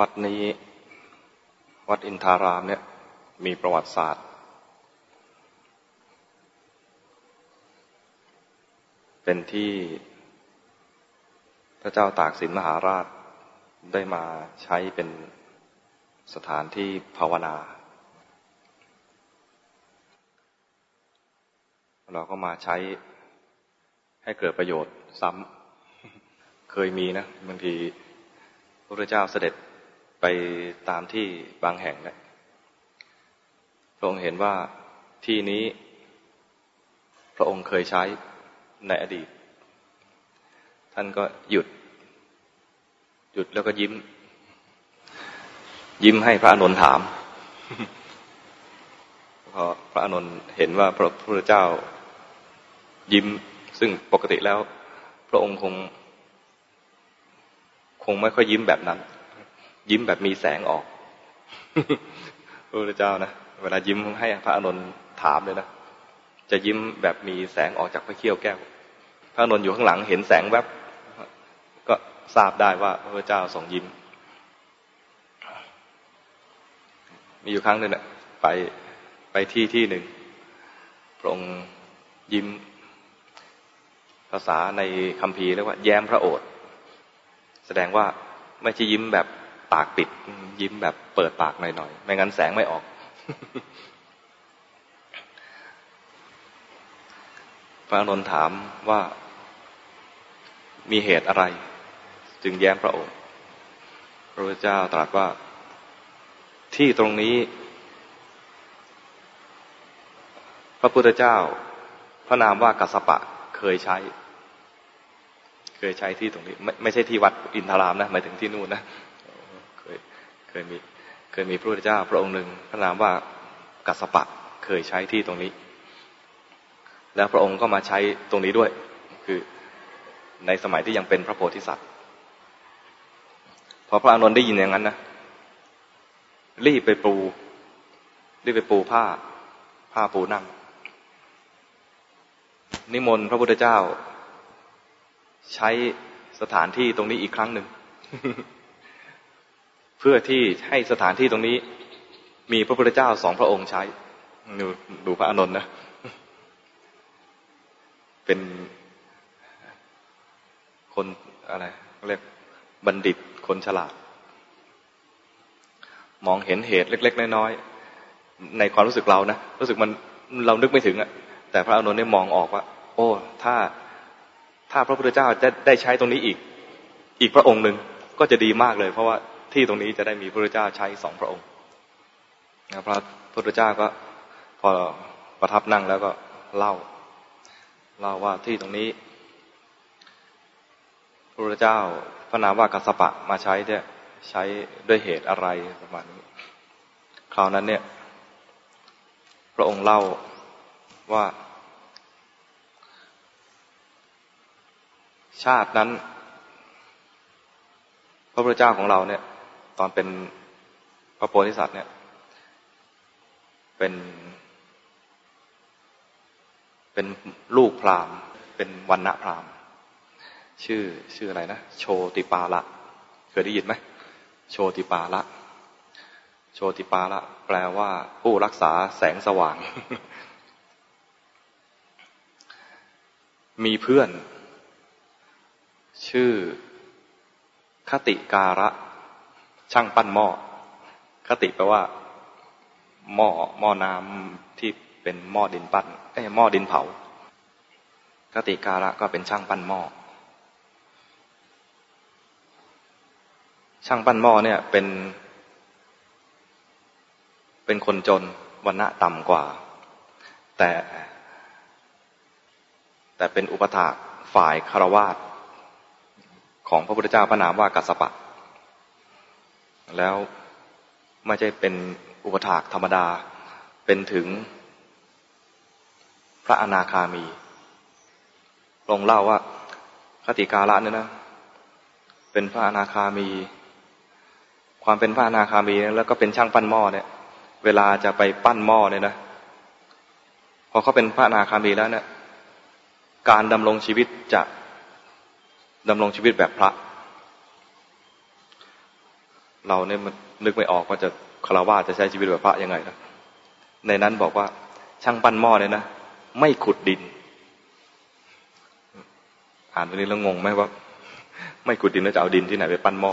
วัดนี้วัดอินทารามเนี่ยมีประวัติศาสตร์ เป็นที่พระเจ้าตากสินมหาราชได้มาใช้เป็นสถานที่ภาวนา เราก็มาใช้ให้เกิดประโยชน์ซ้ำเคยมีนะบางทีพระเจ้าเสด็จ ตามที่บางแห่งนะพระองค์เห็นว่าที่นี้ พระองค์เคยใช้ในอดีต ท่านก็หยุด หยุดแล้วก็ยิ้ม ยิ้มให้พระอนุนถามพอพระอนุนเห็นว่าพระพุทธเจ้ายิ้ม ซึ่งปกติแล้ว พระองค์คง คงไม่ค่อยยิ้มแบบนั้น ยิ้มแบบมีแสงออกพระเจ้านะเวลายิ้มให้พระอนุนถามเลยนะจะยิ้มแบบมีแสงออกจากพระเขี้ยวแก้ว พระอนุนอยู่ข้างหลังเห็นแสงแวบก็ทราบได้ว่าพระเจ้าส่งยิ้ม มีอยู่ครั้งหนึ่งนะไปไปที่ที่หนึ่งพระองค์ยิ้ม ภาษาในคำพีเรียกว่า แย้มพระโอษฐ์แสดงว่าไม่ใช่ยิ้มแบบ ปากปิด ยิ้มแบบเปิดปากหน่อยๆ ไม่งั้นแสงไม่ออก พระนนท์ถามว่ามีเหตุอะไร จึงแย้มพระองค์พระพุทธเจ้าตรัสว่าที่ตรงนี้ พระพุทธเจ้า พระนามว่ากัสปะเคยใช้ เคยใช้ที่ตรงนี้ ไม่ไม่ใช่ที่วัดอินทรามนะหมายถึงที่นู่นนะ ยมีเคยมีพระพุทธเจ้าพระองค์หนึ่งพระนามว่ากัสปะเคยใช้ที่ตรงนี้ แล้วพระองค์ก็มาใช้ตรงนี้ด้วย คือในสมัยที่ยังเป็นพระโพธิสัตว์พอพระอานนท์ได้ยินอย่างนั้นนะรีบไปปูรีบไปปูผ้า ผ้าปูนั่ง นิมนต์พระพุทธเจ้า ใช้สถานที่ตรงนี้อีกครั้งหนึ่ง เพื่อที่ให้สถานที่ตรงนี้ มีพระพุทธเจ้าสองพระองค์ใช้ ดูดูพระอานนท์นะ เป็นคนอะไรเรียกบัณฑิตคนฉลาด มองเห็นเหตุเล็ก ๆ น้อยๆในความรู้สึกเรานะรู้สึกมันเรานึกไม่ถึงอะแต่พระอานนท์เนี่ยมองออกว่า โอ้ ถ้าถ้าพระพุทธเจ้าจะได้ใช้ตรงนี้อีก อีกพระองค์หนึ่งก็จะดีมากเลย เพราะว่า ที่ตรงนี้จะได้มีพระเจ้าใช้สองพระองค์พระพุทธเจ้าก็พอประทับนั่งแล้วก็เล่าเล่าว่าที่ตรงนี้พระพุทธเจ้าพระนามว่ากัสปะมาใช้เนี่ยใช้ด้วยเหตุอะไรประมาณนี้ คราวนั้นเนี่ย พระองค์เล่าว่า ชาตินั้น พระพุทธเจ้าของเราเนี่ย ตอนเป็นพระโพธิสัตว์เนี่ย เป็น เป็นลูกพราหมณ์ เป็นวันณะพราหมณ์ ชื่อชื่ออะไรนะ โชติปาละ เคยได้ยินไหม โชติปาละ โชติปาละ แปลว่า ผู้รักษาแสงสว่าง มีเพื่อน ชื่อคติการะ ช่างปั้นหม้อคติแปลว่า หม้อหม้อน้ำที่เป็นหม้อดินปั้นไอ้หม้อดินเผาคติการะก็เป็นช่างปั้นหม้อช่างปั้นหม้อเนี่ยเป็น เป็นคนจนวันณะต่ำกว่า แต่ แต่เป็นอุปถากฝ่ายคารวาสของพระพุทธเจ้าพระนามว่ากัสปะ แล้วไม่ใช่เป็นอุปถากธรรมดา เป็นถึงพระอนาคามี ลงเล่าว่าคติกาละเนี่ยนะ เป็นพระอนาคามี ความเป็นพระอนาคามีแล้วก็เป็นช่างปั้นหม้อเนี่ย เวลาจะไปปั้นหม้อเนี่ยนะ พอเขาเป็นพระอนาคามีแล้วเนี่ย การดำรงชีวิตจะดำรงชีวิตแบบพระ เราเนี่ยมันนึกไม่ออกว่าจะคารวะจะใช้ชีวิตแบบพระยังไงนะในนั้นบอกว่า ช่างปั้นหม้อเนี่ยนะไม่ขุดดิน อ่านตรงนี้แล้วงงไหมว่า ไม่ขุดดินแล้วจะเอาดินที่ไหนไปปั้นหม้อ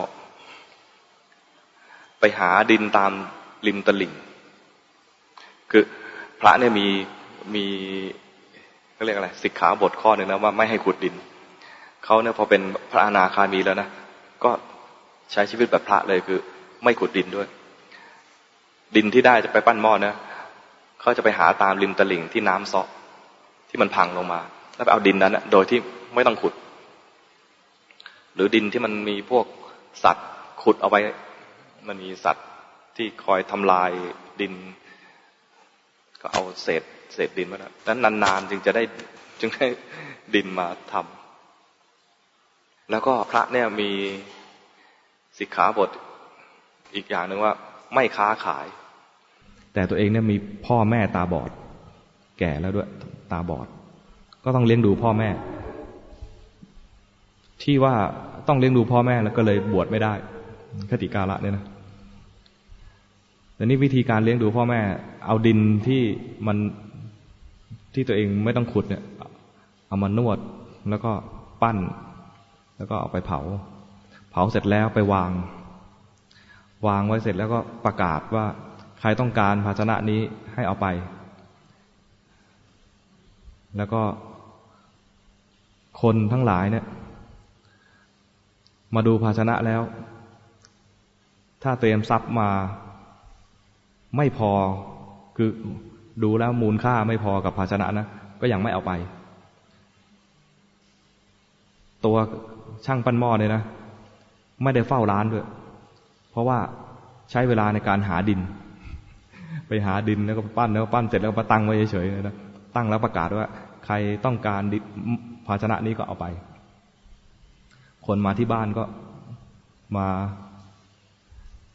ไปหาดินตามริมตลิ่ง คือพระเนี่ยมีมีเขาเรียกอะไรสิกขาบทข้อหนึ่งนะว่าไม่ให้ขุดดินเขาเนี่ยพอเป็นพระอนาคามีแล้วนะก็ ใช้ชีวิตแบบพระเลยคือ ไม่ขุดดินด้วย ดินที่ได้จะไปปั้นหม้อนะเขาจะไปหาตามริมตลิ่งที่น้ำซอกที่มันพังลงมา แล้วไปเอาดินนั้นนะโดยที่ไม่ต้องขุด หรือดินที่มันมีพวกสัตว์ขุดเอาไว้ มันมีสัตว์ที่คอยทำลายดิน ก็เอาเศษเศษดินมาแล้วนั้นนานๆจึงจะได้จึงได้ดินมาทำแล้วก็พระเนี่ยมี สิกขาบทอีกอย่างหนึ่งว่า ไม่ค้าขาย แต่ตัวเองเนี่ยมีพ่อแม่ตาบอด แก่แล้วด้วยตาบอด ก็ต้องเลี้ยงดูพ่อแม่ ที่ว่าต้องเลี้ยงดูพ่อแม่แล้วก็เลยบวชไม่ได้คติกาละเนี่ยนะแต่นี่วิธีการเลี้ยงดูพ่อแม่ เอาดินที่มันที่ตัวเองไม่ต้องขุดเนี่ย เอามานวดแล้วก็ปั้น แล้วก็เอาไปเผา เผาเสร็จแล้วไปวาง วางไว้เสร็จแล้วก็ประกาศว่าใครต้องการภาชนะนี้ให้เอาไป แล้วก็คนทั้งหลายเนี่ย มาดูภาชนะแล้ว ถ้าเตรียมทรัพย์มาไม่พอคือดูแล้วมูลค่าไม่พอกับภาชนะนะก็ยังไม่เอาไป ตัวช่างปั้นหม้อเนี่ยนะ ไม่ได้เฝ้าร้านด้วย เพราะว่าใช้เวลาในการหาดิน ไปหาดินแล้วก็ปั้นแล้วปั้นเสร็จแล้วก็ตั้งไว้เฉยๆนะตั้งแล้วประกาศว่า ใครต้องการภาชนะนี้ก็เอาไป คนมาที่บ้านก็มา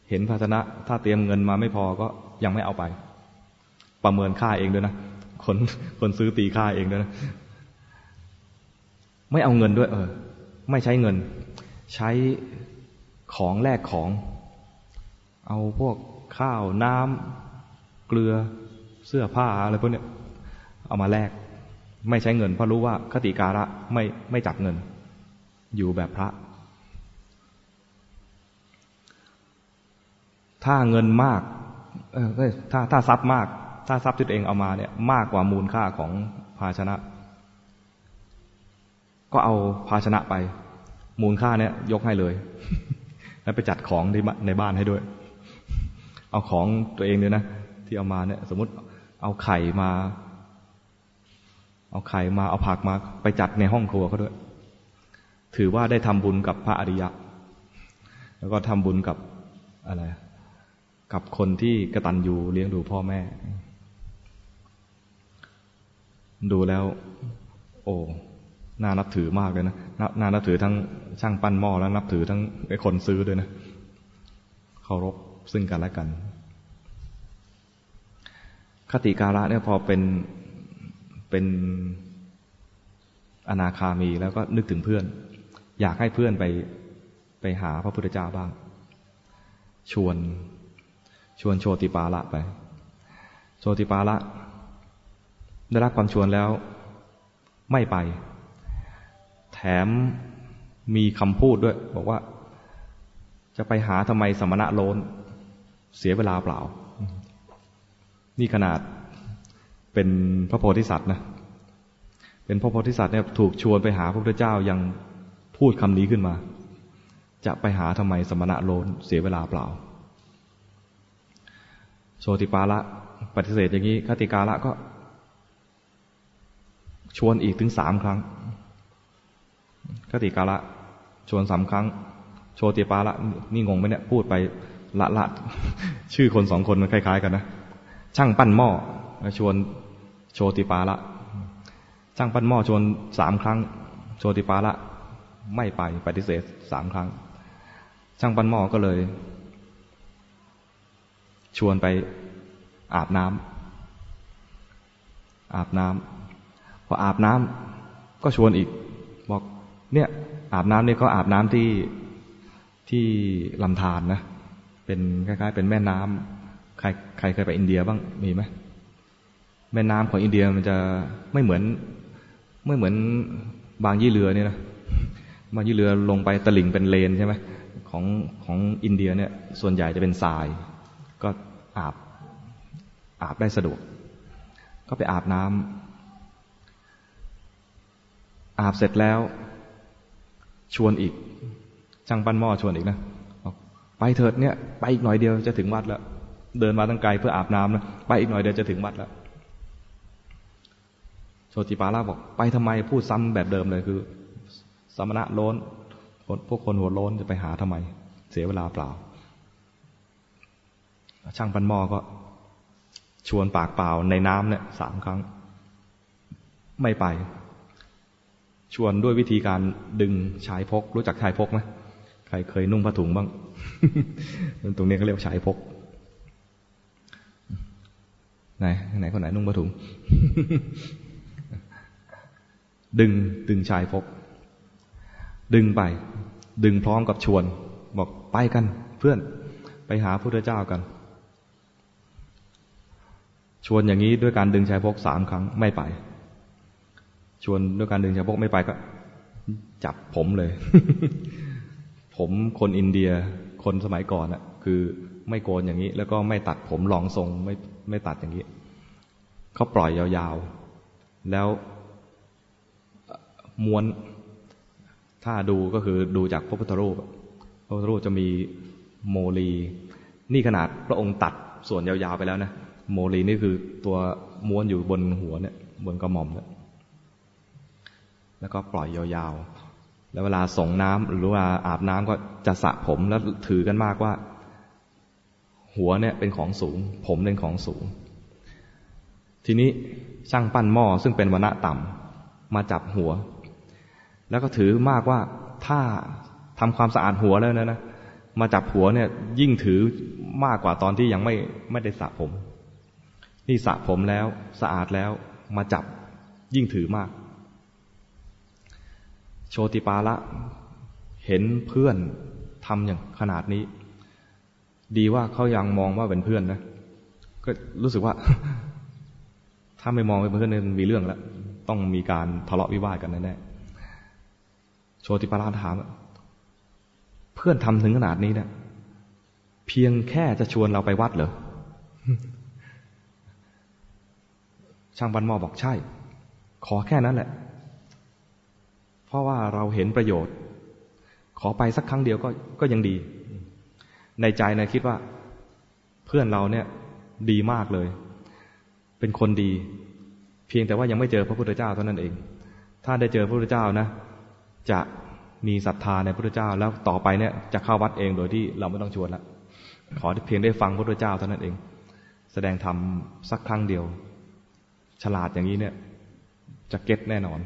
เห็นภาชนะ ถ้าเตรียมเงินมาไม่พอก็ยังไม่เอาไป ประเมินค่าเองด้วยนะคนคนซื้อตีค่าเองด้วยนะ ไม่เอาเงินด้วย เออ ไม่ใช้เงิน ใช้ของแลกของ เอาพวกข้าวน้ำเกลือเสื้อผ้าอะไรพวกเนี้ยเอามาแลกไม่ใช้เงินเพราะรู้ว่าคติการะไม่ไม่จับเงิน อยู่แบบพระ ถ้าเงินมากเออถ้าถ้าทรัพย์มาก ถ้าทรัพย์ที่ตัวเองเอามาเนี่ย มากกว่ามูลค่าของภาชนะ ก็เอาภาชนะไป มูลค่าเนี่ยยกให้เลย แล้วไปจัดของที่ในบ้านให้ด้วย เอาของตัวเองเนี่ยนะที่เอามาเนี่ยสมมติเอาไข่มา เอาไข่มาเอาผักมาไปจัดในห้องครัวเขาด้วย ถือว่าได้ทำบุญกับพระอริยะ แล้วก็ทำบุญกับอะไร กับคนที่กระตันอยู่เลี้ยงดูพ่อแม่ ดูแล้ว โอ้ น่านับถือมากเลยนะน่านับถือทั้งช่างปั้นหม้อแล้วนับถือทั้งไอ้คนซื้อด้วยนะเคารพซึ่งกันและกัน คติการะเนี่ยพอเป็นเป็นอนาคามีแล้วก็นึกถึงเพื่อน อยากให้เพื่อนไปไปหาพระพุทธเจ้าบ้าง ชวน ชวนโชติปาละไป โชติปาละได้รับความชวนแล้วไม่ไป แถมมีคำพูดด้วย บอกว่า จะไปหาทำไมสมณะโลนเสียเวลาเปล่า นี่ขนาดเป็นพระโพธิสัตว์นะเป็นพระโพธิสัตว์เนี่ยถูกชวนไปหาพระพุทธเจ้ายังพูดคำนี้ขึ้นมา จะไปหาทำไมสมณะโลนเสียเวลาเปล่า โชติปาละปฏิเสธอย่างนี้คติกาละก็ชวนอีกถึงสามครั้ง คติกาละชวนสามครั้ง โชติปาละนี่งงไหมเนี่ยพูดไปละละชื่อคนสองคนมันคล้าย ๆ กันนะช่างปั้นหม้อชวนโชติปาละช่างปั้นหม้อชวนสามครั้ง โชติปาละไม่ไปปฏิเสธสามครั้ง ช่างปั้นหม้อก็เลย ชวนไปอาบน้ำอาบน้ำพออาบน้ำก็ชวนอีก เนี่ยอาบน้ำนี่ก็อาบน้ำที่ที่ลำธารนนะเป็นคล้ายๆ เป็นแม่น้ำใครใครเคยไปอินเดียบ้างมีไหมแม่น้ำของอินเดียมันจะไม่เหมือนไม่เหมือนบางยี่เรือเนี่ยนะบางยี่เรือลงไปตลิ่งเป็นเลนใช่ไหมของของอินเดียเนี่ยส่วนใหญ่จะเป็นทราย ก็อาบอาบได้สะดวก ก็ไปอาบน้ำอาบเสร็จแล้ว ชวนอีก ช่างปั้นหม้อชวนอีกนะไปเถิดเนี่ย ไปอีกหน่อยเดียวจะถึงวัดแล้ว เดินมาตั้งไกลเพื่ออาบน้ำนะไปอีกหน่อยเดียวจะถึงวัดแล้วโชติปาราบอกไปทำไมพูดซ้ำแบบเดิมเลยคือสมณะโล้นพวกคนหัวโล้นจะไปหาทำไม เสียเวลาเปล่า ช่างปั้นหม้อก็ ชวนปากเปล่าในน้ำเนี่ยสามครั้ง ไม่ไป ชวนด้วยวิธีการดึงชายพก รู้จักชายพกไหมใครเคยนุ่งผ้าถุงบ้างตรงนี้เขาเรียกชายพกไหนไหนคนไหนนุ่งผ้าถุง ดึงดึงชายพก ดึงไป ดึงพร้อมกับชวน บอกไปกัน เพื่อนไปหาพระพุทธเจ้ากัน ชวนอย่างนี้ด้วยการดึงชายพกสามครั้งไม่ไป ชวนด้วยการดึงชายพกไม่ไปก็ จับผมเลย ผมคนอินเดียคนสมัยก่อนอะคือไม่โกนอย่างนี้ แล้วก็ไม่ตัดผมรองทรงไม่ไม่ตัดอย่างนี้เขาปล่อยยาวๆ แล้วม้วน ถ้าดูก็คือดูจากพระพุทธรูปพระพุทธรูปจะมีโมลี นี่ขนาดพระองค์ตัดส่วนยาวๆไปแล้วนะ โมลีนี่คือตัวม้วนอยู่บนหัวเนี่ย บนกระหม่อมเนี่ย แล้วก็ปล่อยยาวๆ แล้วเวลาส่งน้ำหรือว่าอาบน้ำก็จะสระผมแล้วถือกันมากว่า หัวเนี่ยเป็นของสูง ผมเป็นของสูง ทีนี้ช่างปั้นหม้อซึ่งเป็นวรณะต่ำมาจับหัว แล้วก็ถือมากว่าถ้าทำความสะอาดหัวแล้วนะนะมาจับหัวเนี่ยยิ่งถือมากกว่าตอนที่ยังไม่ไม่ได้สระผม นี่สระผมแล้วสะอาดแล้วมาจับยิ่งถือมาก โชติปาละ เห็นเพื่อนทำอย่างขนาดนี้ ดีว่าเขายังมองว่าเป็นเพื่อนนะ ก็รู้สึกว่า ถ้าไม่มองเป็นเพื่อนมันมีเรื่องแล้ว ต้องมีการทะเลาะวิวาทกันแน่ๆโชติปาละถามเพื่อนทำถึงขนาดนี้เนะี่ยเพียงแค่จะชวนเราไปวัดเหรอช่างบันมอบอกใช่ ขอแค่นั้นแหละ เพราะว่าเราเห็นประโยชน์ ขอไปสักครั้งเดียวก็ก็ยังดี ในใจนะคิดว่า เพื่อนเราเนี่ยดีมากเลย เป็นคนดี เพียงแต่ว่ายังไม่เจอพระพุทธเจ้าเท่านั้นเอง ถ้าได้เจอพระพุทธเจ้านะ จะมีศรัทธาในพระพุทธเจ้า แล้วต่อไปเนี่ยจะเข้าวัดเองโดยที่เราไม่ต้องชวนละขอเพียงได้ฟังพระพุทธเจ้าเท่านั้นเอง แสดงธรรมสักครั้งเดียว ฉลาดอย่างนี้เนี่ย จะเก็ตแน่นอน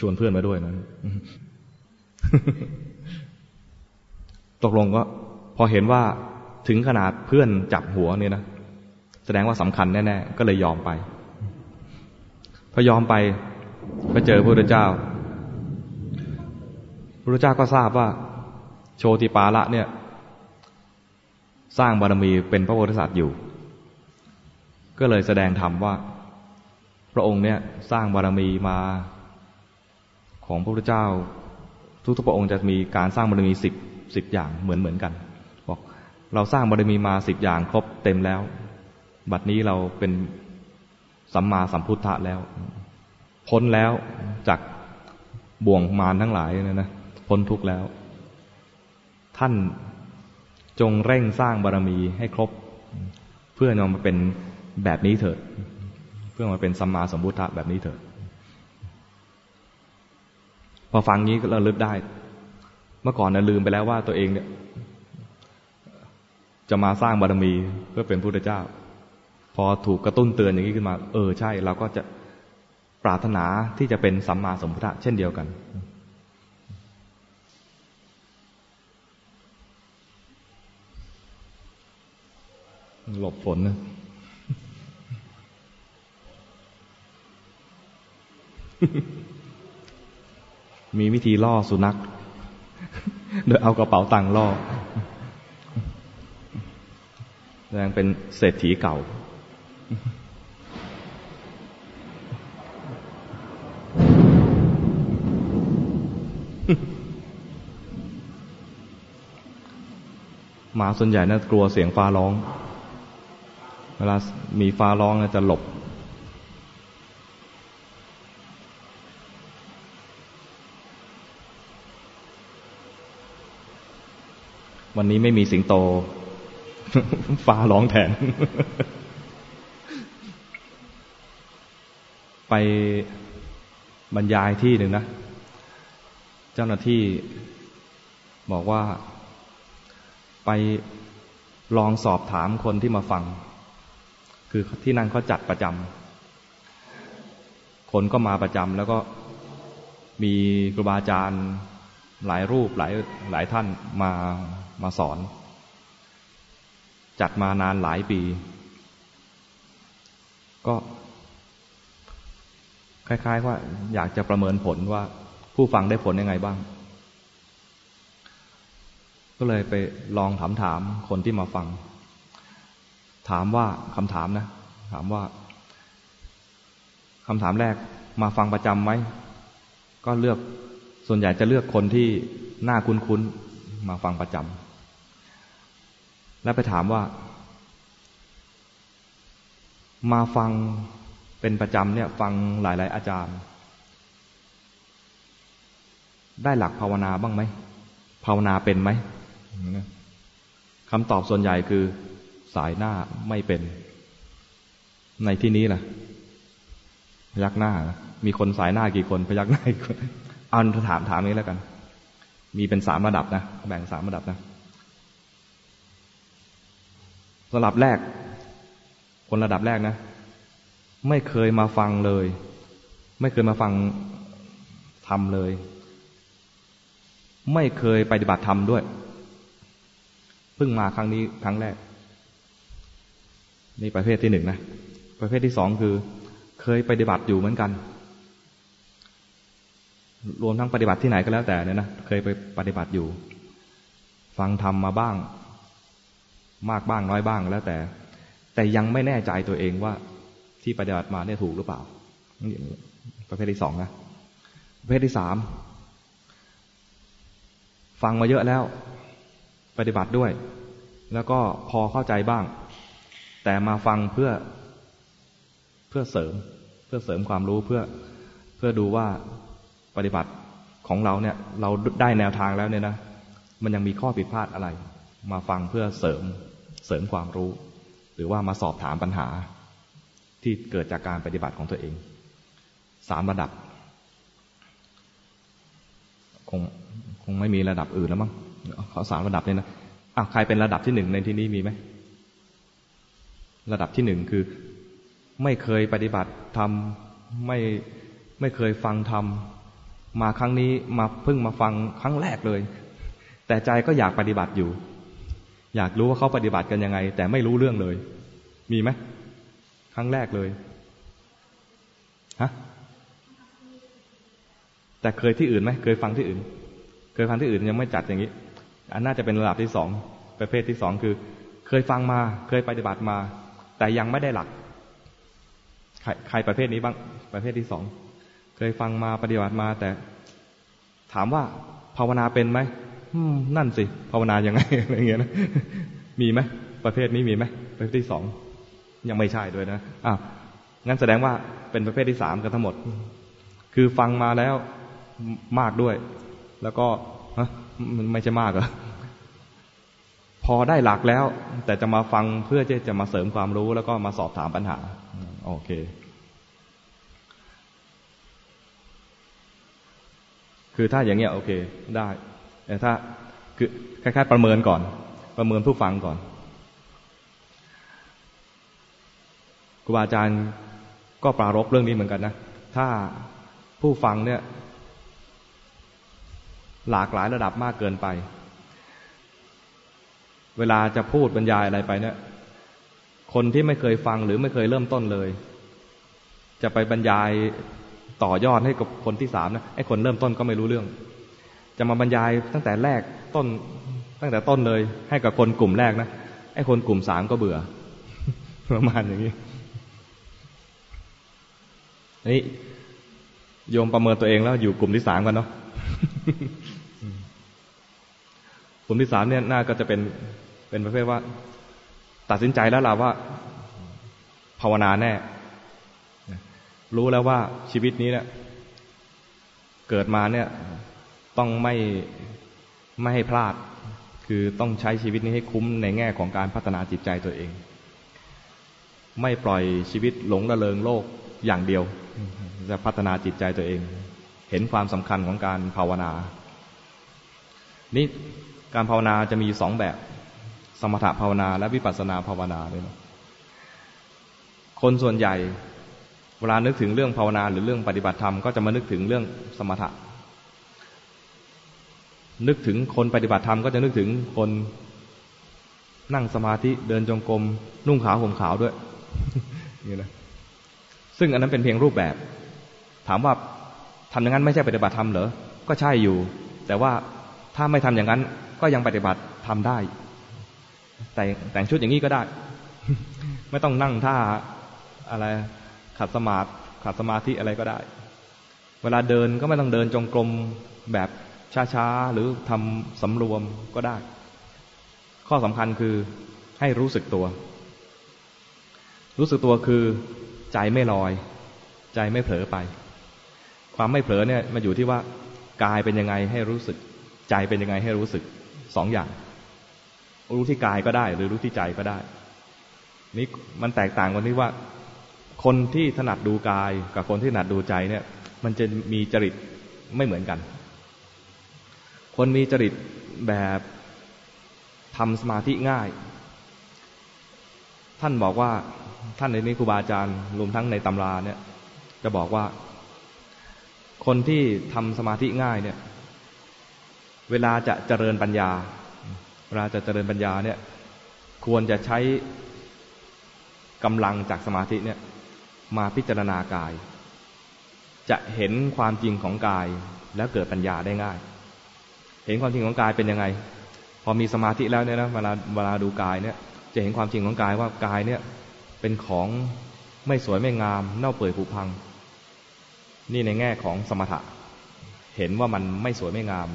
ชวนเพื่อนมาด้วยนะ ตกลงก็ พอเห็นว่าถึงขนาดเพื่อนจับหัวเนี่ยนะ แสดงว่าสำคัญแน่ๆ ก็เลยยอมไป พอยอมไปก็เจอพระพุทธเจ้าพระพุทธเจ้าก็ทราบว่า โชติปาละเนี่ย สร้างบารมีเป็นพระโพธิสัตว์อยู่ ก็เลยแสดงธรรมว่า ระองค์เนี่ยสร้างบารมีมา ของพระพุทธเจ้า ทุกทุกพระองค์จะมีการสร้างบารมีสิบสิบอย่างเหมือนเหมือนกัน บอกเราสร้างบารมีมาสิบอย่างครบเต็มแล้ว บัดนี้เราเป็นสัมมาสัมพุทธะแล้ว พ้นแล้วจากบ่วงมารทั้งหลายนะนะพ้นทุกข์แล้ว ท่านจงเร่งสร้างบารมีให้ครบ เพื่อนำมาเป็นแบบนี้เถิด พื่อมาเป็นสัมมาสัมพุทธะแบบนี้เถอะ พอฟังนี้ก็ระลึกได้ เมื่อก่อนนะลืมไปแล้วว่าตัวเองเนี่ย จะมาสร้างบารมีเพื่อเป็นพุทธเจ้า พอถูกกระตุ้นเตือนอย่างนี้ขึ้นมา เออใช่ เราก็จะปรารถนาที่จะเป็นสัมมาสัมพุทธะเช่นเดียวกันหลบฝนนะ มีวิธีล่อสุนัข โดยเอากระเป๋าตังค์ล่อแสดงเป็นเศรษฐีเก่า หมาส่วนใหญ่นะกลัวเสียงฟ้าร้อง เวลามีฟ้าร้องจะหลบ วันนี้ไม่มีสิงโต ฟ้าร้องแทน ไปบรรยายที่หนึ่งนะ เจ้าหน้าที่บอกว่าไปลองสอบถามคนที่มาฟัง คือที่นั่นเขาจัดประจำ คนก็มาประจำแล้วก็มีครูบาอาจารย์ หลายรูปหลายหลายท่านมามาสอน จัดมานานหลายปี ก็ คล้าย ๆ ว่า อยากจะประเมินผลว่า ผู้ฟังได้ผลยังไงบ้าง ก็เลยไปลองถามถามคนที่มาฟัง ถามว่าคำถามนะ ถามว่าคำถามแรกมาฟังประจำไหม ก็เลือก ส่วนใหญ่จะเลือกคนที่หน้าคุ้นๆ มาฟังประจำ แล้วไปถามว่า มาฟังเป็นประจำเนี่ย ฟังหลายๆ อาจารย์ ได้หลักภาวนาบ้างไหม ภาวนาเป็นไหมคำตอบส่วนใหญ่คือสายหน้าไม่เป็น ในที่นี้ล่ะ พยักหน้า มีคนสายหน้ากี่คน พยักหน้ากี่คน เอาถามถามนี้แล้วกัน มีเป็นสามระดับนะ แบ่งสามระดับนะระดับแรก คนระดับแรกนะ ไม่เคยมาฟังเลย ไม่เคยมาฟังทำเลย ไม่เคยปฏิบัติธรรมด้วย เพิ่งมาครั้งนี้ครั้งแรก นี่ประเภทที่หนึ่งนะ ประเภทที่สองคือ เคยปฏิบัติอยู่เหมือนกัน รวมทั้งปฏิบัติที่ไหนก็แล้วแต่เนี่ยนะเคยไปปฏิบัติอยู่ ฟังธรรมมาบ้าง มากบ้างน้อยบ้างแล้วแต่ แต่ยังไม่แน่ใจตัวเองว่าที่ปฏิบัติมาเนี่ยถูกหรือเปล่าประเภทที่สองนะประเภทที่สามฟังมาเยอะแล้ว ปฏิบัติด้วย แล้วก็พอเข้าใจบ้าง แต่มาฟังเพื่อเพื่อเสริม เพื่อเสริมความรู้เพื่อเพื่อดูว่า ปฏิบัติของเราเนี่ย เราได้แนวทางแล้วเนี่ยนะมันยังมีข้อผิดพลาดอะไร มาฟังเพื่อเสริมเสริมความรู้ หรือว่ามาสอบถามปัญหา ที่เกิดจากการปฏิบัติของตัวเองสามระดับ คงคงไม่มีระดับอื่นแล้วมั้งเขาสามระดับเนี่ยนะอะใครเป็นระดับที่หนึ่งในที่นี้มีไหมระดับที่หนึ่งคือไม่เคยปฏิบัติทำไม่ไม่เคยฟังทำม มาครั้งนี้มาเพิ่งมาฟังครั้งแรกเลย แต่ใจก็อยากปฏิบัติอยู่ อยากรู้ว่าเขาปฏิบัติกันยังไง แต่ไม่รู้เรื่องเลย มีไหมครั้งแรกเลยฮะแต่เคยที่อื่นไหมเคยฟังที่อื่น เคยฟังที่อื่นยังไม่จัดอย่างนี้ อันน่าจะเป็นระดับที่สองประเภทที่สองคือ เคยฟังมาเคยปฏิบัติมา แต่ยังไม่ได้หลักใครใครประเภทนี้บ้างประเภทที่สอง เคยฟังมาปฏิบัติมาแต่ ถามว่าภาวนาเป็นไหมนั่นสิ ภาวนายังไงอะไรเงี้ยนะมีไหมประเภทนี้มีไหมประเภทที่สองยังไม่ใช่ด้วยนะอะงั้นแสดงว่าเป็นประเภทที่สามกันทั้งหมด คือฟังมาแล้วมากด้วย แล้วก็มันไม่ใช่มากเหรอพอได้หลักแล้ว แต่จะมาฟังเพื่อจะจะมาเสริมความรู้แล้วก็มาสอบถามปัญหา โอเค คือถ้าอย่างเงี้ยโอเคได้แต่ถ้าคือคล้ายๆประเมินก่อน ประเมินผู้ฟังก่อนครูบาอาจารย์ก็ปรารบเรื่องนี้เหมือนกันนะถ้าผู้ฟังเนี่ยหลากหลายระดับมากเกินไป เวลาจะพูดบรรยายอะไรไปเนี่ย คนที่ไม่เคยฟังหรือไม่เคยเริ่มต้นเลย จะไปบรรยาย ต่อยอดให้กับคนที่สามนะไอ้คนเริ่มต้นก็ไม่รู้เรื่อง จะมาบรรยายตั้งแต่แรกต้นตั้งแต่ต้นเลย ให้กับคนกลุ่มแรกนะไอ้คนกลุ่มสามก็เบื่อประมาณอย่างนี้นี่โยมประเมินตัวเองแล้วอยู่กลุ่มที่สามกันเนาะกลุ่มที่สามเนี่ยน่าก็จะเป็นเป็นประเภทว่า ตัดสินใจแล้วล่ะว่า ภาวนาแน่ รู้แล้วว่าชีวิตนี้เนี่ยเกิดมาเนี่ยต้องไม่ไม่ให้พลาด คือต้องใช้ชีวิตนี้ให้คุ้มในแง่ของการพัฒนาจิตใจตัวเอง ไม่ปล่อยชีวิตหลงระเริงโลกอย่างเดียว จะพัฒนาจิตใจตัวเอง เห็นความสำคัญของการภาวนา นี่การภาวนาจะมีสองแบบ สมถภาวนาและวิปัสสนาภาวนาด้วยนะคนส่วนใหญ่ เวลานึกถึงเรื่องภาวนาหรือเรื่องปฏิบัติธรรมก็จะมานึกถึงเรื่องสมถะ นึกถึงคนปฏิบัติธรรมก็จะนึกถึงคนนั่งสมาธิเดินจงกรมนุ่งขาวห่มขาวด้วยนี่นะซึ่งอันนั้นเป็นเพียงรูปแบบ ถามว่าทำอย่างนั้นไม่ใช่ปฏิบัติธรรมเหรอก็ใช่อยู่ แต่ว่าถ้าไม่ทำอย่างนั้นก็ยังปฏิบัติทำได้ แต่แต่งชุดอย่างนี้ก็ได้ ไม่ต้องนั่งท่าอะไร ขัดสมาธิขัดสมาธิอะไรก็ได้ เวลาเดินก็ไม่ต้องเดินจงกรมแบบช้าๆ หรือทำสำรวมก็ได้ ข้อสำคัญคือให้รู้สึกตัว รู้สึกตัวคือใจไม่ลอย ใจไม่เผลอไป ความไม่เผลอเนี่ยมาอยู่ที่ว่ากายเป็นยังไงให้รู้สึก ใจเป็นยังไงให้รู้สึกสองอย่าง รู้ที่กายก็ได้ หรือรู้ที่ใจก็ได้ นี่มันแตกต่างกันที่ว่า คนที่ถนัดดูกายกับคนที่ถนัดดูใจเนี่ย มันจะมีจริตไม่เหมือนกัน คนมีจริตแบบทำสมาธิง่าย ท่านบอกว่าท่านในนี้ครูบาอาจารย์รวมทั้งในตำราเนี่ย จะบอกว่า คนที่ทำสมาธิง่ายเนี่ย เวลาจะเจริญปัญญา เวลาจะเจริญปัญญาเนี่ย ควรจะใช้กำลังจากสมาธิเนี่ย มาพิจารณากาย จะเห็นความจริงของกายแล้วเกิดปัญญาได้ง่าย เห็นความจริงของกายเป็นยังไง พอมีสมาธิแล้วเนี่ยนะเวลาเวลาดูกายเนี่ย จะเห็นความจริงของกายว่ากายเนี่ยเป็นของไม่สวยไม่งาม เน่าเปื่อยผุพัง นี่ในแง่ของสมถะ เห็นว่ามันไม่สวยไม่งาม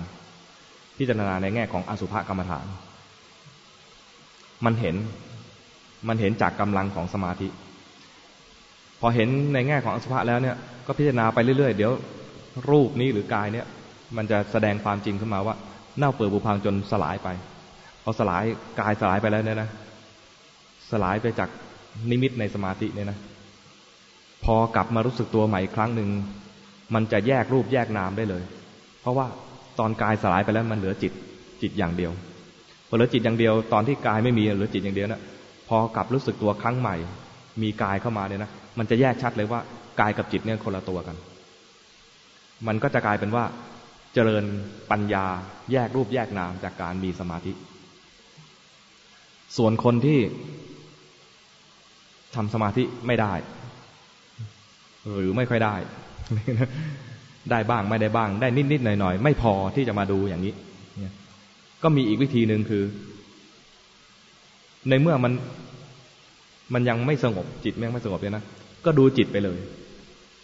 พิจารณาในแง่ของอสุภกรรมฐาน มันเห็นมันเห็นจากกำลังของสมาธิ พอเห็นในแง่ของอสุภะแล้วเนี่ย ก็พิจารณาไปเรื่อยๆ เดี๋ยวรูปนี้หรือกายเนี่ย มันจะแสดงความจริงขึ้นมาว่าเน่าเปื่อยผุพังจนสลายไปพอสลายกายสลายไปแล้วเนี่ยนะ สลายไปจากนิมิตในสมาธิเนี่ยนะ พอกลับมารู้สึกตัวใหม่อีกครั้งหนึ่งมันจะแยกรูปแยกนามได้เลย เพราะว่าตอนกายสลายไปแล้วมันเหลือจิตจิตอย่างเดียวพอเหลือจิตอย่างเดียว ตอนที่กายไม่มีเหลือจิตอย่างเดียวนะพอกลับรู้สึกตัวครั้งใหม่ มีกายเข้ามาเนี่ยนะมันจะแยกชัดเลยว่ากายกับจิตเนี่ยคนละตัวกัน มันก็จะกลายเป็นว่าเจริญปัญญาแยกรูปแยกนามจากการมีสมาธิ ส่วนคนที่ทำสมาธิไม่ได้ หรือไม่ค่อยได้ ได้บ้างไม่ได้บ้าง ได้นิดนิดหน่อยหน่อยไม่พอที่จะมาดูอย่างนี้ก็มีอีกวิธีหนึ่งคือ ในเมื่อมัน มันยังไม่สงบจิตยังไม่สงบเลยนะก็ดูจิตไปเลย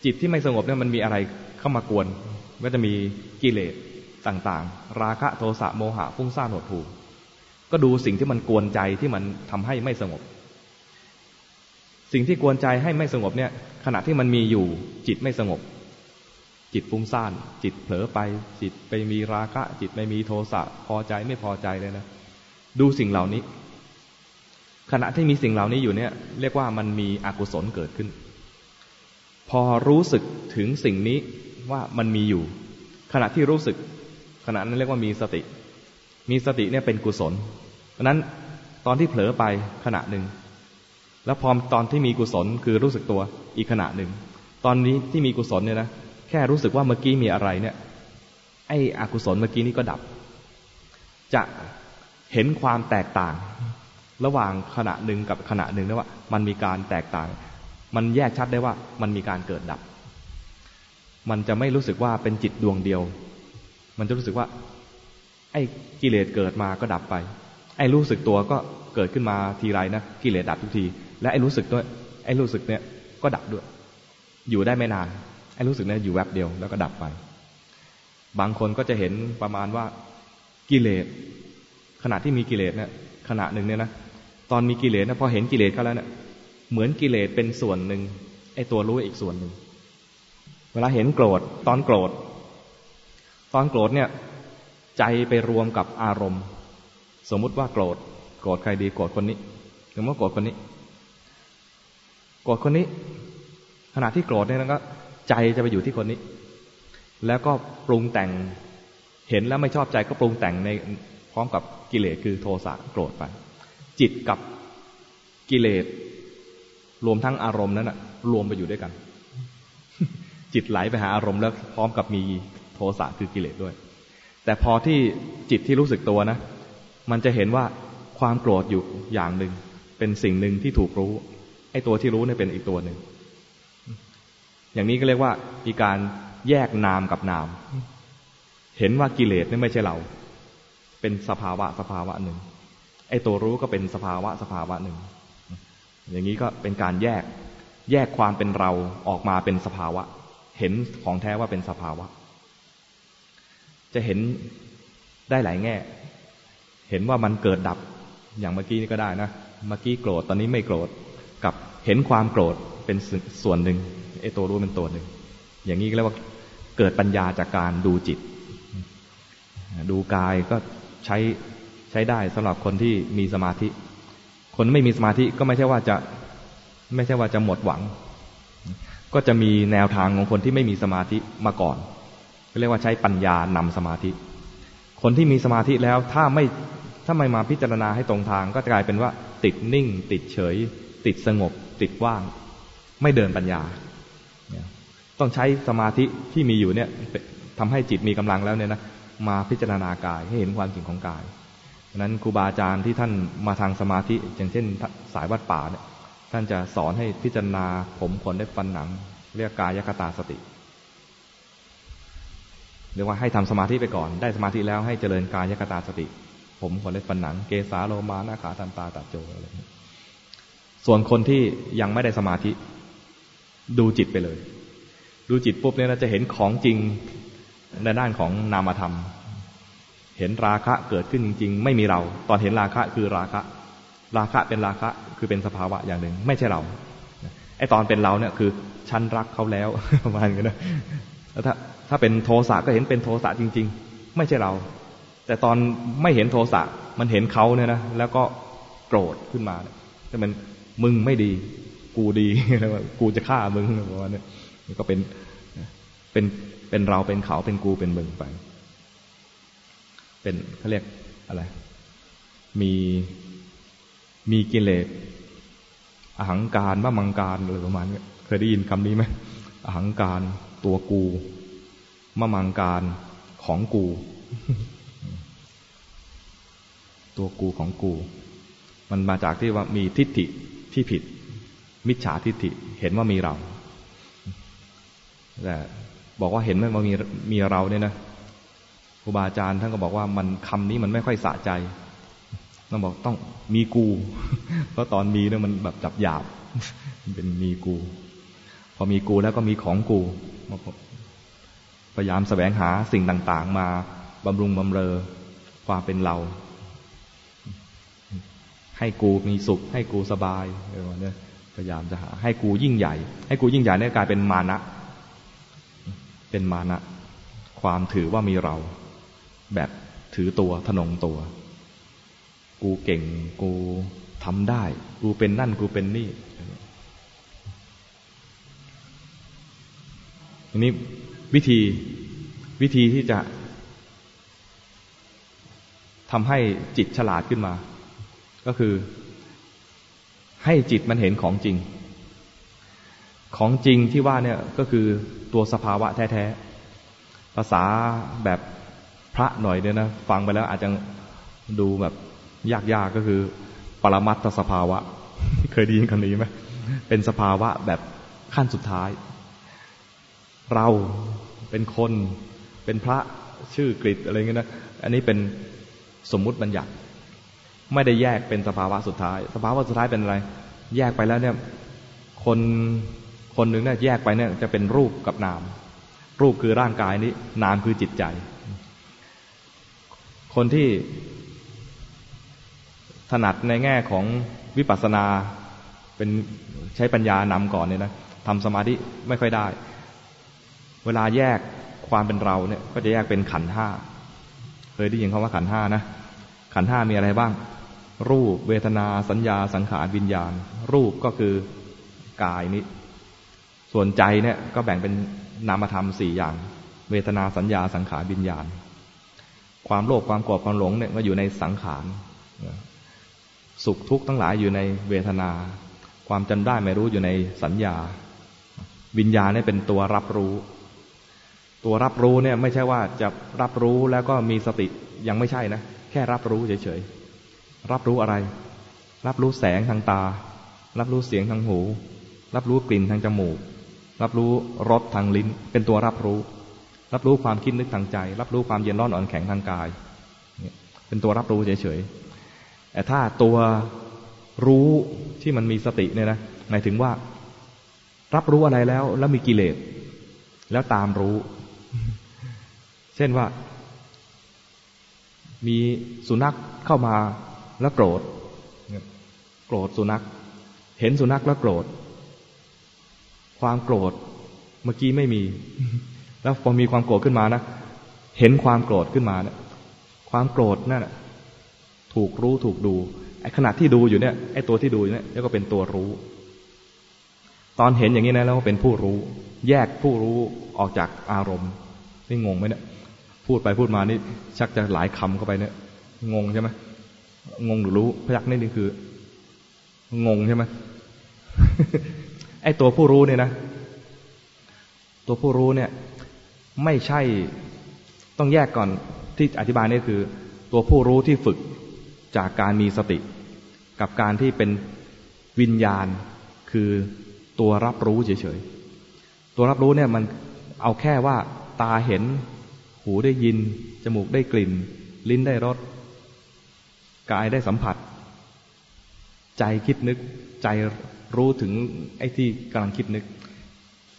จิตที่ไม่สงบเนี่ยมันมีอะไรเข้ามากวนก็จะมีกิเลสต่างๆ ราคะโทสะโมหะฟุ้งซ่านหดหู่ก็ดูสิ่งที่มันกวนใจที่มันทำให้ไม่สงบ สิ่งที่กวนใจให้ไม่สงบเนี่ย ขณะที่มันมีอยู่จิตไม่สงบ จิตฟุ้งซ่าน จิตเผลอไป จิตไปมีราคะ จิตไปมีโทสะพอใจไม่พอใจเลยนะ ดูสิ่งเหล่านี้ ขณะที่มีสิ่งเหล่านี้อยู่เนี่ย เรียกว่ามันมีอกุศลเกิดขึ้น พอรู้สึกถึงสิ่งนี้ว่ามันมีอยู่ ขณะที่รู้สึก ขณะนั้นเรียกว่ามีสติ มีสติเนี่ยเป็นกุศลเพราะนั้นตอนที่เผลอไปขณะหนึ่ง แล้วพอตอนที่มีกุศลคือรู้สึกตัวอีกขณะหนึ่ง ตอนนี้ที่มีกุศลเนี่ยนะแค่รู้สึกว่าเมื่อกี้มีอะไรเนี่ย ไอ้อกุศลเมื่อกี้นี้ก็ดับ จะเห็นความแตกต่าง ระหว่างขณะหนึ่งกับขณะหนึ่งนะว่า มันมีการแตกต่าง มันแยกชัดได้ว่ามันมีการเกิดดับ มันจะไม่รู้สึกว่าเป็นจิตดวงเดียว มันจะรู้สึกว่า ไอ้กิเลสเกิดมาก็ดับไป ไอ้รู้สึกตัวก็เกิดขึ้นมาทีไรนะกิเลสดับทุกที และไอ้รู้สึกด้วย ไอ้รู้สึกเนี่ยก็ดับด้วย อยู่ได้ไม่นาน ไอ้รู้สึกเนี่ยอยู่แวบเดียวแล้วก็ดับไป บางคนก็จะเห็นประมาณว่ากิเลสขณะที่มีกิเลสเนี่ยขณะหนึ่งเนี่ยนะ ตอนมีกิเลสนะพอเห็นกิเลสเขาแล้วเนี่ยเหมือนกิเลสเป็นส่วนหนึ่งไอ้ตัวรู้อีกส่วนหนึ่งเวลาเห็นโกรธ ตอนโกรธ ตอนโกรธเนี่ย ใจไปรวมกับอารมณ์ สมมุติว่าโกรธ โกรธใครดีโกรธคนนี้สมมติว่าโกรธคนนี้ โกรธคนนี้ ขณะที่โกรธเนี่ยก็ใจจะไปอยู่ที่คนนี้ แล้วก็ปรุงแต่งเห็นแล้วไม่ชอบใจก็ปรุงแต่งในพร้อมกับกิเลสคือโทสะโกรธไป จิตกับกิเลสรวมทั้งอารมณ์นั้นอะรวมไปอยู่ด้วยกัน จิตไหลไปหาอารมณ์แล้วพร้อมกับมีโทสะคือกิเลสด้วย แต่พอที่จิตที่รู้สึกตัวนะ มันจะเห็นว่าความโกรธอยู่อย่างหนึ่ง เป็นสิ่งหนึ่งที่ถูกรู้ ไอ้ตัวที่รู้เนี่ยเป็นอีกตัวหนึ่ง อย่างนี้ก็เรียกว่ามีการแยกนามกับนาม เห็นว่ากิเลสนี่ไม่ใช่เรา เป็นสภาวะสภาวะหนึ่ง ไอ้ตัวรู้ก็เป็นสภาวะสภาวะหนึ่ง อย่างนี้ก็เป็นการแยกแยกความเป็นเราออกมาเป็นสภาวะ เห็นของแท้ว่าเป็นสภาวะ จะเห็นได้หลายแง่ เห็นว่ามันเกิดดับอย่างเมื่อกี้นี่ก็ได้นะ เมื่อกี้โกรธตอนนี้ไม่โกรธกับเห็นความโกรธเป็นส่วนหนึ่งไอ้ตัวรู้เป็นตัวหนึ่ง อย่างนี้ก็เรียกว่าเกิดปัญญาจากการดูจิต ดูกายก็ใช้ ใช้ได้สำหรับคนที่มีสมาธิ คนไม่มีสมาธิก็ไม่ใช่ว่าจะไม่ใช่ว่าจะหมดหวัง ก็จะมีแนวทางของคนที่ไม่มีสมาธิมาก่อนเรียกว่าใช้ปัญญานำสมาธิ คนที่มีสมาธิแล้วถ้าไม่ถ้าไม่มาพิจารณาให้ตรงทาง ก็จะกลายเป็นว่า ติดนิ่ง ติดเฉย ติดสงบ ติดว่าง ไม่เดินปัญญา ต้องใช้สมาธิที่มีอยู่เนี่ยทำให้จิตมีกำลังแล้วเนี่ยนะมาพิจารณากายให้เห็นความจริงของกาย นั้นครูบาอาจารย์ที่ท่านมาทางสมาธิ อย่างเช่นสายวัดป่าเนี่ยท่านจะสอนให้พิจารณาผมขนได้ฟันหนัง เรียกกายคตาสติเรียกว่าให้ทำสมาธิไปก่อน ได้สมาธิแล้วให้เจริญกายคตาสติ ผมขนได้ฟันหนัง เกสาโลมาหน้าขาตันตาตัดโจอะไรส่วนคนที่ยังไม่ได้สมาธิ ดูจิตไปเลย ดูจิตปุ๊บเนี่ยเราจะเห็นของจริงในด้านของนามธรรม เห็นราคะเกิดขึ้นจริง ๆ ไม่มีเรา ตอนเห็นราคะคือราคะ ราคะเป็นราคะคือเป็นสภาวะอย่างหนึ่ง ไม่ใช่เราไอตอนเป็นเราเนี่ยคือฉันรักเขาแล้วประมาณนี้นะแล้วถ้าถ้าเป็นโทสะก็เห็นเป็นโทสะจริง ๆ ไม่ใช่เรา แต่ตอนไม่เห็นโทสะมันเห็นเขาเนี่ยนะแล้วก็โกรธขึ้นมาแต่มันมึงไม่ดี กูดีแล้วกูจะฆ่ามึงประมาณนี้ก็เป็นเป็นเป็นเราเป็นเขาเป็นกูเป็นมึงไป เป็นเขาเรียกอะไร มีมีกิเลสอหังการว่ามังการอะไรประมาณนี้เคยได้ยินคำนี้ไหมอหังการตัวกูมะมังการของกู ตัวกูของกู มันมาจากที่ว่ามีทิฏฐิที่ผิด มิจฉาทิฏฐิเห็นว่ามีเราแต่บอกว่าเห็นว่ามีมีเราเนี่ยนะ รูบาอาจารย์ท่านก็บอกว่ามันคำนี้มันไม่ค่อยสะใจต้องบอกต้องมีกู เพราะตอนมีเนี่ยมันแบบจับหยาบเป็นมีกู พอมีกูแล้วก็มีของกูพยายามแสวงหาสิ่งต่าง ๆ มาบำรุงบำเรอความเป็นเรา ให้กูมีสุข ให้กูสบายเออเนี่ยพยายามจะหา ให้กูยิ่งใหญ่ ให้กูยิ่งใหญ่เนี่ยกลายเป็นมานะ เป็นมานะ ความถือว่ามีเรา แบบถือตัวทนงตัว กูเก่งกูทำได้ กูเป็นนั่นกูเป็นนี่อันนี้วิธีวิธีที่จะทำให้จิตฉลาดขึ้นมา ก็คือ ให้จิตมันเห็นของจริง ของจริงที่ว่าเนี่ยก็คือตัวสภาวะแท้ๆภาษาแบบ ระหน่อยเนี่ยนะฟังไปแล้วอาจจะดูแบบยากๆกก็คือปรมัตถสภาวะ เคยได้ยินคำนี้ไหมเป็นสภาวะแบบขั้นสุดท้าย เราเป็นคนเป็นพระชื่อกริดอะไรเงี้ยนะอันนี้เป็นสมมุติบัญญัติ ไม่ได้แยกเป็นสภาวะสุดท้าย สภาวะสุดท้ายเป็นอะไร แยกไปแล้วเนี่ยคนคนหนึ่งเนี่ยแยกไปเนี่ยจะเป็นรูปกับนาม รูปคือร่างกายนี้ นามคือจิตใจ คนที่ถนัดในแง่ของวิปัสสนาเป็นใช้ปัญญานำก่อนเนี่ยนะทำสมาธิไม่ค่อยได้ เวลาแยกความเป็นเราเนี่ย ก็จะแยกเป็นขันห้าเคยได้ยินคำว่าขันห้านะขันห้ามีอะไรบ้าง รูปเวทนาสัญญาสังขารวิญญาณ รูปก็คือกายนี้ ส่วนใจเนี่ยก็แบ่งเป็นนามธรรมสี่อย่าง เวทนาสัญญาสังขารวิญญาณ ความโลภความโกรธความหลงเนี่ยก็อยู่ในสังขารสุขทุกข์ทั้งหลายอยู่ในเวทนา ความจำได้ไม่รู้อยู่ในสัญญา วิญญาณเนี่ยเป็นตัวรับรู้ ตัวรับรู้เนี่ยไม่ใช่ว่าจะรับรู้แล้วก็มีสติยังไม่ใช่นะแค่รับรู้เฉยๆรับรู้อะไร รับรู้แสงทางตา รับรู้เสียงทางหู รับรู้กลิ่นทางจมูก รับรู้รสทางลิ้น เป็นตัวรับรู้ รับรู้ความคิดนึกทางใจ รับรู้ความเย็นร้อนอ่อนแข็งทางกาย เป็นตัวรับรู้เฉยๆแต่ถ้าตัวรู้ที่มันมีสติเนี่ยนะหมายถึงว่า รับรู้อะไรแล้ว แล้วมีกิเลสแล้วตามรู้ เช่นว่า มีสุนัขเข้ามาแล้วโกรธโกรธสุนัข เห็นสุนัขแล้วโกรธ ความโกรธเมื่อกี้ไม่มี แล้วพอมีความโกรธขึ้นมานะเห็นความโกรธขึ้นมาเนะความโกรธนั่นถูกรู้ถูกดูไอ้ขณะที่ดูอยู่เนี่ยไอ้ตัวที่ดูอยู่เนี่ยแล้วก็เป็นตัวรู้ ตอนเห็นอย่างนี้นะแล้วก็เป็นผู้รู้ แยกผู้รู้ออกจากอารมณ์นี่งงไหมเนี่ย พูดไปพูดมานี่ชักจะหลายคำเข้าไปเนี่ย งงใช่ไหมงงหรือรู้พยักนี่นี่คือ งงใช่ไหมไอ้ตัวผู้รู้เนี่ยนะ ตัวผู้รู้เนี่ย ไม่ใช่ต้องแยกก่อนที่อธิบายนี่คือ ตัวผู้รู้ที่ฝึกจากการมีสติ กับการที่เป็นวิญญาณ คือตัวรับรู้เฉยๆตัวรับรู้เนี่ยมันเอาแค่ว่าตาเห็น หูได้ยิน จมูกได้กลิ่น ลิ้นได้รสกายได้สัมผัส ใจคิดนึกใจรู้ถึงไอ้ที่กำลังคิดนึก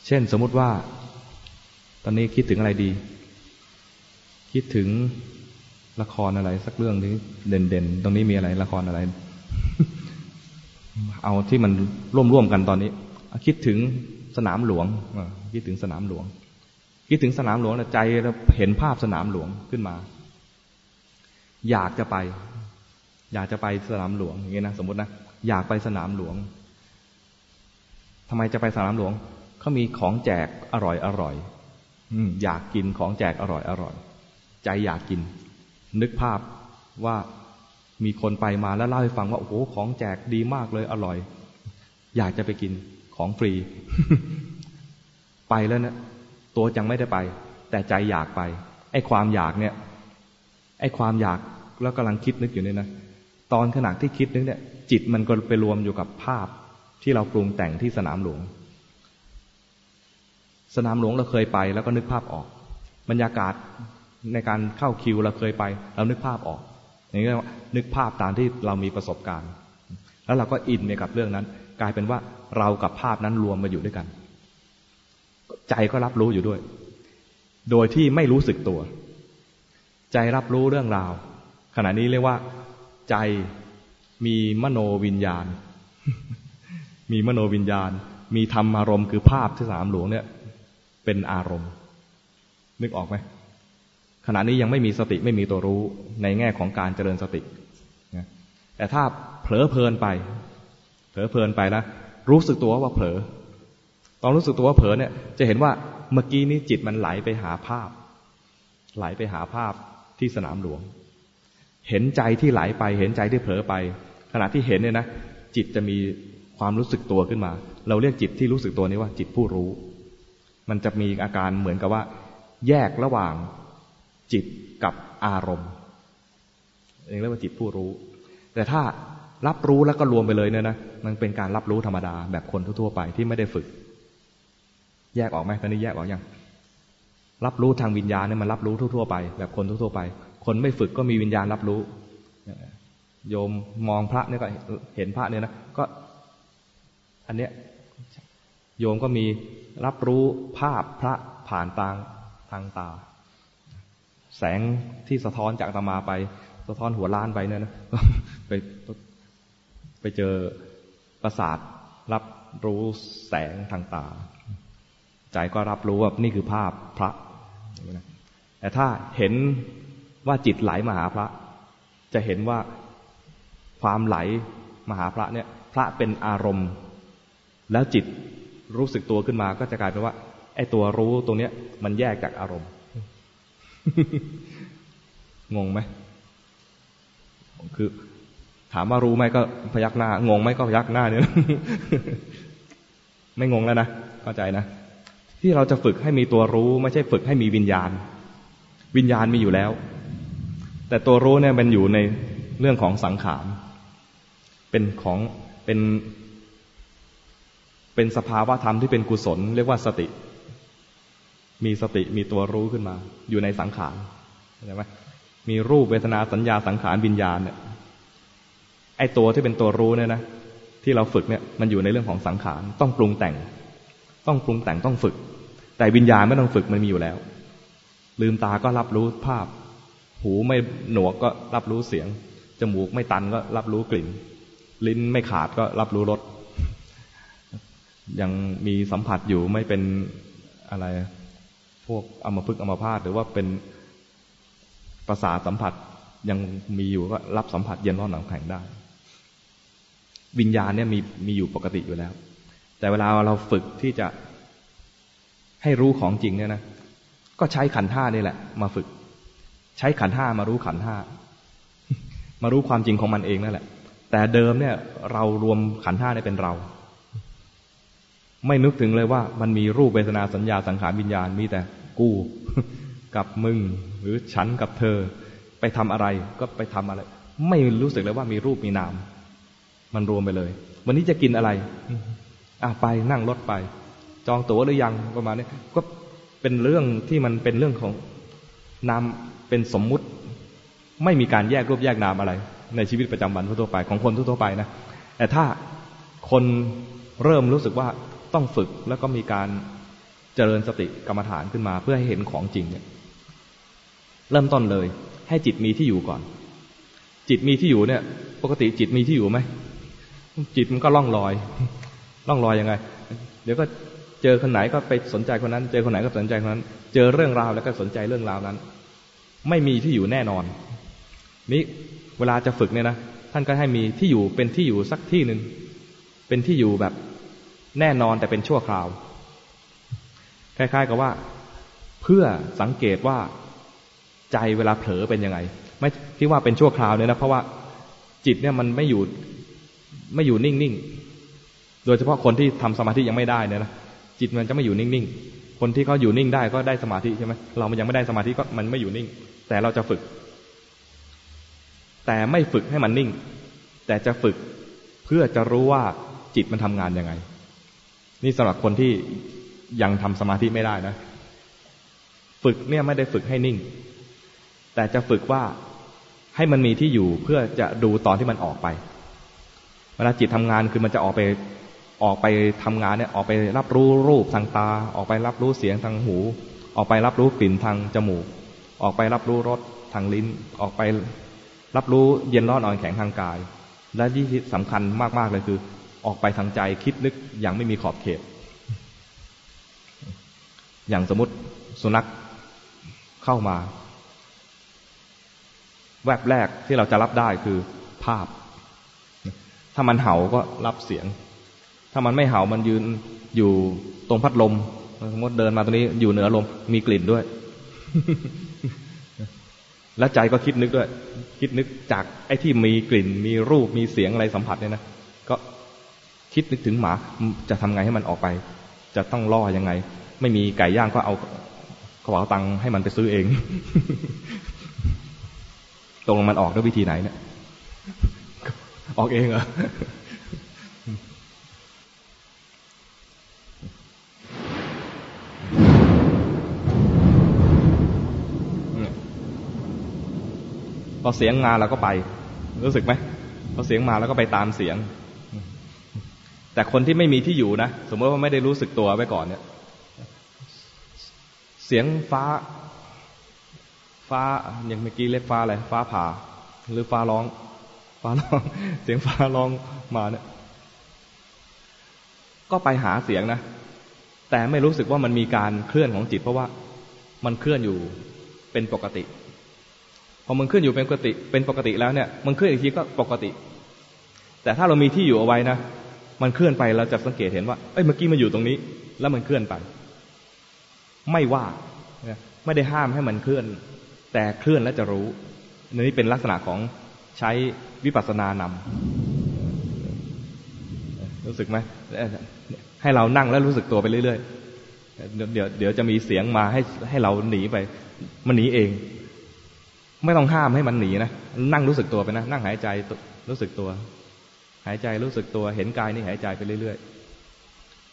เช่นสมมติว่า ตอนนี้คิดถึงอะไรดี คิดถึงละครอะไรสักเรื่องนี้เด่นๆ ตรงนี้มีอะไรละครอะไร เอาที่มันร่วมๆกันตอนนี้ คิดถึงสนามหลวงคิดถึงสนามหลวง คิดถึงสนามหลวงใจเห็นภาพสนามหลวงขึ้นมา อยากจะไป อยากจะไปสนามหลวงอย่างนี้นะสมมตินะอยากไปสนามหลวงทำไมจะไปสนามหลวงเขามีของแจกอร่อยอร่อย อยากกินของแจกอร่อยอร่อย ใจอยากกิน นึกภาพว่ามีคนไปมาแล้วเล่าให้ฟังว่าโอ้โหของแจกดีมากเลยอร่อย อยากจะไปกินของฟรี ไปแล้วนะตัวจังไม่ได้ไป แต่ใจอยากไปไอ้ความอยากเนี่ย ไอ้ความอยากแล้วกำลังคิดนึกอยู่เนี่ยนะตอนขณะที่คิดนึกเนี่ย จิตมันก็ไปรวมอยู่กับภาพที่เราปรุงแต่งที่สนามหลวง สนามหลวงเราเคยไป แล้วก็นึกภาพออก บรรยากาศในการเข้าคิวเราเคยไป เรานึกภาพออกอย่างนี้นึกภาพตามที่เรามีประสบการณ์ แล้วเราก็อินไปกับเรื่องนั้น กลายเป็นว่าเรากับภาพนั้นรวมมาอยู่ด้วยกัน ใจก็รับรู้อยู่ด้วย โดยที่ไม่รู้สึกตัว ใจรับรู้เรื่องราว ขณะนี้เรียกว่า ใจมีมโนวิญญาณ มีมโนวิญญาณ มีธรรมอารมณ์คือภาพที่สามหลวงเนี่ย เป็นอารมณ์ นึกออกไหมขณะนี้ยังไม่มีสติไม่มีตัวรู้ในแง่ของการเจริญสติแต่ถ้าเผลอเพลินไป เผลอเพลินไปนะรู้สึกตัวว่าเผลอ ตอนรู้สึกตัวว่าเผลอเนี่ย จะเห็นว่าเมื่อกี้นี้จิตมันไหลไปหาภาพ ไหลไปหาภาพที่สนามหลวง เห็นใจที่ไหลไป เห็นใจที่เผลอไป ขณะที่เห็นเนี่ยนะจิตจะมีความรู้สึกตัวขึ้นมา เราเรียกจิตที่รู้สึกตัวนี้ว่าจิตผู้รู้ มันจะมีอาการเหมือนกับว่า แยกระหว่างจิตกับอารมณ์เรียกว่าจิตผู้รู้ แต่ถ้ารับรู้แล้วก็รวมไปเลยเนี่ยนะมันเป็นการรับรู้ธรรมดาแบบคนทั่วๆไปที่ไม่ได้ฝึก แยกออกไหมตอนนี้แยกออกอยังรับรู้ทางวิญญาณเนี่ยมันรับรู้ทั่วๆไป แบบคนทั่วๆไป คนไม่ฝึกก็มีวิญญาณรับรู้โยมมองพระเนี่ยก็เห็นพระเนี่ยนะก็ อันเนี้ย โยมก็มีรับรู้ภาพพระผ่านทางทางตา แสงที่สะท้อนจากตมาไป สะท้อนหัวล้านไปเนี่ยนะไปไปเจอประสาทรับรู้แสงทางตา ใจก็รับรู้ว่านี่คือภาพพระแต่ถ้าเห็นว่าจิตไหลมาหาพระ จะเห็นว่าความไหลมาหาพระเนี่ย พระเป็นอารมณ์ แล้วจิต รู้สึกตัวขึ้นมาก็จะกลายเป็นว่า ไอ้ตัวรู้ตรงเนี้ย มันแยกจากอารมณ์ งงไหมคือ ถามว่ารู้ไหมก็พยักหน้า งงไหมก็พยักหน้าเนี่ยไม่งงแล้วนะเข้าใจนะที่เราจะฝึกให้มีตัวรู้ ไม่ใช่ฝึกให้มีวิญญาณ วิญญาณมีอยู่แล้ว แต่ตัวรู้เนี่ยมันอยู่ในเรื่องของสังขารเป็นของเป็น เป็นสภาวะธรรมที่เป็นกุศล เรียกว่าสติ มีสติมีตัวรู้ขึ้นมา อยู่ในสังขารเข้าใจไหมมีรูปเวทนาสัญญาสังขารวิญญาณเนี่ยไอ้ตัวที่เป็นตัวรู้เนี่ยนะที่เราฝึกเนี่ยมันอยู่ในเรื่องของสังขารต้องปรุงแต่ง ต้องปรุงแต่งต้องฝึก แต่วิญญาณไม่ต้องฝึกมันมีอยู่แล้ว ลืมตาก็รับรู้ภาพ หูไม่หนวกก็รับรู้เสียงจมูกไม่ตันก็รับรู้กลิ่น ลิ้นไม่ขาดก็รับรู้รส ยังมีสัมผัสอยู่ไม่เป็นอะไร พวกอมพึกอมพาตหรือว่าเป็นประสาสัมผัสยังมีอยู่ก็รับสัมผัสเย็นร้อนหนังแข็งได้ วิญญาณเนี่ยมีมีอยู่ปกติอยู่แล้ว แต่เวลาเราฝึกที่จะให้รู้ของจริงเนี่ยนะก็ใช้ขันท่านี่แหละ มาฝึก ใช้ขันท่ามารู้ขันท่ามารู้ความจริงของมันเองนั่นแหละ แต่เดิมเนี่ย เรารวมขันท่าเนี่ยเป็นเรา ไม่นึกถึงเลยว่ามันมีรูปเวทนาสัญญาสังขารวิญญาณมีแต่กูกับมึง หรือฉันกับเธอ ไปทำอะไรก็ไปทำอะไร ไม่รู้สึกเลยว่ามีรูปมีนาม มันรวมไปเลย วันนี้จะกินอะไรอะไปนั่งรถไป จองตั๋วหรือยังประมาณนี้ก็เป็นเรื่องที่มันเป็นเรื่องของนามเป็นสมมุติ ไม่มีการแยกรูปแยกนามอะไร ในชีวิตประจำวันทั่วไปของคนทั่วไปนะแต่ถ้าคนเริ่มรู้สึกว่า ต้องฝึกแล้วก็มีการเจริญสติกรรมฐานขึ้นมา เพื่อให้เห็นของจริงเนี่ย เริ่มต้นเลย ให้จิตมีที่อยู่ก่อน จิตมีที่อยู่เนี่ย ปกติจิตมีที่อยู่ไหมจิตมันก็ล่องลอยล่องลอยยังไง เดี๋ยวก็เจอคนไหนก็ไปสนใจคนนั้น เจอคนไหนก็สนใจคนนั้น เจอเรื่องราวแล้วก็สนใจเรื่องราวนั้น ไม่มีที่อยู่แน่นอน นี่เวลาจะฝึกเนี่ยนะท่านก็ให้มีที่อยู่เป็นที่อยู่สักที่หนึ่งเป็นที่อยู่แบบ แน่นอนแต่เป็นชั่วคราว คล้าย ๆ กับว่า เพื่อสังเกตว่าใจเวลาเผลอเป็นยังไง ไม่ที่ว่าเป็นชั่วคราวเนี่ยนะเพราะว่าจิตเนี่ยมันไม่อยู่ไม่อยู่นิ่งๆ โดยเฉพาะคนที่ทำสมาธิยังไม่ได้เนี่ยนะจิตมันจะไม่อยู่นิ่งๆ คนที่เขาอยู่นิ่งได้ก็ได้สมาธิใช่ไหมเรามันยังไม่ได้สมาธิก็มันไม่อยู่นิ่ง แต่เราจะฝึก แต่ไม่ฝึกให้มันนิ่ง แต่จะฝึกเพื่อจะรู้ว่าจิตมันทำงานยังไง นี่สำหรับคนที่ยังทำสมาธิไม่ได้นะ ฝึกเนี่ยไม่ได้ฝึกให้นิ่ง แต่จะฝึกว่าให้มันมีที่อยู่เพื่อจะดูตอนที่มันออกไป เวลาจิตทำงานคือมันจะออกไปออกไปทำงานเนี่ยออกไปรับรู้รูปทางตา ออกไปรับรู้เสียงทางหู ออกไปรับรู้กลิ่นทางจมูก ออกไปรับรู้รสทางลิ้น ออกไปรับรู้เย็นร้อนอ่อนแข็งทางกาย และที่สำคัญมากๆเลยคือ ออกไปทางใจคิดนึกอย่างไม่มีขอบเขต อย่างสมมติสุนัขเข้ามา แวบแรกที่เราจะรับได้คือภาพ ถ้ามันเห่าก็รับเสียง ถ้ามันไม่เห่ามันยืนอยู่ตรงพัดลมสมมติเดินมาตรงนี้อยู่เหนือลมมีกลิ่นด้วย แล้วใจก็คิดนึกด้วย คิดนึกจากไอ้ที่มีกลิ่น มีรูปมีเสียงอะไรสัมผัสเนี่ยนะ คิดนึกถึงหมาจะทำไงให้มันออกไป จะต้องล่อยังไง ไม่มีไก่ย่างก็เอากระเป๋าตังค์ให้มันไปซื้อเองตรงมันออกด้วยวิธีไหนเนี่ยออกเองเหรอพอเสียงมาเราก็ไป รู้สึกไหมพอเสียงมาแล้วก็ไปตามเสียง แต่คนที่ไม่มีที่อยู่นะสมมติว่าไม่ได้รู้สึกตัวไว้ก่อนเนี่ย เสียงฟ้า ฟ้าอย่างเมื่อกี้เรียกฟ้าอะไรฟ้าผ่า หรือฟ้าร้อง ฟ้าร้อง เสียงฟ้าร้องมาเนี่ย ก็ไปหาเสียงนะแต่ไม่รู้สึกว่ามันมีการเคลื่อนของจิต เพราะว่ามันเคลื่อนอยู่เป็นปกติ พอมันเคลื่อนอยู่เป็นปกติ เป็นปกติแล้วเนี่ย มันเคลื่อนอีกทีก็ปกติ แต่ถ้าเรามีที่อยู่เอาไว้นะ มันเคลื่อนไปเราจะสังเกตเห็นว่าเอ้ยเมื่อกี้มันอยู่ตรงนี้ แล้วมันเคลื่อนไป ไม่ว่าไม่ได้ห้ามให้มันเคลื่อน แต่เคลื่อนแล้วจะรู้นี่เป็นลักษณะของใช้วิปัสสนานำรู้สึกไหมให้เรานั่งแล้วรู้สึกตัวไปเรื่อยๆเดี๋ยวเดี๋ยวจะมีเสียงมาให้ให้เราหนีไป มันหนีเอง ไม่ต้องห้ามให้มันหนีนะนั่งรู้สึกตัวไปนะนั่งหายใจรู้สึกตัว หายใจรู้สึกตัวเห็นกายนี่หายใจไปเรื่อย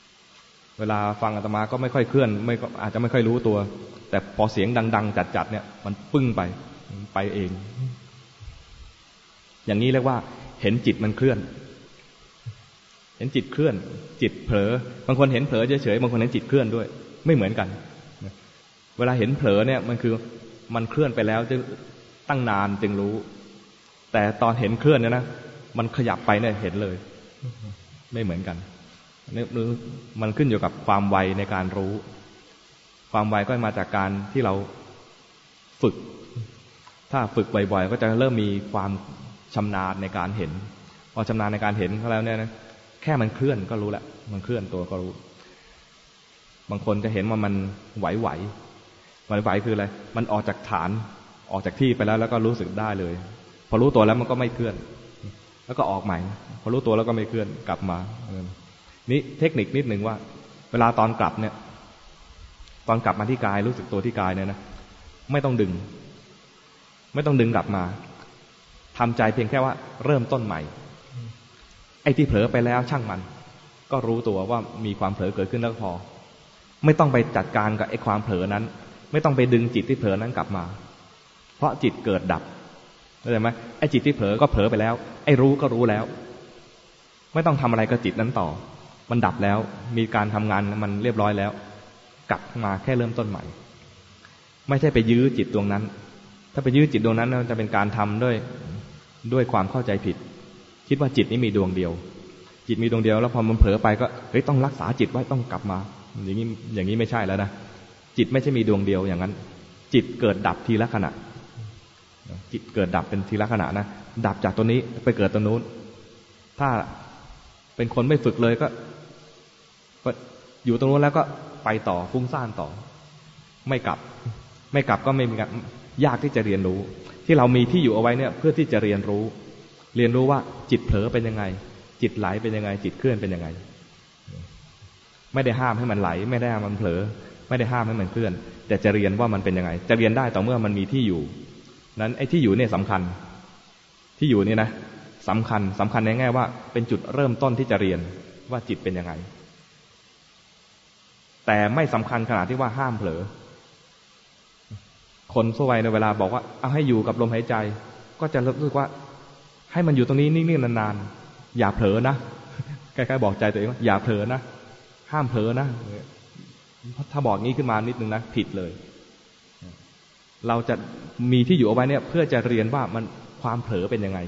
ๆ เวลาฟังอาตมาก็ไม่ค่อยเคลื่อน ไม่อาจจะไม่ค่อยรู้ตัว แต่พอเสียงดัง ๆ จัดๆเนี่ย มันปึ้งไปไปเอง อย่างนี้เรียกว่า เห็นจิตมันเคลื่อน เห็นจิตเคลื่อน จิตเผลอบางคนเห็นเผลอเฉยๆบางคนเห็นจิตเคลื่อนด้วย ไม่เหมือนกัน เวลาเห็นเผลอเนี่ยมันคือมันเคลื่อนไปแล้วจึงตั้งนานจึงรู้ แต่ตอนเห็นเคลื่อนเนี่ยนะ มันขยับไปเนี่ยเห็นเลย ไม่เหมือนกันนี่มันขึ้นอยู่กับความไวในการรู้ ความไวก็มาจากการที่เราฝึก ถ้าฝึกบ่อยๆ ก็จะเริ่มมีความชำนาญในการเห็น พอชำนาญในการเห็นเขาแล้วเนี่ยนะแค่มันเคลื่อนก็รู้แหละ มันเคลื่อนตัวก็รู้ บางคนจะเห็นว่ามันไหวไหวไหวไหวคืออะไร มันออกจากฐานออกจากที่ไปแล้วแล้วก็รู้สึกได้เลย พอรู้ตัวแล้วมันก็ไม่เคลื่อน แล้วก็ออกใหม่ พอรู้ตัวแล้วก็ไม่เคลื่อนกลับมานี่เทคนิคนิดหนึ่งว่า เวลาตอนกลับเนี่ย ตอนกลับมาที่กายรู้สึกตัวที่กายเนี่ยนะไม่ต้องดึง ไม่ต้องดึงกลับมาทำใจเพียงแค่ว่า เริ่มต้นใหม่ ไอ้ที่เผลอไปแล้วช่างมัน ก็รู้ตัวว่ามีความเผลอเกิดขึ้นแล้วพอ ไม่ต้องไปจัดการกับไอ้ความเผลอนั้น ไม่ต้องไปดึงจิตที่เผลอนั้นกลับมา เพราะจิตเกิดดับ เข้าใจไหมไอ้จิตที่เผลอก็เผลอไปแล้ว ไอ้รู้ก็รู้แล้ว ไม่ต้องทำอะไรกับจิตนั้นต่อ มันดับแล้ว มีการทำงานมันเรียบร้อยแล้ว กลับมาแค่เริ่มต้นใหม่ ไม่ใช่ไปยื้อจิตดวงนั้น ถ้าไปยื้อจิตดวงนั้นจะเป็นการทำด้วยด้วยความเข้าใจผิด คิดว่าจิตนี้มีดวงเดียว จิตมีดวงเดียวแล้วพอมันเผลอไปก็เฮ้ยต้องรักษาจิตไว้ต้องกลับมา อย่างนี้อย่างนี้ไม่ใช่แล้วนะจิตไม่ใช่มีดวงเดียวอย่างนั้น จิตเกิดดับทีละขณะ จิตเกิดดับเป็นทีละขณะนะดับจากตัวนี้ไปเกิดตัวนู้น ถ้าเป็นคนไม่ฝึกเลยก็ ก็อยู่ตรงนู้นแล้วก็ไปต่อฟุ้งซ่านต่อ ไม่กลับ ไม่กลับก็ไม่มียากที่จะเรียนรู้ ที่เรามีที่อยู่เอาไว้เนี่ย เพื่อที่จะเรียนรู้ เรียนรู้ว่าจิตเผลอเป็นยังไง จิตไหลเป็นยังไง จิตเคลื่อนเป็นยังไง ไม่ได้ห้ามให้มันไหล ไม่ได้ห้ามมันเผลอ ไม่ได้ห้ามให้มันเคลื่อน แต่จะเรียนว่ามันเป็นยังไง จะเรียนได้ต่อเมื่อมันมีที่อยู่ นั้นไอ้ที่อยู่เนี่ยสำคัญ ที่อยู่นี่นะสำคัญสำคัญในแง่ว่า เป็นจุดเริ่มต้นที่จะเรียนว่าจิตเป็นยังไง แต่ไม่สำคัญขนาดที่ว่าห้ามเผลอ คนทั่วไปในเวลาบอกว่า เอาให้อยู่กับลมหายใจ ก็จะรู้สึกว่า ให้มันอยู่ตรงนี้นิ่งๆนานๆ อย่าเผลอนะใกล้ๆบอกใจตัวเองว่าอย่าเผลอนะ ห้ามเผลอนะ ถ้าบอกงี้ขึ้นมานิดนึงนะ ผิดเลย เราจะมีที่อยู่เอาไว้เนี่ย เพื่อจะเรียนว่ามันความเผลอเป็นยังไง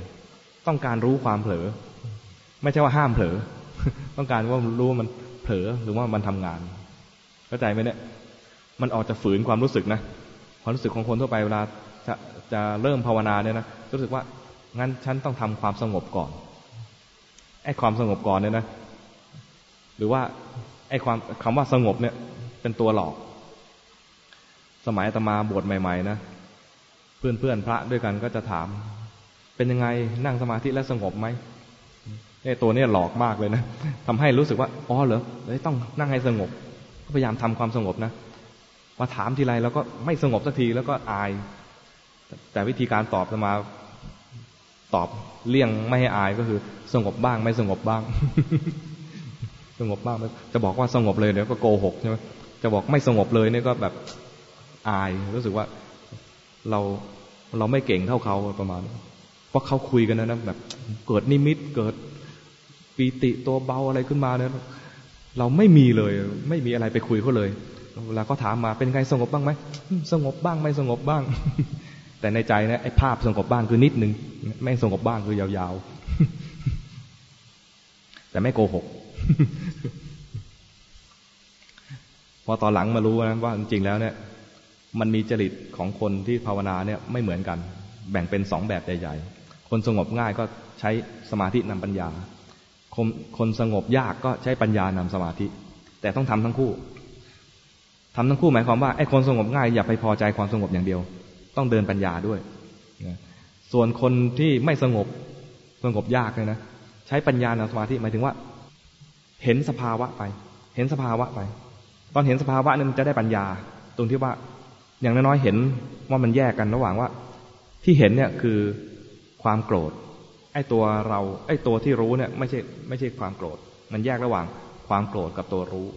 ต้องการรู้ความเผลอ ไม่ใช่ว่าห้ามเผลอ ต้องการว่ารู้ว่ามันเผลอหรือว่ามันทำงาน เข้าใจไหมเนี่ย มันออกจะฝืนความรู้สึกนะความรู้สึกของคนทั่วไปเวลาจะจะเริ่มภาวนาเนี่ยนะรู้สึกว่างั้นฉันต้องทำความสงบก่อนไอ้ความสงบก่อนเนี่ยนะ หรือว่าไอ้ความคำว่าสงบเนี่ย เป็นตัวหลอก สมัยตมาบวชใหม่ ๆ นะ เพื่อนๆพระด้วยกันก็จะถาม เป็นยังไงนั่งสมาธิแล้วสงบไหมไอ้ตัวนี้หลอกมากเลยนะทำให้รู้สึกว่าอ๋อเหรอเลยต้องนั่งให้สงบพยายามทำความสงบนะมาถามทีไรแล้วก็ไม่สงบสักทีแล้วก็อาย แต่วิธีการตอบสมาตอบเลี่ยงไม่ให้อายก็คือ สงบบ้าง ไม่สงบบ้าง สงบบ้างจะบอกว่าสงบเลยเดี๋ยวก็โกหกใช่ไหมจะบอกไม่สงบเลยเนี่ยก็แบบ อาย รู้สึกว่าเราเราไม่เก่งเท่าเขาประมาณเพราะเขาคุยกันนะนะแบบเกิดนิมิตเกิดปีติตัวเบาอะไรขึ้นมาเนี่ยเราไม่มีเลย ไม่มีอะไรไปคุยเขาเลยเวลาเขาถามมาเป็นไงสงบบ้างไหมสงบบ้างไม่สงบบ้าง แต่ในใจนะไอ้ภาพสงบบ้างคือนิดนึงไม่สงบบ้างคือยาวๆ แต่ไม่โกหกพอตอนหลังมารู้นะว่าจริงๆแล้วเนี่ย มันมีจริตของคนที่ภาวนาเนี่ยไม่เหมือนกัน แบ่งเป็นสองแบบใหญ่ๆ คนสงบง่ายก็ใช้สมาธินำปัญญา คนคนสงบยากก็ใช้ปัญญานำสมาธิ แต่ต้องทำทั้งคู่ทำทั้งคู่หมายความว่าไอ้คนสงบง่ายอย่าไปพอใจความสงบอย่างเดียว ต้องเดินปัญญาด้วย ส่วนคนที่ไม่สงบสงบยากเลยนะใช้ปัญญานำสมาธิหมายถึงว่า เห็นสภาวะไป เห็นสภาวะไป ตอนเห็นสภาวะนึงจะได้ปัญญา ตรงที่ว่า อย่างน้อยๆเห็นว่ามันแยกกันระหว่างว่า ที่เห็นเนี่ยคือความโกรธไอ้ตัวเราไอ้ตัวที่รู้เนี่ยไม่ใช่ไม่ใช่ความโกรธ มันแยกระหว่างความโกรธกับตัวรู้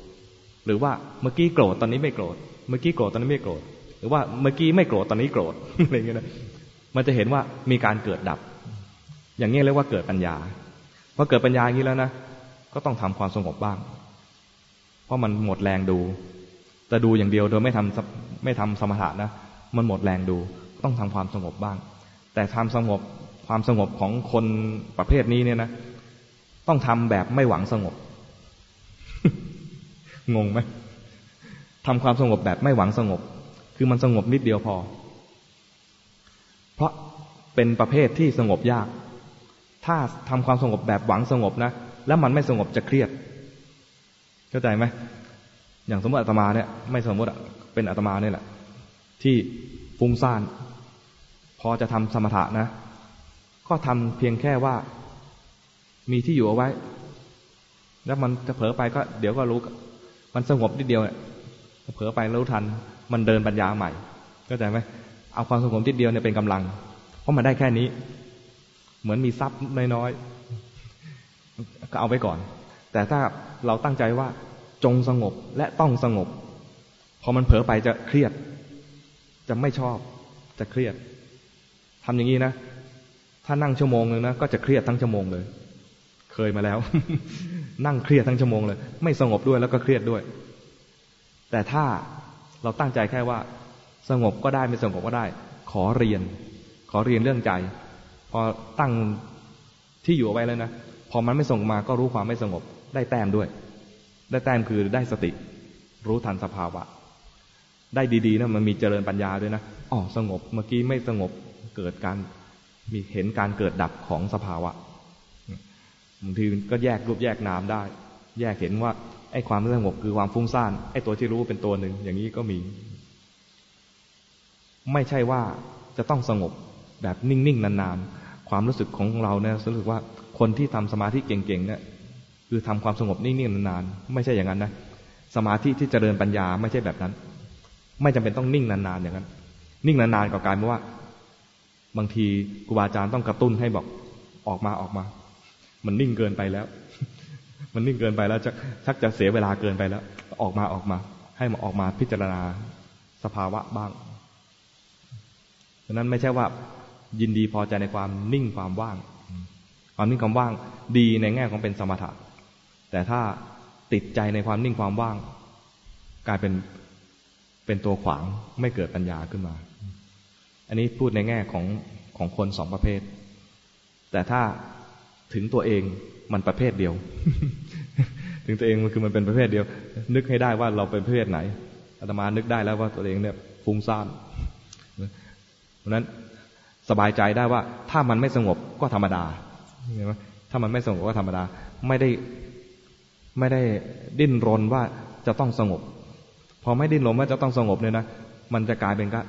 หรือว่าเมื่อกี้โกรธตอนนี้ไม่โกรธ เมื่อกี้โกรธตอนนี้ไม่โกรธ หรือว่าเมื่อกี้ไม่โกรธตอนนี้โกรธอะไรเงี้ยนะมันจะเห็นว่ามีการเกิดดับ อย่างนี้เรียกว่าเกิดปัญญาพอเกิดปัญญาอย่างนี้แล้วนะก็ต้องทำความสงบบ้าง เพราะมันหมดแรงดู แต่ดูอย่างเดียวโดยไม่ทำ ไม่ทำสมถะนะมันหมดแรงดู ต้องทำความสงบบ้าง แต่ทำสงบความสงบของคนประเภทนี้เนี่ยนะต้องทำแบบไม่หวังสงบ งงไหมทำความสงบแบบไม่หวังสงบ คือมันสงบนิดเดียวพอ เพราะเป็นประเภทที่สงบยาก ถ้าทำความสงบแบบหวังสงบนะแล้วมันไม่สงบจะเครียด เข้าใจไหมอย่างสมมติอาตมาเนี่ย ไม่สมมติ เป็นอาตมาเนี่ยแหละ ที่ฟุ้งซ่าน พอจะทำสมถะนะ ก็ทำเพียงแค่ว่า มีที่อยู่เอาไว้ แล้วมันจะเผลอไปก็ เดี๋ยวก็รู้ มันสงบนิดเดียวเนี่ยเผลอไปรู้ทัน มันเดินปัญญาใหม่เข้าใจไหมเอาความสงบนิดเดียวเนี่ยเป็นกำลัง เพราะมันได้แค่นี้ เหมือนมีทรัพย์น้อยๆก็เอาไว้ก่อน แต่ถ้าเราตั้งใจว่าจงสงบและต้องสงบ พอมันเผลอไปจะเครียด จะไม่ชอบ จะเครียดทำอย่างนี้นะ ถ้านั่งชั่วโมงนึงนะก็จะเครียดทั้งชั่วโมงเลย เคยมาแล้ว นั่งเครียดทั้งชั่วโมงเลย ไม่สงบด้วยแล้วก็เครียดด้วย แต่ถ้าเราตั้งใจแค่ว่า สงบก็ได้ไม่สงบก็ได้ ขอเรียน ขอเรียนเรื่องใจ พอตั้งที่อยู่ไว้แล้วนะพอมันไม่ส่งมาก็รู้ความไม่สงบ ได้แต้มด้วย ได้แต้มคือได้สติ รู้ทันสภาวะ ได้ดีๆนะมันมีเจริญปัญญาด้วยนะอ๋อสงบเมื่อกี้ไม่สงบเกิดการมีเห็นการเกิดดับของสภาวะบางทีก็แยกรูปแยกนามได้ แยกเห็นว่าไอ้ความสงบคือความฟุ้งซ่านไอ้ตัวที่รู้เป็นตัวหนึ่งอย่างนี้ก็มี ไม่ใช่ว่าจะต้องสงบแบบนิ่งๆนานๆความรู้สึกของเราเนี่ยรู้สึกว่าคนที่ทำสมาธิเก่งๆเนี่ยคือทำความสงบนิ่งๆนานๆไม่ใช่อย่างนั้นนะสมาธิที่จเจริญปัญญาไม่ใช่แบบนั้น ไม่จำเป็นต้องนิ่งนานๆอย่างนั้น นิ่งนานๆก็กลายเป็นว่า บางทีครูบาอาจารย์ต้องกระตุ้นให้บอกออกมาออกมา มันนิ่งเกินไปแล้ว มันนิ่งเกินไปแล้วจะชักจะเสียเวลาเกินไปแล้ว ออกมาออกมา ให้มาออกมาพิจารณาสภาวะบ้างดังนั้นไม่ใช่ว่า ยินดีพอใจในความนิ่งความว่างความนิ่งความว่างดีในแง่ของเป็นสมถะแต่ถ้าติดใจในความนิ่งความว่าง กลายเป็น เป็นตัวขวางไม่เกิดปัญญาขึ้นมา อันนี้พูดในแง่ของของคนสองประเภท แต่ถ้าถึงตัวเองมันประเภทเดียว ถึงตัวเองมันคือมันเป็นประเภทเดียว นึกให้ได้ว่าเราเป็นประเภทไหนอาตมานึกได้แล้วว่าตัวเองเนี่ยฟุ้งซ่านเพราะนั้นสบายใจได้ว่าถ้ามันไม่สงบก็ธรรมดาเห็นไหมถ้ามันไม่สงบก็ธรรมดา ไม่ได้ไม่ได้ดิ้นรนว่าจะต้องสงบ พอไม่ดิ้นรนว่าจะต้องสงบเนี่ยนะ มันจะกลายเป็นก็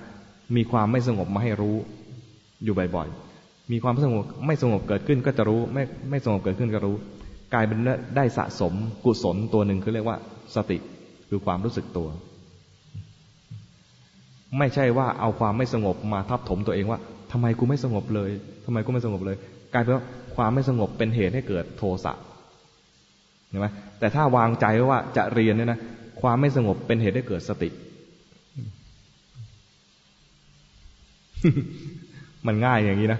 มีความไม่สงบมาให้รู้อยู่บ่อยๆ มีความสงบไม่สงบเกิดขึ้นก็จะรู้ ไม่ไม่สงบเกิดขึ้นก็รู้ กลายเป็นได้สะสมกุศลตัวหนึ่งคือเรียกว่า สติคือความรู้สึกตัว ไม่ใช่ว่าเอาความไม่สงบมาทับถมตัวเองว่าทำไมกูไม่สงบเลยทำไมกูไม่สงบเลย กลายเป็นว่าความไม่สงบเป็นเหตุให้เกิดโทสะเห็นไหมแต่ถ้าวางใจว่าจะเรียนเนี่ยนะ ความไม่สงบเป็นเหตุให้เกิดสติ มันง่ายอย่างนี้นะ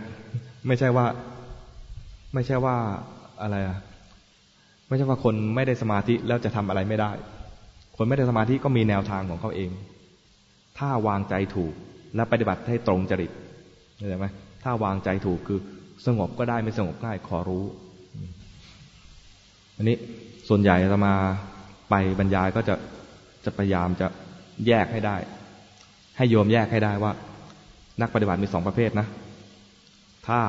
ไม่ใช่ว่า ไม่ใช่ว่าอะไรอะไม่ใช่ว่าคนไม่ได้สมาธิแล้วจะทำอะไรไม่ได้ คนไม่ได้สมาธิก็มีแนวทางของเขาเอง ถ้าวางใจถูกและปฏิบัติให้ตรงจริตเข้าใจไหมถ้าวางใจถูกคือสงบก็ได้ไม่สงบง่ายขอรู้ อันนี้ส่วนใหญ่จะมา ไปบรรยายก็จะจะพยายามจะแยกให้ได้ ให้โยมแยกให้ได้ว่า นักปฏิบัติมีสองประเภทนะ ถ้า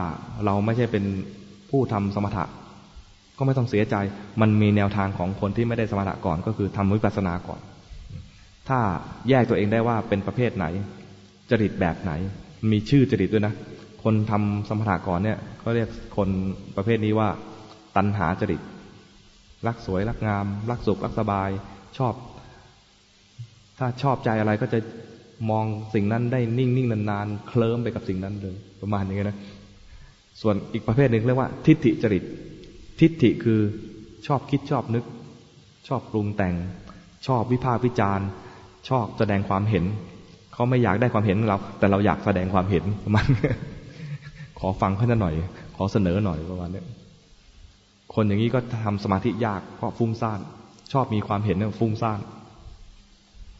เราไม่ใช่เป็นผู้ทำสมถะ ก็ไม่ต้องเสียใจ มันมีแนวทางของคนที่ไม่ได้สมถะก่อน ก็คือทำวิปัสสนาก่อน ถ้าแยกตัวเองได้ว่าเป็นประเภทไหน จริตแบบไหน มีชื่อจริตด้วยนะ คนทำสมถะก่อนเนี่ยเขาเรียกคนประเภทนี้ว่า ตัณหาจริต รักสวย รักงาม รักสุข รักสบาย ชอบ ถ้าชอบใจอะไรก็จะมองสิ่งนั้นได้นิ่งนิ่งนานๆ เคลิ้มไปกับสิ่งนั้นเลย ประมาณนี้นะ ส่วนอีกประเภทหนึ่งเรียกว่า ทิฏฐิจริต ทิฏฐิคือชอบคิดชอบนึก ชอบปรุงแต่ง ชอบวิพากษ์วิจารณ์ ชอบแสดงความเห็น เขาไม่อยากได้ความเห็นเรา แต่เราอยากแสดงความเห็นประมาณขอฟังเขาหน่อย ขอเสนอหน่อยประมาณนี้ คนอย่างนี้ก็ทำสมาธิยากเพราะฟุ้งซ่าน ชอบมีความเห็นเนี่ยฟุ้งซ่าน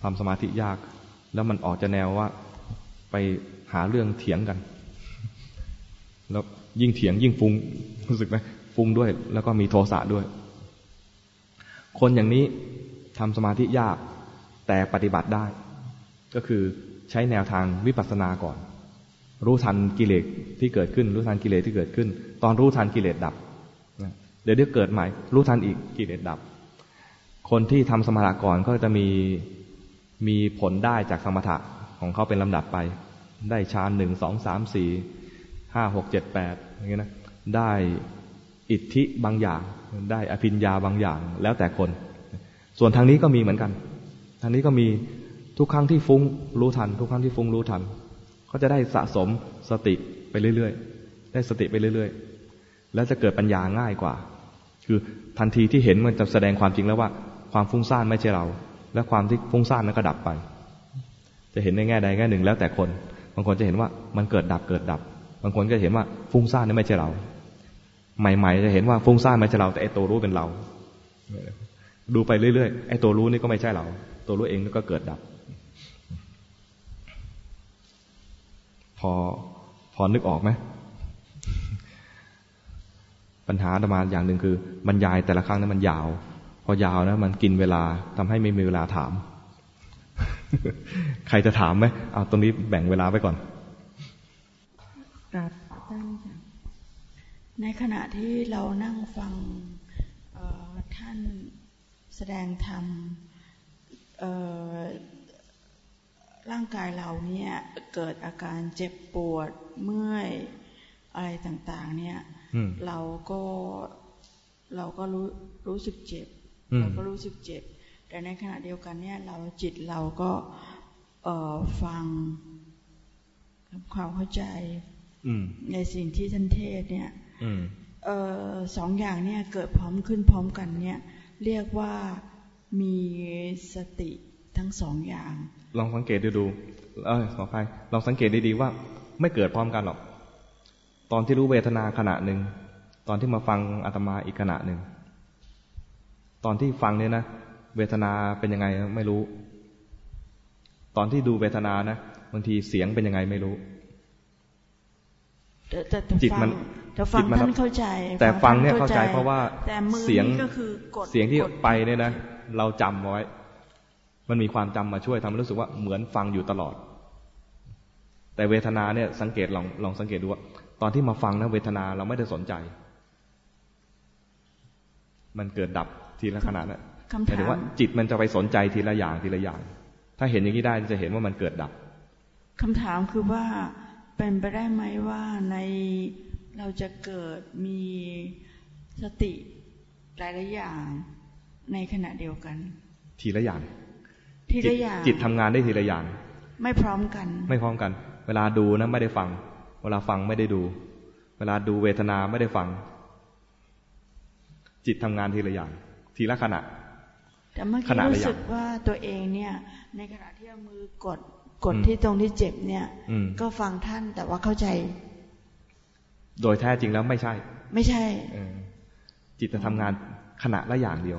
ทำสมาธิยาก แล้วมันออกจะแนวว่า ไปหาเรื่องเถียงกัน แล้วยิ่งเถียงยิ่งฟุง้งรู้สึกไหมฟุ้งด้วย แล้วก็มีโทสะด้วย คนอย่างนี้ทำสมาธิยากแต่ปฏิบัติได้ ก็คือใช้แนวทางวิปัสสนาก่อน รู้ทันกิเลสที่เกิดขึ้น รู้ทันกิเลสที่เกิดขึ้น ตอนรู้ทันกิเลสดับ เดี๋ยวเดี๋ยวเกิดใหม่ รู้ทันอีกกิเลสดับ คนที่ทำสมถะก่อนก็จะมีมีผลได้จากสมถะของเขาเป็นลำดับไป ได้ฌานหนึ่งสองสามสี่ห้าหกเจ็ดแปดอย่างเงี้ยนะได้อิทธิบางอย่าง ได้อภิญญาบางอย่าง แล้วแต่คน ส่วนทางนี้ก็มีเหมือนกัน ทางนี้ก็มีทุกครั้งที่ฟุ้งรู้ทัน ทุกครั้งที่ฟุ้งรู้ทันเขาจะได้สะสมสติไปเรื่อยๆ ได้สติไปเรื่อยๆ แล้วจะเกิดปัญญาง่ายกว่า คือทันทีที่เห็นมันจะแสดงความจริงแล้วว่า ความฟุ้งซ่านไม่ใช่เรา และความที่ฟุ้งซ่านนั้นก็ดับไป จะเห็นในแง่ใดแง่หนึ่งแล้วแต่คน บางคนจะเห็นว่ามันเกิดดับเกิดดับ บางคนก็เห็นว่าฟุ้งซ่านนี่ไม่ใช่เรา ใหม่ ๆ จะเห็นว่าฟุ้งซ่านไม่ใช่เรา แต่ไอตัวรู้เป็นเรา ดูไปเรื่อยๆไอตัวรู้นี่ก็ไม่ใช่เรา ตัวรู้เองก็เกิดดับ พอพอนึกออกไหม ปัญหาประมาณอย่างหนึ่งคือบรรยายแต่ละครั้งนั้นมันยาว พอยาวนะมันกินเวลาทำให้ไม่มีเวลาถาม ใครจะถามไหมเอาตรงนี้แบ่งเวลาไว้ก่อนครับท่านในขณะที่เรานั่งฟังท่านแสดงธรรมร่างกายเราเนี่ยเกิดอาการเจ็บปวดเมื่อยอะไรต่างๆ เนี่ย เราก็เราก็รู้รู้สึกเจ็บ เราก็รู้สึกเจ็บ แต่ในขณะเดียวกันเนี่ย เราจิตเราก็ฟังความเข้าใจในสิ่งที่ท่านเทศเนี่ยสองอย่างเนี่ยเกิดพร้อมขึ้นพร้อมกันเนี่ย เรียกว่ามีสติทั้งสองอย่าง ลองสังเกตดูดูเออขอไปลองสังเกตดีๆว่า ไม่เกิดพร้อมกันหรอก ตอนที่รู้เวทนาขณะหนึ่ง ตอนที่มาฟังอาตมาอีกขณะหนึ่ง ตอนที่ฟังเนี่ยนะ เวทนาเป็นยังไงไม่รู้ ตอนที่ดูเวทนานะบางทีเสียงเป็นยังไงไม่รู้จิตมันจะฟังท่านเข้าใจ แต่ฟังเนี่ยเข้าใจเพราะว่าเสียงก็คือเสียงที่ไปเนี่ยนะ เราจำไว้ มันมีความจำมาช่วยทำให้รู้สึกว่าเหมือนฟังอยู่ตลอด แต่เวทนาเนี่ยสังเกตลองลองสังเกตดูว่าต อนที่มาฟังนะเวทนาเราไม่ได้สนใจ มันเกิดดับทีละขณะนะหมายถึงว่าจิตมันจะไปสนใจทีละอย่างทีละอย่าง ถ้าเห็นอย่างนี้ได้จะเห็นว่ามันเกิดดับคำถามคือว่าเป็นไปได้ไหมว่าในเราจะเกิดมีสติหลายๆอย่างในขณะเดียวกัน ทีละอย่าง ทีละอย่าง จิตทำงานได้ทีละอย่าง ไม่พร้อมกัน ไม่พร้อมกัน เวลาดูนะไม่ได้ฟัง เวลาฟังไม่ได้ดู เวลาดูเวทนาไม่ได้ฟัง จิตทำงานทีละอย่าง ทีละขณะแต่เมื่อกี้รู้สึกว่าตัวเองเนี่ย ในขณะที่เอามือกดกดที่ตรงที่เจ็บเนี่ยก็ฟังท่านแต่ว่าเข้าใจ โดยแท้จริงแล้วไม่ใช่ ไม่ใช่จิตจะทำงานขณะละอย่างเดียว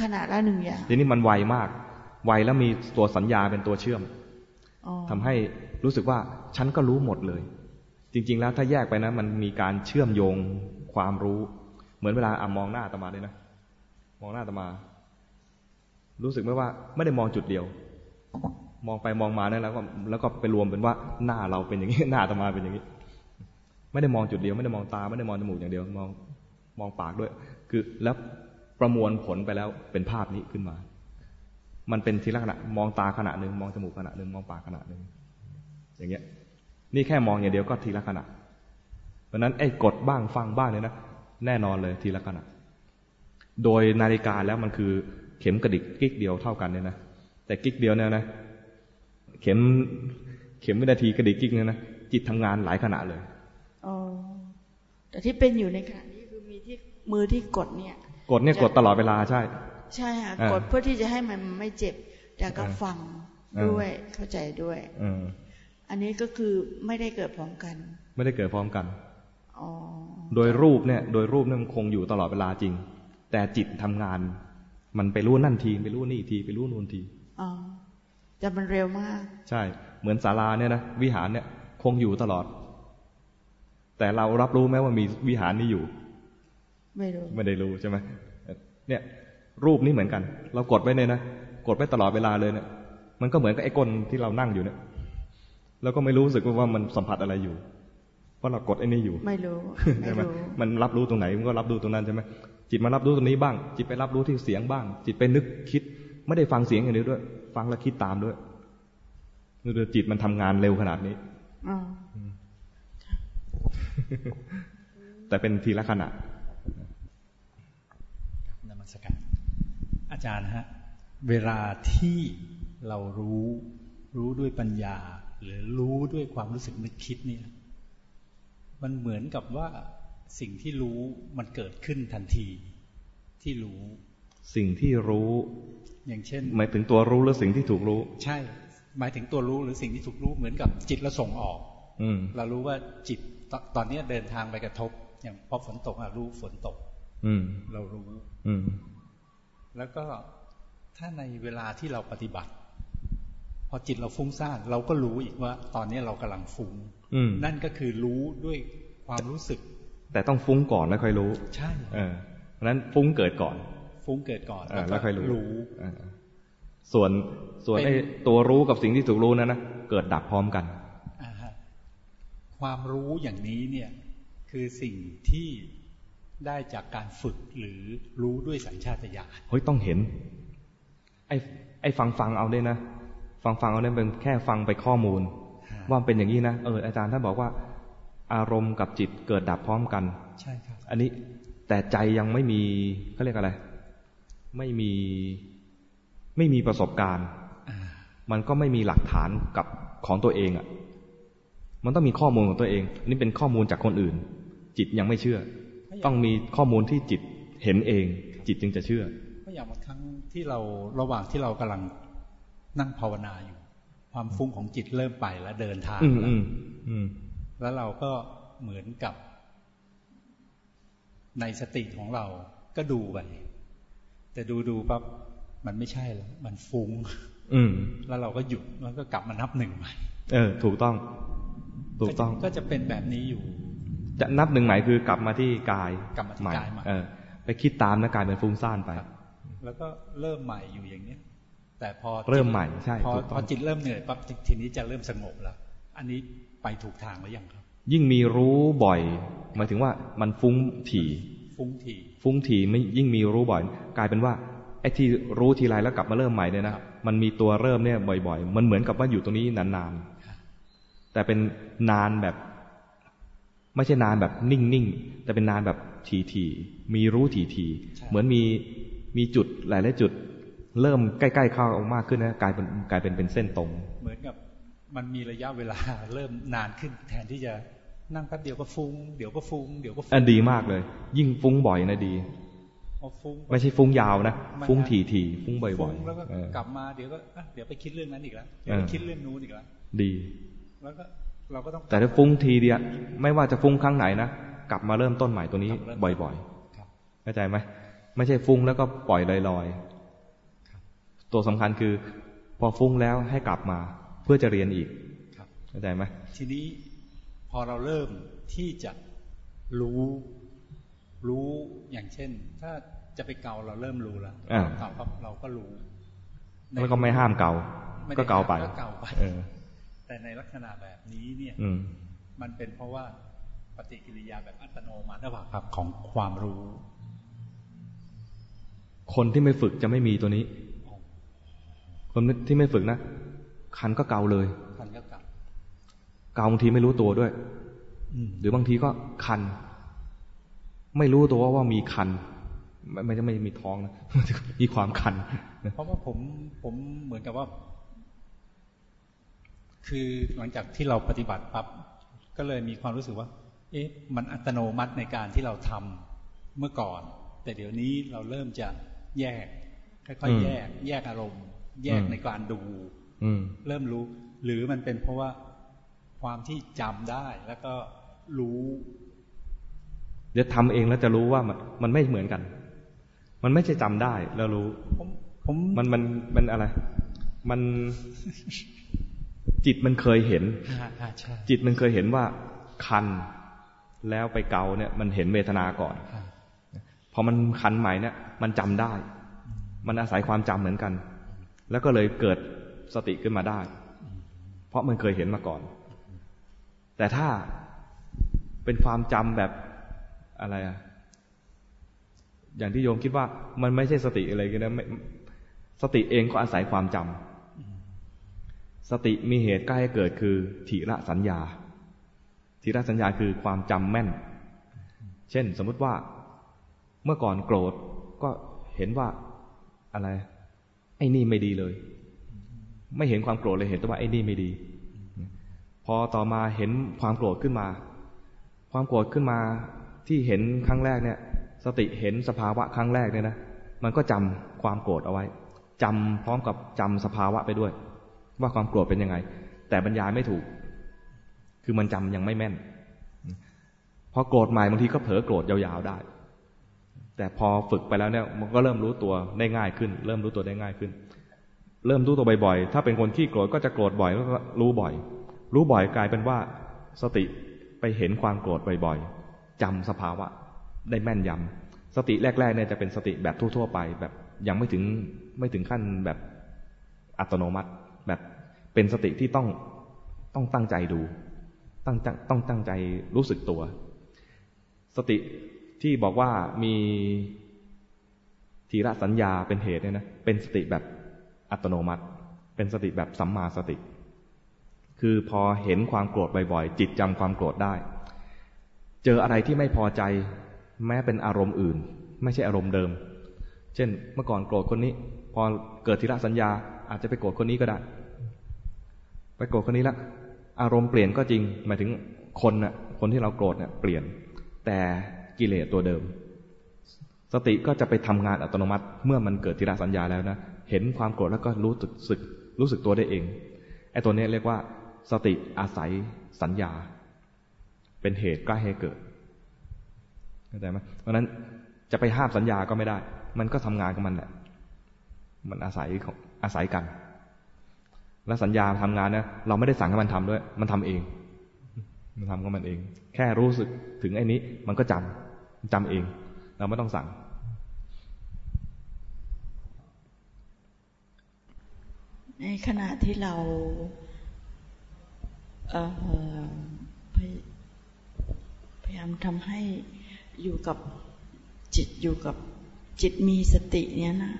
ขณะละหนึ่งอย่างทีนี้มันไวมาก ไวแล้วมีตัวสัญญาเป็นตัวเชื่อมทำให้รู้สึกว่าฉันก็รู้หมดเลย จริง ๆ แล้วถ้าแยกไปนะ มันมีการเชื่อมโยงความรู้ เหมือนเวลาอ่มองหน้าตมาเลยนะ มองหน้าตมา รู้สึกไหมว่า ไม่ได้มองจุดเดียว มองไปมองมาเนี่ยแล้วก็แล้วก็ไปรวมเป็นว่าหน้าเราเป็นอย่างนี้ หน้าตมาเป็นอย่างนี้ ไม่ได้มองจุดเดียว ไม่ได้มองตา ไม่ได้มองจมูกอย่างเดียว มองมองปากด้วย คือแล้วประมวลผลไปแล้วเป็นภาพนี้ขึ้นมา มันเป็นทีละขณะ มองตาขณะหนึ่งมองจมูกขณะหนึ่งมองปากขณะหนึ่งอย่างเงี้ย นี่แค่มองอย่างเดียวก็ทีละขณะ เพราะนั้นไอ้กดบ้างฟังบ้างเนี่ยนะแน่นอนเลยทีละขณะ โดยนาฬิกาแล้วมันคือเข็มกระดิกกิ๊กเดียวเท่ากันเนี่ยนะแต่กิ๊กเดียวเนี่ยนะเข็มเข็มวินาทีกระดิกกิ๊กเนี่ยนะจิตทำงานหลายขณะเลยอ๋อแต่ที่เป็นอยู่ในขณะนี้คือมีที่มือที่กดเนี่ย กดเนี่ยกดตลอดเวลาใช่ ใช่ค่ะกดเพื่อที่จะให้มันไม่เจ็บแต่ก็ฟังด้วยเข้าใจด้วยอั นนี้ก็คือไม่ได้เกิดพร้อมกัน ไม่ได้เกิดพร้อมกันโดยรูปเนี่ย โดยรูปเนี่ยมันคงอยู่ตลอดเวลาจริง แต่จิตทำงาน มันไปรู้นั่นทีไปรู้นี่ทีไปรู้นู่นทีอ๋อแต่มันเร็วมาก ใช่ เหมือนศาลาเนี่ยนะวิหารเนี่ย คงอยู่ตลอด แต่เรารับรู้ไหมว่ามีวิหารนี้อยู่ ไม่รู้ไม่ได้รู้ใช่ไหมเนี่ย รูปนี้เหมือนกัน เรากดไว้เนี่ยนะกดไว้ตลอดเวลาเลยเนี่ยมันก็เหมือนกับไอ้ก้นที่เรานั่งอยู่เนี่ย แล้วก็ไม่รู้สึกว่ามันสัมผัสอะไรอยู่เพราะเรากดไอ้นี่อยู่ ไม่รู้ใช่ไหมมันรับรู้ตรงไหนมันก็รับรู้ตรงนั้นใช่ไหมจิตมารับรู้ตรงนี้บ้าง จิตไปรับรู้ที่เสียงบ้าง จิตไปนึกคิด ไม่ได้ฟังเสียงอย่างเดียวด้วย ฟังแล้วคิดตามด้วยนี่คือจิตมันทำงานเร็วขนาดนี้แต่เป็นทีละขณะนมัสการอาจารย์ฮะ เวลาที่เรารู้รู้ด้วยปัญญา หรือรู้ด้วยความรู้สึกนึกคิดเนี่ย มันเหมือนกับว่าสิ่งที่รู้มันเกิดขึ้นทันทีที่รู้ สิ่งที่รู้ อย่างเช่น หมายถึงตัวรู้หรือสิ่งที่ถูกรู้ ใช่ หมายถึงตัวรู้หรือสิ่งที่ถูกรู้เหมือนกับจิตเราส่งออก อืเรารู้ว่าจิตตอนนี้เดินทางไปกระทบ อย่างพอฝนตกอะรู้ฝนตก อืเรารู้ อืแล้วก็ถ้าในเวลาที่เราปฏิบัติพ อจิตเราฟุ้งซ่านเราก็รู้อีกว่า ตอนนี้เรากำลังฟุ้งนั่นก็คือรู้ด้วยความรู้สึก แต่ต้องฟุ้งก่อนแล้วค่อยรู้ ใช่เออเพราะนั้นฟุ้งเกิดก่อน ฟุ้งเกิดก่อนแล้วค่อยรู้รู้ ส่วนส่วนไอ้ตัวรู้กับสิ่งที่ถูกรู้นั้นนะเกิดดับพร้อมกันความรู้อย่างนี้เนี่ยคือสิ่งที่ได้จากการฝึกหรือรู้ด้วยสัญชาตญาณเฮ้ยต้องเห็น ไอ้ไอ้ฟังฟังเอาได้นะ ฟังฟังเอาเนี่ยเป็นแค่ฟังไปข้อมูล ว่าเป็นอย่างนี้นะเอออาจารย์ท่านบอกว่า อารมณ์กับจิตเกิดดับพร้อมกัน ใช่ครับ อันนี้แต่ใจยังไม่มีเขาเรียกอะไร ไม่มีไม่มีประสบการณ์ มันก็ไม่มีหลักฐานกับของตัวเองอะ มันต้องมีข้อมูลของตัวเอง นี่เป็นข้อมูลจากคนอื่น จิตยังไม่เชื่อ ต้องมีข้อมูลที่จิตเห็นเอง จิตจึงจะเชื่อก็อย่างบางครั้งที่เราระหว่างที่เรากำลัง นั่งภาวนาอยู่ ความฟุ้งของจิตเริ่มไปแล้วเดินทางแล้วแล้วเราก็เหมือนกับในสติของเราก็ดูไปแต่ดูดูปั๊บมันไม่ใช่แล้วมันฟุ้งแล้วเราก็หยุดแล้วก็กลับมานับหนึ่งใหม่เออ ถูกต้อง ถูกต้องก็จะเป็นแบบนี้อยู่ จะนับหนึ่งใหม่คือกลับมาที่กายกลับมาที่กายใหม่เออ ไปคิดตามนะกายเป็นฟุ้งซ่านไป แล้วก็เริ่มใหม่อยู่อย่างเนี้ย แต่พอเริ่มใหม่ใช่พอพอจิตเริ่มเหนื่อยปั๊บทีนี้จะเริ่มสงบแล้ว อันนี้ไปถูกทางหรือยังครับ ยิ่งมีรู้บ่อยหมายถึงว่ามันฟุ้งถี่ ฟุ้งถี่ฟุ้งถี่ไม่ยิ่งมีรู้บ่อย กลายเป็นว่าไอ้ที่รู้ทีไรแล้วกลับมาเริ่มใหม่เนี่ยนะมันมีตัวเริ่มเนี่ยบ่อย ๆ มันเหมือนกับว่าอยู่ตรงนี้นานๆแต่เป็นนานแบบ ไม่ใช่นานแบบนิ่งๆแต่เป็นนานแบบถี่ๆมีรู้ถี่ๆเหมือนมีมีจุดหลายๆจุด เริ่มใกล้ๆเข้ามากขึ้นนะกลายเป็นกลายเป็นเป็นเส้นตรง เหมือนกับมันมีระยะเวลาเริ่มนานขึ้น แทนที่จะนั่งแป๊บเดียวก็ฟุง้งเดี๋ยวก็ฟุง้งเดี๋ยวก็ฟุ้งดีมากเลย ยิ่งฟุ้งบ่อยนะดีเพราไม่ใช่ฟุ้งยาวนะฟุ้งถี่ถี่ฟุ้งบ่อยๆแล้วก็กลับมาเดี๋ยวก็เดี๋ยวไปคิดเรื่องนั้นอีกแล้วเดี๋ยวไปคิดเรื่องนู้นอีกแล้วดี แล้วก็เราก็ต้องแต่ถ้าฟุ้งทีเดียวไม่ว่าจะฟุ้งครั้งไหนนะกลับมาเริ่มต้นใหม่ตัวนี้บ่อยๆเข้าใจไหมไม่ใช่ฟุ้งแล้วก็ปล่อยลอยๆ ตัวสำคัญคือ พอฟุ้งแล้วให้กลับมาเพื่อจะเรียนอีกเข้าใจไหมทีนี้พอเราเริ่มที่จะรู้รู้อย่างเช่น ถ้าจะไปเกาเราเริ่มรู้แล้วเกาครับเราก็รู้แล้วก็ไม่ห้ามเกาก็เกาไปเกาไปแต่ในลักษณะแบบนี้เนี่ยมันเป็นเพราะว่าปฏิกิริยาแบบอัตโนมัติหรือเปล่าครับของความรู้ คนที่ไม่ฝึกจะไม่มีตัวนี้ คนที่ไม่ฝึกนะคันก็เกาเลย คันก็เกาเกาบางทีไม่รู้ตัวด้วยหรือบางทีก็คัน ไม่รู้ตัวว่ามีคัน ไม่จะไม่มีท้องนะมีความคันเพราะว่าผมผมเหมือนกับว่า คือหลังจากที่เราปฏิบัติปั๊บก็เลยมีความรู้สึกว่า เอ๊ะ มันอัตโนมัติในการที่เราทำเมื่อก่อน แต่เดี๋ยวนี้เราเริ่มจะแยกค่อยๆแยก แยกอารมณ์ แยกในการดูเริ่มรู้ หรือมันเป็นเพราะว่าความที่จำได้แล้วก็รู้ เดี๋ยวทำเองแล้วจะรู้ว่ามันมันไม่เหมือนกัน มันไม่ใช่จำได้แล้วรู้ผมผมมันมันมันอะไร มันจิตมันเคยเห็น จิตมันเคยเห็นว่าคันแล้วไปเกาเนี่ย มันเห็นเวทนาก่อนพอมันคันใหม่เนี่ย มันจำได้ มันอาศัยความจำเหมือนกัน แล้วก็เลยเกิดสติขึ้นมาได้ เพราะมันเคยเห็นมาก่อน แต่ถ้าเป็นความจำแบบอะไรอะอย่างที่โยมคิดว่ามันไม่ใช่สติอะไรกันนะสติเองก็อาศัยความจำสติมีเหตุใกล้เกิดคือถีระสัญญาถีระสัญญาคือความจำแม่น เช่น สมมติว่าเมื่อก่อนโกรธก็เห็นว่าอะไร ไอ้นี่ไม่ดีเลย ไม่เห็นความโกรธเลยเห็นแต่ว่าไอ้นี่ไม่ดี พอต่อมาเห็นความโกรธขึ้นมา ความโกรธขึ้นมาที่เห็นครั้งแรกเนี่ย สติเห็นสภาวะครั้งแรกเนี่ยนะมันก็จำความโกรธเอาไว้จำพร้อมกับจำสภาวะไปด้วย ว่าความโกรธเป็นยังไง แต่บรรยายไม่ถูก คือมันจำยังไม่แม่นพอโกรธใหม่บางทีก็เผลอโกรธยาวๆได้ แต่พอฝึกไปแล้วเนี่ยมันก็เริ่มรู้ตัวได้ง่ายขึ้น เริ่มรู้ตัวได้ง่ายขึ้น เริ่มรู้ตัวบ่อยๆ ถ้าเป็นคนขี้โกรธก็จะโกรธบ่อยแล้วก็รู้บ่อย รู้บ่อยกลายเป็นว่าสติไปเห็นความโกรธบ่อยๆจำสภาวะได้แม่นยำสติแรกๆเนี่ยจะเป็นสติแบบทั่วๆไป แบบยังไม่ถึงไม่ถึงขั้นแบบอัตโนมัติ แบบเป็นสติที่ต้องต้องตั้งใจดู ตั้งต้องตั้งใจรู้สึกตัว สติ ที่บอกว่ามีทีละสัญญาเป็นเหตุเนี่ยนะเป็นสติแบบอัตโนมัติ เป็นสติแบบสัมมาสติ คือพอเห็นความโกรธบ่อยๆ จิตจำความโกรธได้ เจออะไรที่ไม่พอใจ แม้เป็นอารมณ์อื่น ไม่ใช่อารมณ์เดิม เช่น เมื่อก่อนโกรธคนนี้ พอเกิดทีละสัญญา อาจจะไปโกรธคนนี้ก็ได้ ไปโกรธคนนี้ละอารมณ์เปลี่ยนก็จริงหมายถึงคนน่ะคนที่เราโกรธเนี่ยเปลี่ยน แต่ กิเลสตัวเดิม สติก็จะไปทำงานอัตโนมัติ เมื่อมันเกิดทีละสัญญาแล้วนะ เห็นความโกรธแล้วก็รู้สึกรู้สึกตัวได้เอง ไอ้ตัวนี้เรียกว่า สติอาศัยสัญญา เป็นเหตุใกล้ให้เกิดเข้าใจไหมเพราะนั้นจะไปห้ามสัญญาก็ไม่ได้ มันก็ทำงานของมันแหละ มันอาศัยของอาศัยกัน และสัญญาทำงานนี่ยเราไม่ได้สั่งให้มันทำด้วย มันทำเอง มันทำของมันเอง แค่รู้สึกถึงไอ้นี้ มันก็จำ จำเอง เราไม่ต้องสั่ง ในขณะที่เราพยายามทำให้อยู่กับจิตอยู่กับจิตมีสติเนี่ยนะ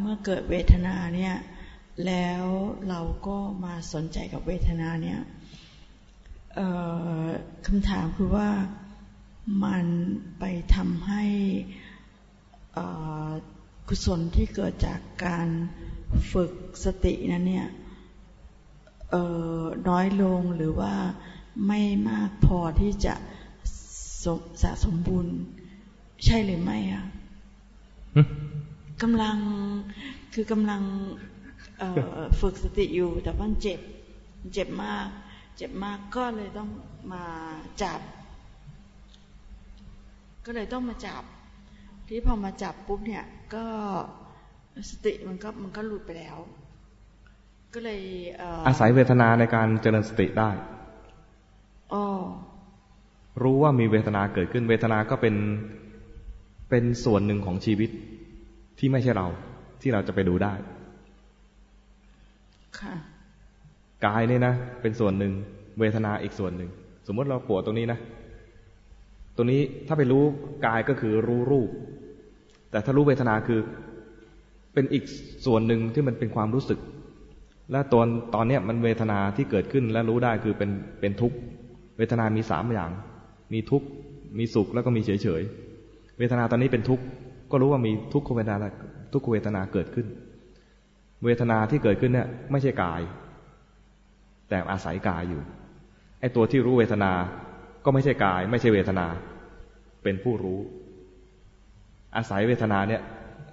เมื่อเกิดเวทนาเนี่ยแล้วเราก็มาสนใจกับเวทนาเนี่ยคำถามคือว่า มันไปทำให้กุศลที่เกิดจากการฝึกสตินั้นเนี่ยน้อยลงหรือว่าไม่มากพอที่จะสะสมบุญ ใช่หรือไม่อะกำลังคือกำลังฝึกสติอยู่แต่ว่าเจ็บ เจ็บมาก เจ็บมากก็เลยต้องมาจับ ก็เลยต้องมาจับ ที่พอมาจับปุ๊บเนี่ยก็สติมันก็มันก็หลุดไปแล้ว ก็เลยอาศัยเวทนาในการเจริญสติได้อ๋อรู้ว่ามีเวทนาเกิดขึ้น เวทนาก็เป็นเป็นส่วนหนึ่งของชีวิตที่ไม่ใช่เราที่เราจะไปดูได้ ค่ะ กายเนี่ยนะ เป็นส่วนหนึ่ง เวทนาอีกส่วนหนึ่ง สมมติเราปวดตรงนี้นะ ตัวนี้ถ้าไปรู้กายก็คือรู้รูป แต่ถ้ารู้เวทนาคือเป็นอีกส่วนหนึ่งที่มันเป็นความรู้สึก และตอนตอนนี้มันเวทนาที่เกิดขึ้นและรู้ได้คือเป็นเป็นทุกข์เวทนามีสามอย่าง มีทุกข์มีสุขแล้วก็มีเฉยเฉยเวทนาตอนนี้เป็นทุกข์ก็รู้ว่ามีทุกขเวทนาทุกขเวทนาเกิดขึ้น เวทนาที่เกิดขึ้นเนี่ยไม่ใช่กาย แต่อาศัยกายอยู่ไอ้ตัวที่รู้เวทนาก็ไม่ใช่กาย ไม่ใช่เวทนา เป็นผู้รู้ อาศัยเวทนาเนี่ย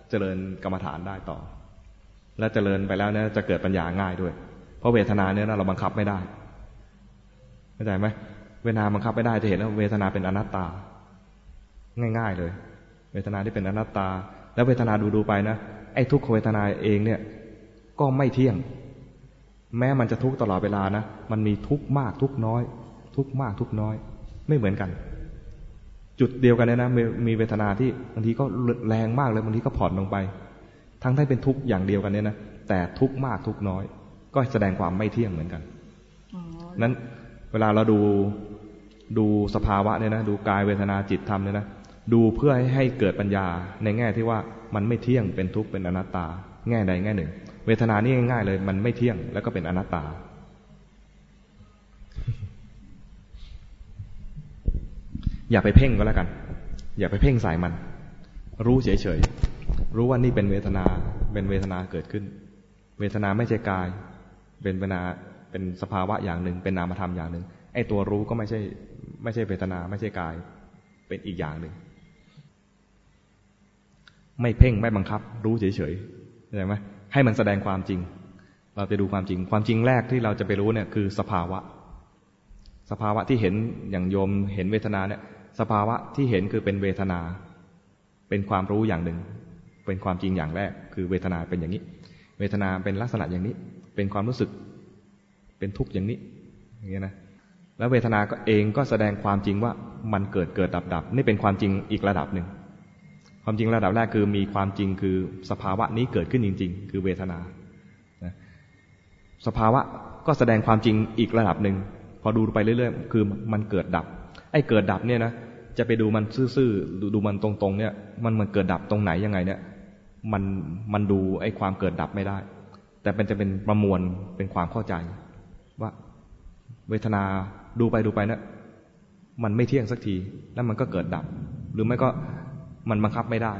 เจริญกรรมฐานได้ต่อ และเจริญไปแล้วเนี่ยจะเกิดปัญญาง่ายด้วย เพราะเวทนาเนี่ยเราบังคับไม่ได้เข้าใจไหมเวทนาบังคับไม่ได้จะเห็นว่าเวทนาเป็นอนัตตา ง่าย ๆเลย เวทนาที่เป็นอนัตตา แล้วเวทนาดูๆไปนะไอ้ทุกขเวทนาเองเนี่ยก็ไม่เที่ยง แม้มันจะทุกตลอดเวลานะ มันมีทุกมากทุกน้อย ทุกมากทุกน้อย ไม่เหมือนกัน จุดเดียวกันเนี่ยนะมีเวทนาที่บางทีก็แรงมากเลยบางทีก็ผ่อนลงไป ทั้งที่เป็นทุกข์อย่างเดียวกันเนี่ยนะแต่ทุกข์มากทุกข์น้อย ก็แสดงความไม่เที่ยงเหมือนกันนั้นเวลาเราดูดูสภาวะเนี่ยนะดูกายเวทนาจิตธรรมเนี่ยนะดูเพื่อให้ให้เกิดปัญญาในแง่ที่ว่ามันไม่เที่ยงเป็นทุกข์เป็นอนัตตา แง่ใดแง่หนึ่ง เวทนานี่ง่ายๆเลย มันไม่เที่ยงแล้วก็เป็นอนัตตา อย่าไปเพ่งก็แล้วกัน อย่าไปเพ่งใส่มัน รู้เฉยๆ รู้ว่านี่เป็นเวทนา เป็นเวทนาเกิดขึ้น เวทนาไม่ใช่กาย เป็นเวทนาเป็นสภาวะอย่างหนึ่ง เป็นนามธรรมอย่างหนึ่ง ไอ้ตัวรู้ก็ไม่ใช่ ไม่ใช่เวทนา ไม่ใช่กาย เป็นอีกอย่างหนึ่ง ไม่เพ่งไม่บังคับ รู้เฉยๆเข้าใจไหมให้มันแสดงความจริง เราจะดูความจริง ความจริงแรกที่เราจะไปรู้เนี่ยคือสภาวะ สภาวะที่เห็นอย่างโยมเห็นเวทนาเนี่ย สภาวะที่เห็นคือเป็นเวทนา เป็นความรู้อย่างหนึ่ง เป็นความจริงอย่างแรก คือเวทนาเป็นอย่างนี้ เวทนาเป็นลักษณะอย่างนี้ เป็นความรู้สึก เป็นทุกข์อย่างนี้ อย่างนี้นะ แล้วเวทนาก็เองก็แสดงความจริงว่ามันเกิดเกิดดับดับ นี่เป็นความจริงอีกระดับหนึ่ง ความจริงระดับแรกคือมีความจริงคือสภาวะนี้เกิดขึ้นจริง ๆ คือเวทนา สภาวะก็แสดงความจริงอีกระดับหนึ่ง พอดูไปเรื่อยๆ คือมันเกิดดับ ไอ้เกิดดับเนี่ยนะ จะไปดูมันซื่อๆดูมันตรงๆเนี่ย มันมันเกิดดับตรงไหนยังไง เนี่ย มันมันดูไอ้ความเกิดดับไม่ได้ แต่เป็นจะเป็นประมวลเป็นความเข้าใจ ว่า เวทนาดูไปดูไปเนี่ยมันไม่เที่ยงสักที แล้วมันก็เกิดดับ หรือไม่ก็มันบังคับไม่ได้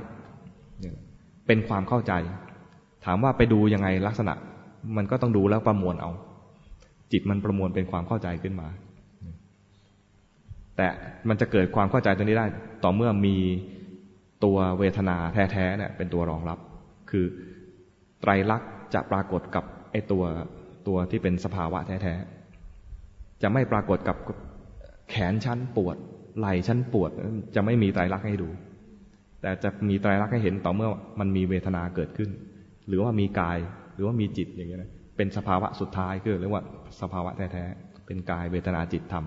เป็นความเข้าใจ ถามว่าไปดูยังไงลักษณะ มันก็ต้องดูแล้วประมวลเอา จิตมันประมวลเป็นความเข้าใจขึ้นมา แต่มันจะเกิดความเข้าใจตัวนี้ได้ ต่อเมื่อมีตัวเวทนาแท้ๆเนี่ยเป็นตัวรองรับ คือไตรลักษณ์จะปรากฏกับไอตัวตัวที่เป็นสภาวะแท้ๆ จะไม่ปรากฏกับแขนชั้นปวด ไหล่ชั้นปวด จะไม่มีไตรลักษณ์ให้ดู แต่จะมีไตรลักษณ์ให้เห็นต่อเมื่อมันมีเวทนาเกิดขึ้น หรือว่ามีกายหรือว่ามีจิตอย่างเงี้ยเป็นสภาวะสุดท้ายคือเรียกว่าสภาวะแท้ๆ เป็นกายเวทนาจิตธรรม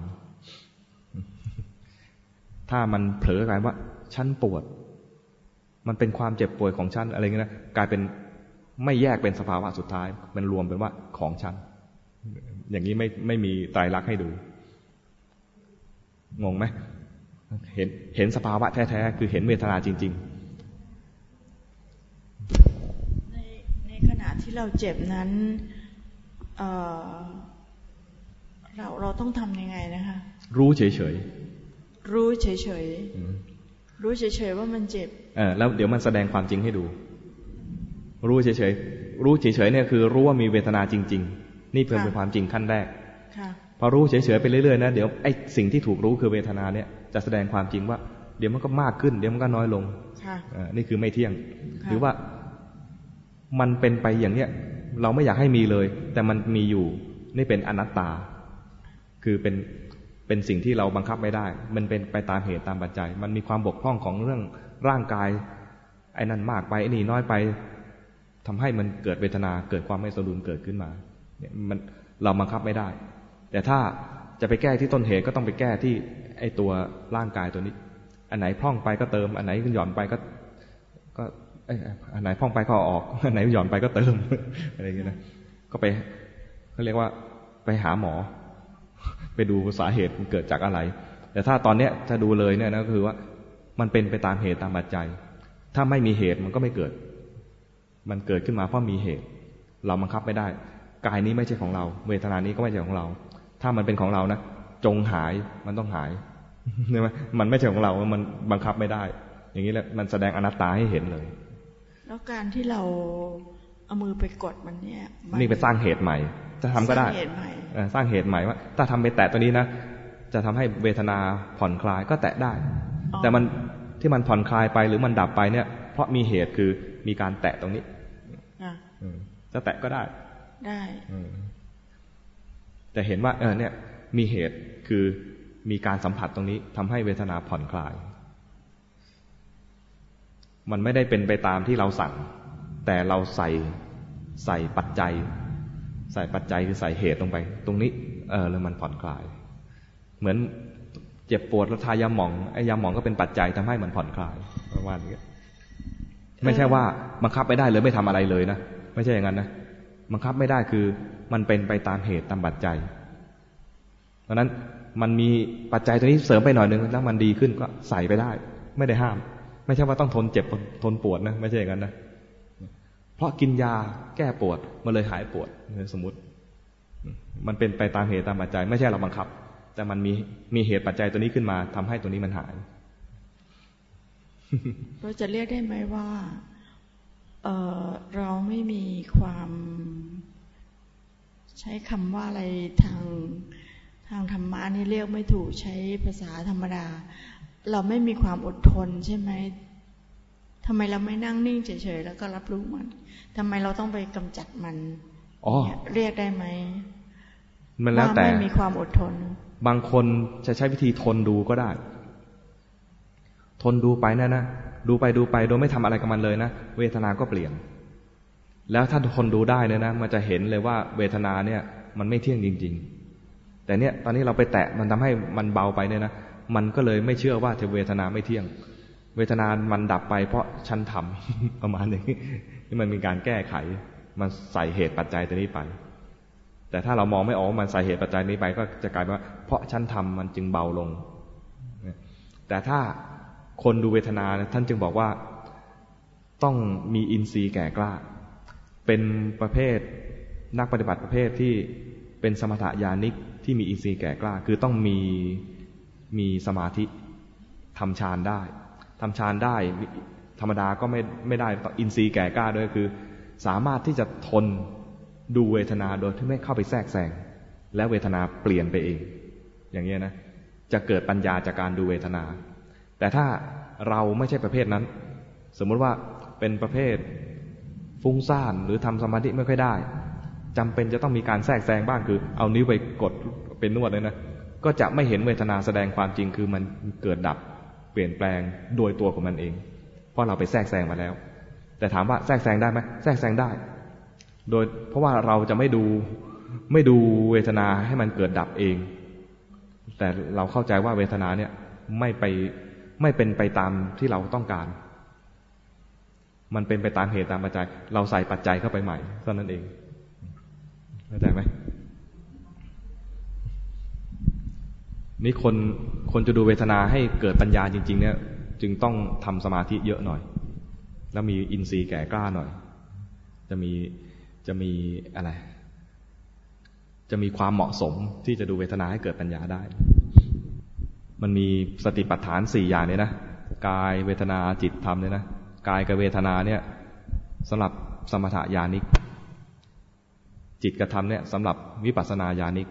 ถ้ามันเผลอกลายว่าฉันปวด มันเป็นความเจ็บป่วยของฉันอะไรเงี้ยนะกลายเป็นไม่แยกเป็นสภาวะสุดท้าย มันรวมเป็นว่าของฉัน อย่างนี้ไม่ไม่มีตายรักให้ดู งงไหมเห็นเห็นสภาวะแท้ๆ คือเห็นเวทนาจริง ๆ ในในขณะที่เราเจ็บนั้นเเราเราต้องทำยังไงนะคะ รู้เฉย รู้เฉยๆ รู้เฉยๆว่ามันเจ็บ เออแล้วเดี๋ยวมันแสดงความจริงให้ดู รู้เฉยๆ รู้เฉยๆเนี่ยคือ รู้ว่ามีเวทนาจริง ๆ นี่เพิ่มเป็นความจริงขั้นแรกพอรู้เฉยๆไปเรื่อยๆนะเดี๋ยวไอ้สิ่งที่ถูกรู้คือเวทนาเนี่ยจะแสดงความจริงว่า เดี๋ยวมันก็มากขึ้น เดี๋ยวมันก็น้อยลงนี่คือไม่เที่ยง หรือว่ามันเป็นไปอย่างเนี้ยเราไม่อยากให้มีเลย แต่มันมีอยู่ นี่เป็นอนัตตา คือเป็น เป็นสิ่งที่เราบังคับไม่ได้ มันเป็นไปตามเหตุตามปัจจัย มันมีความบกพร่องของเรื่องร่างกาย ไอ้นั่นมากไปไอ้นี่น้อยไปทำให้มันเกิดเวทนาเกิดความไม่สมดุลเกิดขึ้นมา เนี่ยมันเราบังคับไม่ได้ แต่ถ้าจะไปแก้ที่ต้นเหตุก็ต้องไปแก้ที่ไอ้ตัวร่างกายตัวนี้ อันไหนพร่องไปก็เติม อันไหนหย่อนไปก็ ก็อันไหนพร่องไปก็ออก อันไหนหย่อนไปก็เติม อะไรอย่างเงี้ยนะ ก็ไปเขาเรียกว่าไปหาหมอ ไปดูสาเหตุมันเกิดจากอะไร แต่ถ้าตอนเนี้ยจะดูเลยเนี่ยนะคือว่ามันเป็นไปตามเหตุตามปัจจัย ถ้าไม่มีเหตุมันก็ไม่เกิด มันเกิดขึ้นมาเพราะมีเหตุ เราบังคับไม่ได้ กายนี้ไม่ใช่ของเรา เวทนานี้ก็ไม่ใช่ของเรา ถ้ามันเป็นของเรานะจงหายมันต้องหายใช่ไหมมันไม่ใช่ของเรามันบังคับไม่ได้ อย่างนี้แหละมันแสดงอนัตตาให้เห็นเลย แล้วการที่เราเอามือไปกดมันเนี่ย นี่ไปสร้างเหตุใหม่ จะทำก็ได้สร้างเหตุใหม่ ว่า ถ้าทำไปแตะตัวนี้นะ จะทำให้เวทนาผ่อนคลายก็แตะได้ แต่มันที่มันผ่อนคลายไปหรือมันดับไปเนี่ย เพราะมีเหตุคือมีการแตะตรงนี้จะแตะก็ได้ ได้แต่เห็นว่า เออ เนี่ย มีเหตุคือมีการสัมผัสตรงนี้ทำให้เวทนาผ่อนคลาย มันไม่ได้เป็นไปตามที่เราสั่ง แต่เราใส่ใส่ปัจจัย ใส่ปัจจัยคือใส่เหตุลงไป ตรงนี้เออแล้วมันผ่อนคลาย เหมือนเจ็บปวดแล้วทายาหมองไอ้ยาหมองก็เป็นปัจจัยทำให้มันผ่อนคลายประมาณนี้ไม่ใช่ว่าบังคับไม่ได้เลยไม่ทำอะไรเลยนะไม่ใช่อย่างนั้นนะบังคับไม่ได้คือมันเป็นไปตามเหตุตามปัจจัย เพราะนั้นมันมีปัจจัยตัวนี้เสริมไปหน่อยนึงแล้วมันดีขึ้นก็ใส่ไปได้ ไม่ได้ห้าม ไม่ใช่ว่าต้องทนเจ็บทนปวดนะไม่ใช่อย่างนั้นนะ เพราะกินยาแก้ปวดมันเลยหายปวดสมมติ มันเป็นไปตามเหตุตามปัจจัย ไม่ใช่เราบังคับ แต่มันมีมีเหตุปัจจัยตัวนี้ขึ้นมาทำให้ตัวนี้มันหายเราจะเรียกได้ไหมว่าเเราไม่มีความ ใช้คำว่าอะไรทางทางธรรมะนี่เรียกไม่ถูกใช้ภาษาธรรมดา เราไม่มีความอดทนใช่ไหม ทำไมเราไม่นั่งนิ่งเฉยๆแล้วก็รับรู้มันทำไมเราต้องไปกำจัดมันอ๋อเรียกได้ไหมมันแล้วแต่ไม่มีความอดทน บางคนจะใช้วิธีทนดูก็ได้ ทนดูไปนะนะดูไปดูไปโดยไม่ทำอะไรกับมันเลยนะเวทนาก็เปลี่ยน แล้วถ้าคนดูได้เนี่ยนะมันจะเห็นเลยว่าเวทนาเนี่ย มันไม่เที่ยงจริง ๆ แต่เนี่ยตอนนี้เราไปแตะมันทำให้มันเบาไปเนี่ยนะมันก็เลยไม่เชื่อว่าเวทนาไม่เที่ยง เวทนามันดับไปเพราะฉันทำประมาณนี้ที่มันมีการแก้ไข มันใส่เหตุปัจจัยตัวนี้ไป แต่ถ้าเรามองไม่ออกมันใส่เหตุปัจจัยนี้ไป ก็จะกลายเป็นว่า เพราะฉันทำมันจึงเบาลง แต่ถ้าคนดูเวทนาท่านจึงบอกว่าต้องมีอินทรีย์แก่กล้า เป็นประเภทนักปฏิบัติประเภทที่เป็นสมถยานิกที่มีอินทรีย์แก่กล้า คือต้องมีมีสมาธิทำฌานได้ ทำฌานได้ธรรมดาก็ไม่ไม่ได้ต้องอินทรีย์แก่กล้าด้วยคือ สามารถที่จะทนดูเวทนาโดยที่ไม่เข้าไปแทรกแซงและเวทนาเปลี่ยนไปเอง อย่างนี้นะจะเกิดปัญญาจากการดูเวทนา แต่ถ้าเราไม่ใช่ประเภทนั้น สมมุติว่าเป็นประเภทฟุ้งซ่านหรือทำสมาธิไม่ค่อยได้จำเป็นจะต้องมีการแทรกแซงบ้างคือ เอานิ้วไปกดเป็นนวดเลยนะก็จะไม่เห็นเวทนาแสดงความจริงคือมันเกิดดับ เปลี่ยนแปลงโดยตัวของมันเอง เพราะเราไปแทรกแซงมาแล้ว แต่ถามว่าแทรกแซงได้ไหมแทรกแซงได้ โดยเพราะว่าเราจะไม่ดูไม่ดูเวทนาให้มันเกิดดับเอง แต่เราเข้าใจว่าเวทนาเนี่ยไม่ไปไม่เป็นไปตามที่เราต้องการ มันเป็นไปตามเหตุตามปัจจัย เราใส่ปัจจัยเข้าไปใหม่เท่านั้นเองเข้าใจไหม นี่คนคนจะดูเวทนาให้เกิดปัญญาจริง ๆ เนี่ย จึงต้องทำสมาธิเยอะหน่อย แล้วมีอินทรีย์แก่กล้าหน่อย จะมีจะมีอะไร จะมีความเหมาะสมที่จะดูเวทนาให้เกิดปัญญาได้ มันมีสติปัฏฐานสี่อย่างเนี่ยนะกายเวทนาจิตธรรมเนี่ยนะกายกับเวทนาเนี่ยสำหรับสมถะญาณิก จิตกับธรรมเนี่ยสำหรับวิปัสสนาญาณิก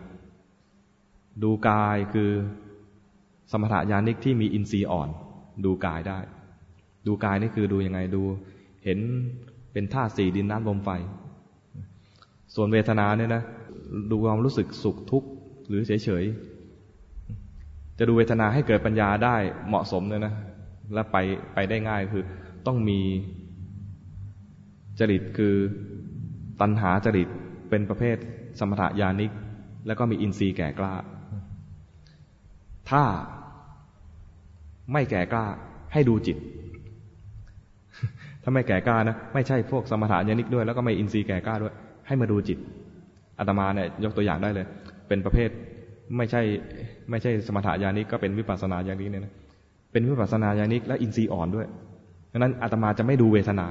ดูกายคือสมถะญาณิกที่มีอินทรีย์อ่อน ดูกายได้ ดูกายนี่คือดูยังไงดูเห็นเป็นธาตุสี่ดินน้ำลมไฟ ส่วนเวทนาเนี่ยนะดูความรู้สึกสุขทุกข์หรือเฉยๆจะดูเวทนาให้เกิดปัญญาได้เหมาะสมเลยนะและไปไปได้ง่ายคือต้องมีจริตคือตัณหาจริตเป็นประเภทสมถะยานิก แล้วก็มีอินทรีย์แก่กล้า ถ้าไม่แก่กล้าให้ดูจิต ถ้าไม่แก่กล้านะ ไม่ใช่พวกสมถะยานิกด้วย แล้วก็ไม่อินทรีย์แก่กล้าด้วย ให้มาดูจิตอาตมาเนี่ยยกตัวอย่างได้เลย เป็นประเภทไม่ใช่ไม่ใช่สมถะยานิกก็เป็นวิปัสสนาญาณิกเนี่ยนะเป็นวิปัสสนาญาณิกและอินทรีย์อ่อนด้วยดังนั้นอาตมาจะไม่ดูเวทนา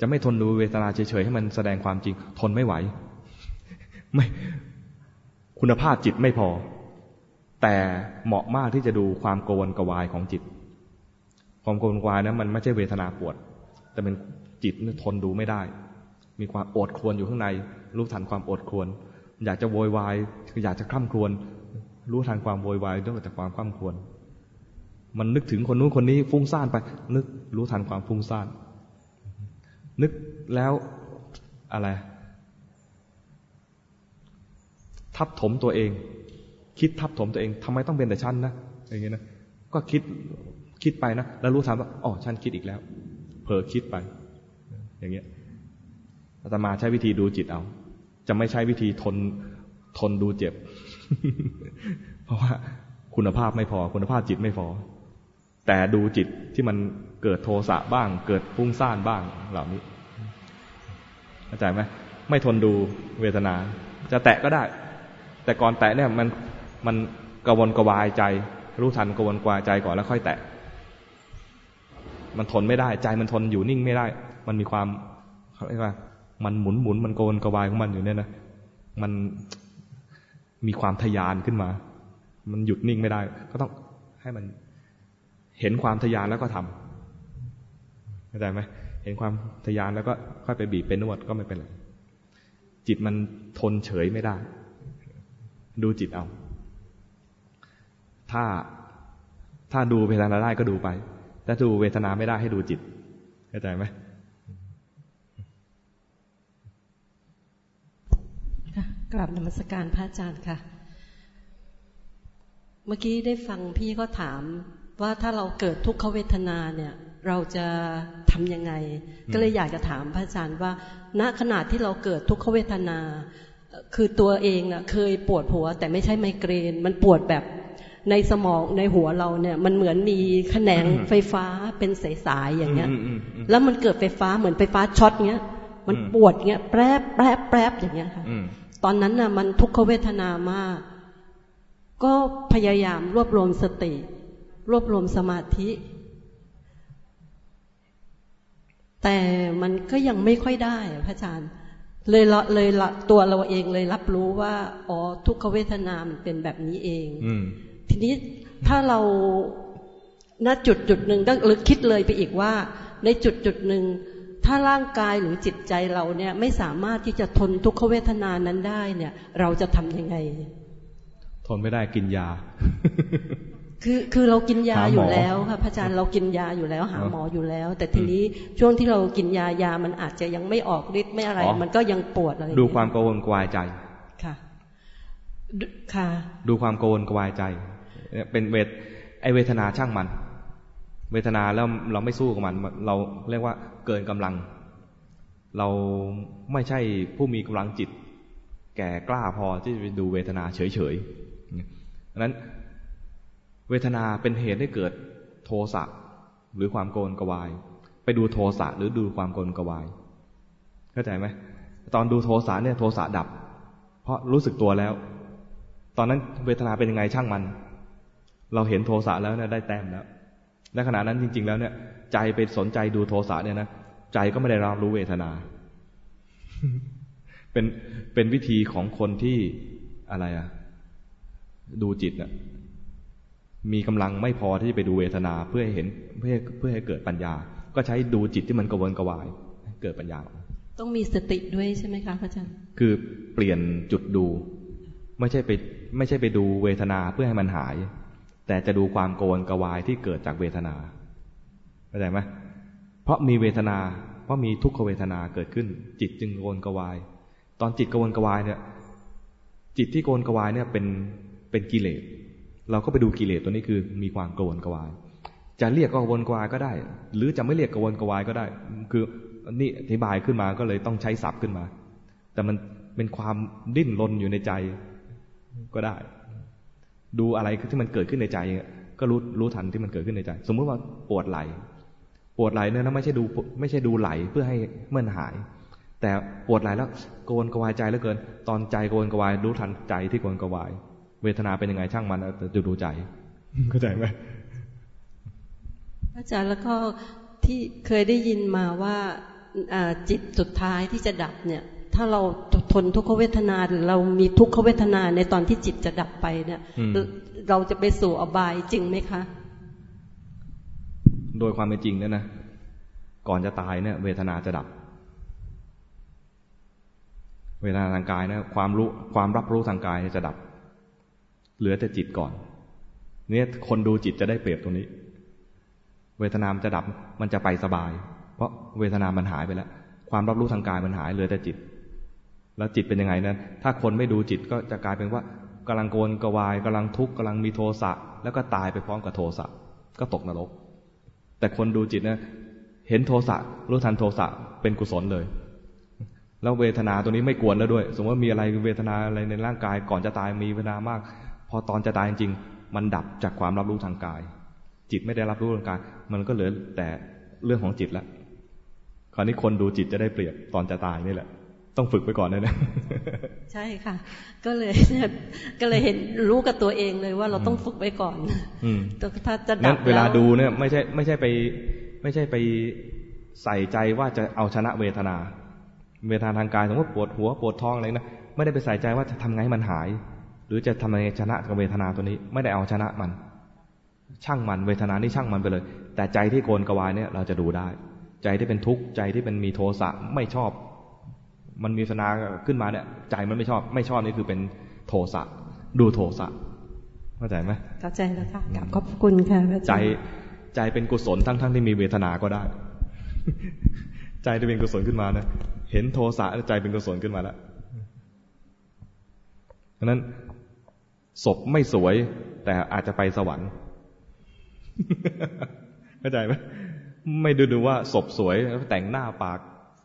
จะไม่ทนดูเวทนาเฉยๆให้มันแสดงความจริง ทนไม่ไหว ไม่ คุณภาพจิตไม่พอ แต่เหมาะมากที่จะดูความโกวนกวายของจิต ความโกวนกวายนะมันไม่ใช่เวทนาปวด แต่เป็นจิตทนดูไม่ได้ มีความอดควนอยู่ข้างใน รู้ทันความอดควนอยากจะโวยวายอยากจะคล่ำครวนรู้ทันความโวยวายด้วยแต่ความคล่ำครวนมันนึกถึงคนนู้นคนนี้ฟุ้งซ่านไป นึกรู้ทันความฟุ้งซ่าน นึกแล้วอะไร ทับถมตัวเอง คิดทับถมตัวเองทำไมต้องเป็นแต่ฉันนะอย่างเงี้ยนะก็คิดคิดไปนะแล้วรู้ทันว่าอ๋อฉันคิดอีกแล้ว เผลอคิดไป อย่างเงี้ยอาตมาใช้วิธีดูจิตเอา จะไม่ใช้วิธีทนทนดูเจ็บ เพราะว่าคุณภาพไม่พอ คุณภาพจิตไม่พอ แต่ดูจิตที่มันเกิดโทสะบ้าง เกิดฟุ้งซ่านบ้างเหล่านี้เข้าใจไหมไม่ทนดูเวทนา จะแตะก็ได้ แต่ก่อนแตะเนี่ยมัน มันกระวนกระวายใจ รู้ทันกระวนกระวายใจก่อนแล้วค่อยแตะ มันทนไม่ได้ ใจมันทนอยู่นิ่งไม่ได้ มันมีความเขาเรียกว่า มันหมุนหมุนมันโกนกระวายของมันอยู่เนี่ยนะมันมีความทยานขึ้นมา มันหยุดนิ่งไม่ได้ ก็ต้องให้มันเห็นความทยานแล้วก็ทำเข้าใจไหมเห็นความทยานแล้วก็ค่อยไปบีบไปนวดก็ไม่เป็นไรจิตมันทนเฉยไม่ได้ ดูจิตเอา ถ้าถ้าดูเวทนาได้ก็ดูไปถ้าดูเวทนาไม่ได้ให้ดูจิตเข้าใจไหมค่ะกลับนมัสการพระอาจารย์ค่ะ เมื่อกี้ได้ฟังพี่ก็ถามว่าถ้าเราเกิดทุกขเวทนาเนี่ย เราจะทํำยังไง ก็เลยอยากจะถามพระอาจารย์ว่า ณขณะที่เราเกิดทุกขเวทนา คือตัวเองน่ะเคยปวดหัว แต่ไม่ใช่ไมเกรน มันปวดแบบ ในสมองในหัวเราเนี่ยมันเหมือนมีแขนงไฟฟ้าเป็นสายๆอย่างเงี้ย แล้วมันเกิดไฟฟ้าเหมือนไฟฟ้าช็อตเงี้ย มันปวดเงี้ยแปรบแปรบแปรบอย่างเงี้ยค่ะตอนนั้นน่ะมันทุกขเวทนามาก ก็พยายามรวบรวมสติ รวบรวมสมาธิ แต่มันก็ยังไม่ค่อยได้พระอาจารย์ เลยละเลยละตัวเราเองเลยรับรู้ว่า อ๋อทุกขเวทนามันเป็นแบบนี้เอง ทีนี้ถ้าเราณจุดจุดหนึ่งต้องคิดเลยไปอีกว่า ในจุดจุดหนึ่งถ้าร่างกายหรือจิตใจเราเนี่ยไม่สามารถที่จะทนทุกขเวทนานั้นได้เนี่ย เราจะทำยังไง ทนไม่ได้กินยา คือคือเรากินยาอยู่แล้วค่ะพระอาจารย์เรากินยาอยู่แล้ว หาหมออยู่แล้ว แต่ทีนี้ช่วงที่เรากินยายามันอาจจะยังไม่ออกฤทธิ์ไม่อะไร มันก็ยังปวดอะไรดูความกังวลกวายใจค่ะ ค่ะ ดูความกังวลกวายใจ เป็นเวทไอเวทนาช่างมัน เวทนาแล้วเราไม่สู้กับมัน เราเรียกว่าเกินกำลัง เราไม่ใช่ผู้มีกำลังจิต แก่กล้าพอที่จะไปดูเวทนาเฉยๆดังนั้นเวทนาเป็นเหตุให้เกิดโทสะหรือความโกนกวาย ไปดูโทสะหรือดูความโกนกวาย เข้าใจไหมตอนดูโทสะเนี่ยโทสะดับ เพราะรู้สึกตัวแล้ว ตอนนั้นเวทนาเป็นยังไงช่างมัน เราเห็นโทสะแล้วเนี่ยได้แต้มแล้วในขณะนั้นจริง ๆ แล้วเนี่ย ใจไปสนใจดูโทสะเนี่ยนะใจก็ไม่ได้รับรู้เวทนา เป็นเป็นวิธีของคนที่อะไรอะดูจิตอะมีกำลังไม่พอที่จะไปดูเวทนาเพื่อให้เห็นเพื่อเพื่อให้เกิดปัญญา ก็ใช้ดูจิตที่มันกระวนกระวาย เกิดปัญญา ต้องมีสติด้วยใช่ไหมคะพระอาจารย์คือเปลี่ยนจุดดู ไม่ใช่ไป ไม่ใช่ไปดูเวทนาเพื่อให้มันหาย แต่จะดูความโกวนกวายที่เกิดจากเวทนาเข้าใจไหมเพราะมีเวทนาเพราะมีทุกขเวทนาเกิดขึ้น จิตจึงโกวนกวาย ตอนจิตโกวนกวายเนี่ย จิตที่โกวนกวายเนี่ยเป็นเป็นกิเลสเราก็ไปดูกิเลสตัวนี้คือมีความโกวนกวาย จะเรียกกวนกวายก็ได้ หรือจะไม่เรียกกวนกวายก็ได้ คือนี่อธิบายขึ้นมาก็เลยต้องใช้ศัพท์ขึ้นมา แต่มันเป็นความดิ้นรนอยู่ในใจก็ได้ ดูอะไรที่มันเกิดขึ้นในใจ ก็รู้รู้ทันที่มันเกิดขึ้นในใจ สมมติว่าปวดไหล ปวดไหลเนี่ยนะไม่ใช่ดูไม่ใช่ดูไหลเพื่อให้เมื่อหาย แต่ปวดไหลแล้วโกนกวายใจแล้วเกิน ตอนใจโกนกวายรู้ทันใจที่โกนกวาย เวทนาเป็นยังไงช่างมันจะดูใจเข้าใจไหมอาจารย์แล้วก็ที่เคยได้ยินมาว่าจิตสุดท้ายที่จะดับเนี่ย ถ้าเราทนทุกขเวทนาหรือเรามีทุกขเวทนาในตอนที่จิตจะดับไปเนี่ยเราจะไปสู่อบายจริงไหมคะ โดยความเป็นจริงเนี่ยนะก่อนจะตายเนี่ย เวทนาจะดับ เวทนาทางกายเนี่ยความรู้ความรับรู้ทางกายจะดับ เหลือแต่จิตก่อน เนี่ยคนดูจิตจะได้เปรียบตรงนี้ เวทนามจะดับมันจะไปสบาย เพราะเวทนามันหายไปแล้วความรับรู้ทางกายมันหายเหลือแต่จิต แล้วจิตเป็นยังไงนั้น ถ้าคนไม่ดูจิตก็จะกลายเป็นว่ากำลังโกนกวายกำลังทุกข์กำลังมีโทสะแล้วก็ตายไปพร้อมกับโทสะก็ตกนรก แต่คนดูจิตนะเห็นโทสะรู้ทันโทสะเป็นกุศลเลย แล้วเวทนาตัวนี้ไม่กวนแล้วด้วย สมมติว่ามีอะไรเวทนาอะไรในร่างกาย ก่อนจะตายมีเวทนามาก พอตอนจะตายจริงมันดับจากความรับรู้ทางกาย จิตไม่ได้รับรู้ทางกาย มันก็เหลือแต่เรื่องของจิตล้วคราวนี้คนดูจิตจะได้เปรียบตอนจะตายนี่แหละ ต้องฝึกไปก่อนเลยนะใช่ค่ะ ก็เลยก็เลยเห็นรู้กับตัวเองเลยว่าเราต้องฝึกไว้ก่อนถ้าจะดับเวลาดูเนี่ย ไม่ใช่ไม่ใช่ไป ไม่ใช่ไปใส่ใจว่าจะเอาชนะเวทนา เวทนาทางกายสมมติปวดหัวปวดท้องอะไรนะไม่ได้ไปใส่ใจว่าจะทำไงมันหาย หรือจะทำไงชนะกับเวทนาตัวนี้ ไม่ได้เอาชนะมัน ช่างมันเวทนานี่ช่างมันไปเลย แต่ใจที่โกนกวายเนี่ยเราจะดูได้ ใจที่เป็นทุกข์ใจที่เป็นมีโทสะไม่ชอบ มันมีสนาขึ้นมาเนี่ยใจมันไม่ชอบ ไม่ชอบนี่คือเป็นโทสะดูโทสะเข้าใจไหมเข้าใจแล้วค่ะกลับขอบคุณค่ะใจใจเป็นกุศลทั้งทั้งที่มีเวทนาก็ได้ ใจที่เป็นกุศลขึ้นมานะเห็นโทสะใจเป็นกุศลขึ้นมาแล้วเพราะนั้นศพไม่สวย แต่อาจจะไปสวรรค์เข้าใจไหมไม่ดูดูว่าศพสวยแต่งหน้าปาก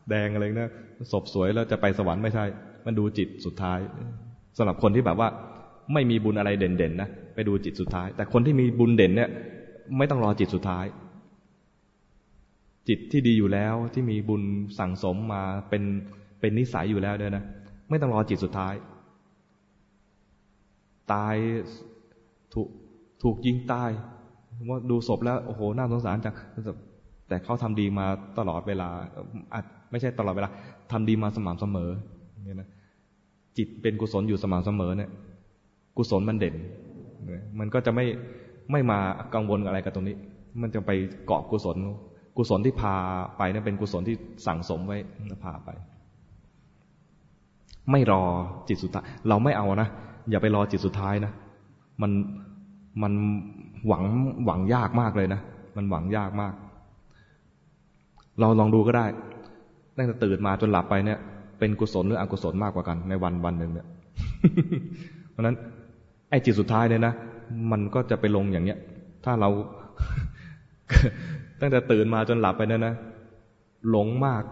แดงอะไรนะศพสวยแล้วจะไปสวรรค์ไม่ใช่ มันดูจิตสุดท้ายสำหรับคนที่แบบว่า ไม่มีบุญอะไรเด่นๆนะไปดูจิตสุดท้าย แต่คนที่มีบุญเด่นเนี่ย ไม่ต้องรอจิตสุดท้าย จิตที่ดีอยู่แล้วที่มีบุญสั่งสมมาเป็นเป็นนิสัยอยู่แล้วเนี่ยนะไม่ต้องรอจิตสุดท้าย ตายถูกถูกยิงตายว่าดูศพแล้วโอ้โหน่าสงสารจังแต่เขาทำดีมาตลอดเวลาอาจ ไม่ใช่ตลอดเวลาทำดีมาสม่ำเสมอเนี่ยนะจิตเป็นกุศลอยู่สม่ำเสมอเนี่ย กุศลมันเด่น มันก็จะไม่ไม่มากังวลอะไรกับตรงนี้ มันจะไปเกาะกุศล กุศลที่พาไปนี่ยเป็นกุศลที่สั่งสมไว้พาไป ไม่รอจิตสุดท้าย เราไม่เอานะ อย่าไปรอจิตสุดท้ายนะ มันมันหวังหวังยากมากเลยนะ มันหวังยากมาก เราลองดูก็ได้ ตั้งแต่ตื่นมาจนหลับไปเนี่ย เป็นกุศลหรืออกุศลมากกว่ากัน ในวันวันหนึ่งเนี่ย เพราะนั้น ไอ้จิตสุดท้ายเนี่ยนะมันก็จะไปลงอย่างเนี้ย ถ้าเรา ตั้งแต่ตื่นมาจนหลับไปเนี่ยนะหลงมาก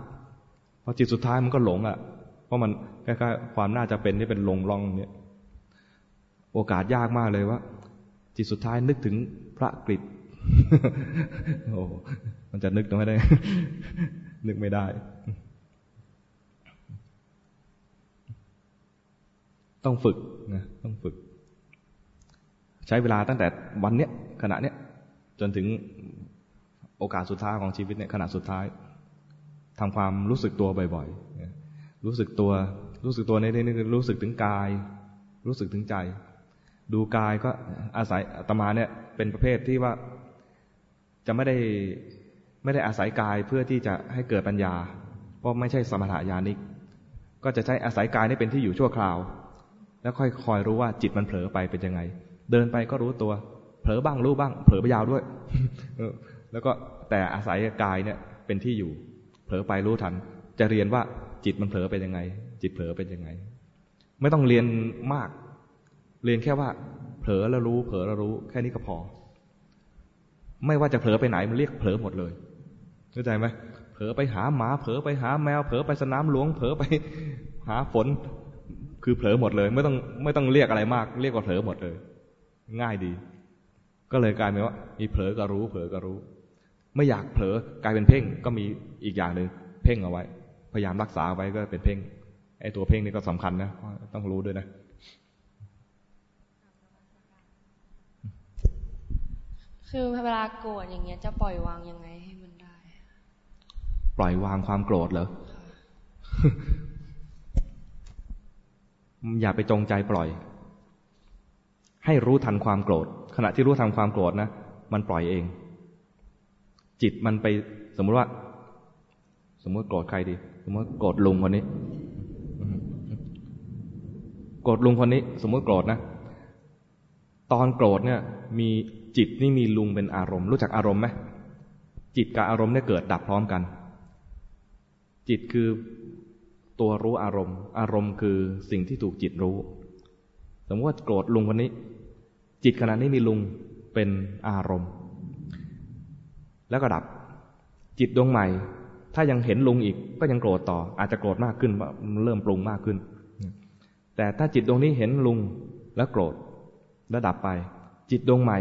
พอจิตสุดท้ายมันก็หลงอะ เพราะมันคล้ายๆความน่าจะเป็นที่เป็นลงร่องเนี่ย โอกาสยากมากเลยว่า จิตสุดท้ายนึกถึงพระกฤษโอ้มันจะนึกตรงไม่ได้ นึกไม่ได้ ต้องฝึกนะต้องฝึก ใช้เวลาตั้งแต่วันเนี้ยขณะเนี้ยจนถึงโอกาสสุดท้ายของชีวิตเนี่ยขณะสุดท้ายทำความรู้สึกตัวบ่อยๆ รู้สึกตัว รู้สึกตัวในนี้คือรู้สึกถึงกาย รู้สึกถึงใจ ดูกายก็อาศัยตมาเนี่ยเป็นประเภทที่ว่าจะไม่ได้ ไม่ได้อาศัยกายเพื่อที่จะให้เกิดปัญญา เพราะไม่ใช่สมถะญาณิก ก็จะใช้อาศัยกายนี่เป็นที่อยู่ชั่วคราว แล้วค่อยคอยรู้ว่าจิตมันเผลอไปเป็นยังไง เดินไปก็รู้ตัวเผผลอบ้างรู้บ้าง เผลอไปยาวด้วย แล้วก็แต่อาศัยกายเนี่ยเป็นที่อยู่ เผลอไปรู้ทัน จะเรียนว่าจิตมันเผลอเป็นยังไง จิตเผลอเป็นยังไง ไม่ต้องเรียนมาก เรียนแค่ว่า เผลอแล้วรู้ เผลอแล้วรู้ แค่นี้ก็พอ ไม่ว่าจะเผลอไปไหนมันเรียกเผลอหมดเลย เข้าใจไหมเผลอไปหาหมา เผลอไปหาแมว เผลอไปสนามหลวง เผลอไปหาฝน คือเผลอหมดเลย ไม่ต้องไม่ต้องเรียกอะไรมาก เรียกว่าเผลอหมดเลย ง่ายดี ก็เลยกลายเป็นว่า มีเผลอก็รู้ เผลอก็รู้ ไม่อยากเผลอกลายเป็นเพ่งก็มีอีกอย่างหนึ่งเพ่งเอาไว้ พยายามรักษาไว้ก็เป็นเพ่งไอ้ตัวเพ่งนี่ก็สำคัญนะต้องรู้ด้วยนะคือเวลาโกรธอย่างเงี้ยจะปล่อยวางยังไงให้ ปล่อยวางความโกรธเหรออย่าไปจงใจปล่อย ให้รู้ทันความโกรธ ขณะที่รู้ทันความโกรธนะมันปล่อยเอง จิตมันไปสมมุติว่า สมมติโกรธใครดี สมมติโกรธลุงคนนี้โกรธลุงคนนี้ สมมติโกรธนะตอนโกรธเนี่ย มีจิตนี่มีลุงเป็นอารมณ์ รู้จักอารมณ์ไหมจิตกับอารมณ์เนี่ยเกิดดับพร้อมกัน จิตคือตัวรู้อารมณ์ อารมณ์คือสิ่งที่ถูกจิตรู้ สมมติว่าโกรธลุงคนนี้ จิตขณะนี้มีลุงเป็นอารมณ์ แล้วก็ดับ จิตดวงใหม่ ถ้ายังเห็นลุงอีกก็ยังโกรธต่อ อาจจะโกรธมากขึ้นเริ่มปรุงมากขึ้น แต่ถ้าจิตดวงนี้เห็นลุงแล้วโกรธแล้วดับไป จิตดวงใหม่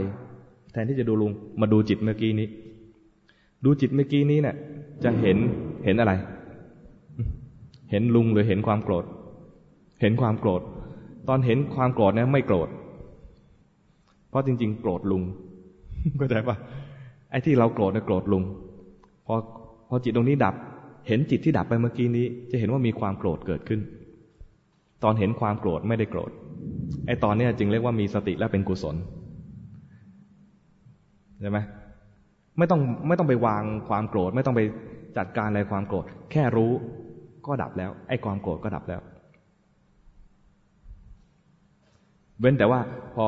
แทนที่จะดูลุงมาดูจิตเมื่อกี้นี้ ดูจิตเมื่อกี้นี้เนี่ยจะเห็นเห็นอะไร เห็นลุงหรือเห็นความโกรธ เห็นความโกรธ ตอนเห็นความโกรธเนี่ยไม่โกรธ เพราะจริง ๆ โกรธลุงเข้าใจปะไอ้ที่เราโกรธเนี่ยโกรธลุง พอพอจิตตรงนี้ดับ เห็นจิตที่ดับไปเมื่อกี้นี้ จะเห็นว่ามีความโกรธเกิดขึ้น ตอนเห็นความโกรธไม่ได้โกรธ ไอ้ตอนเนี้ยจึงเรียกว่ามีสติและเป็นกุศลใช่ไหมไม่ต้องไม่ต้องไปวางความโกรธ ไม่ต้องไปจัดการอะไรความโกรธ แค่รู้ ก็ดับแล้ว ไอ้ความโกรธก็ดับแล้ว เว้นแต่ว่าพอ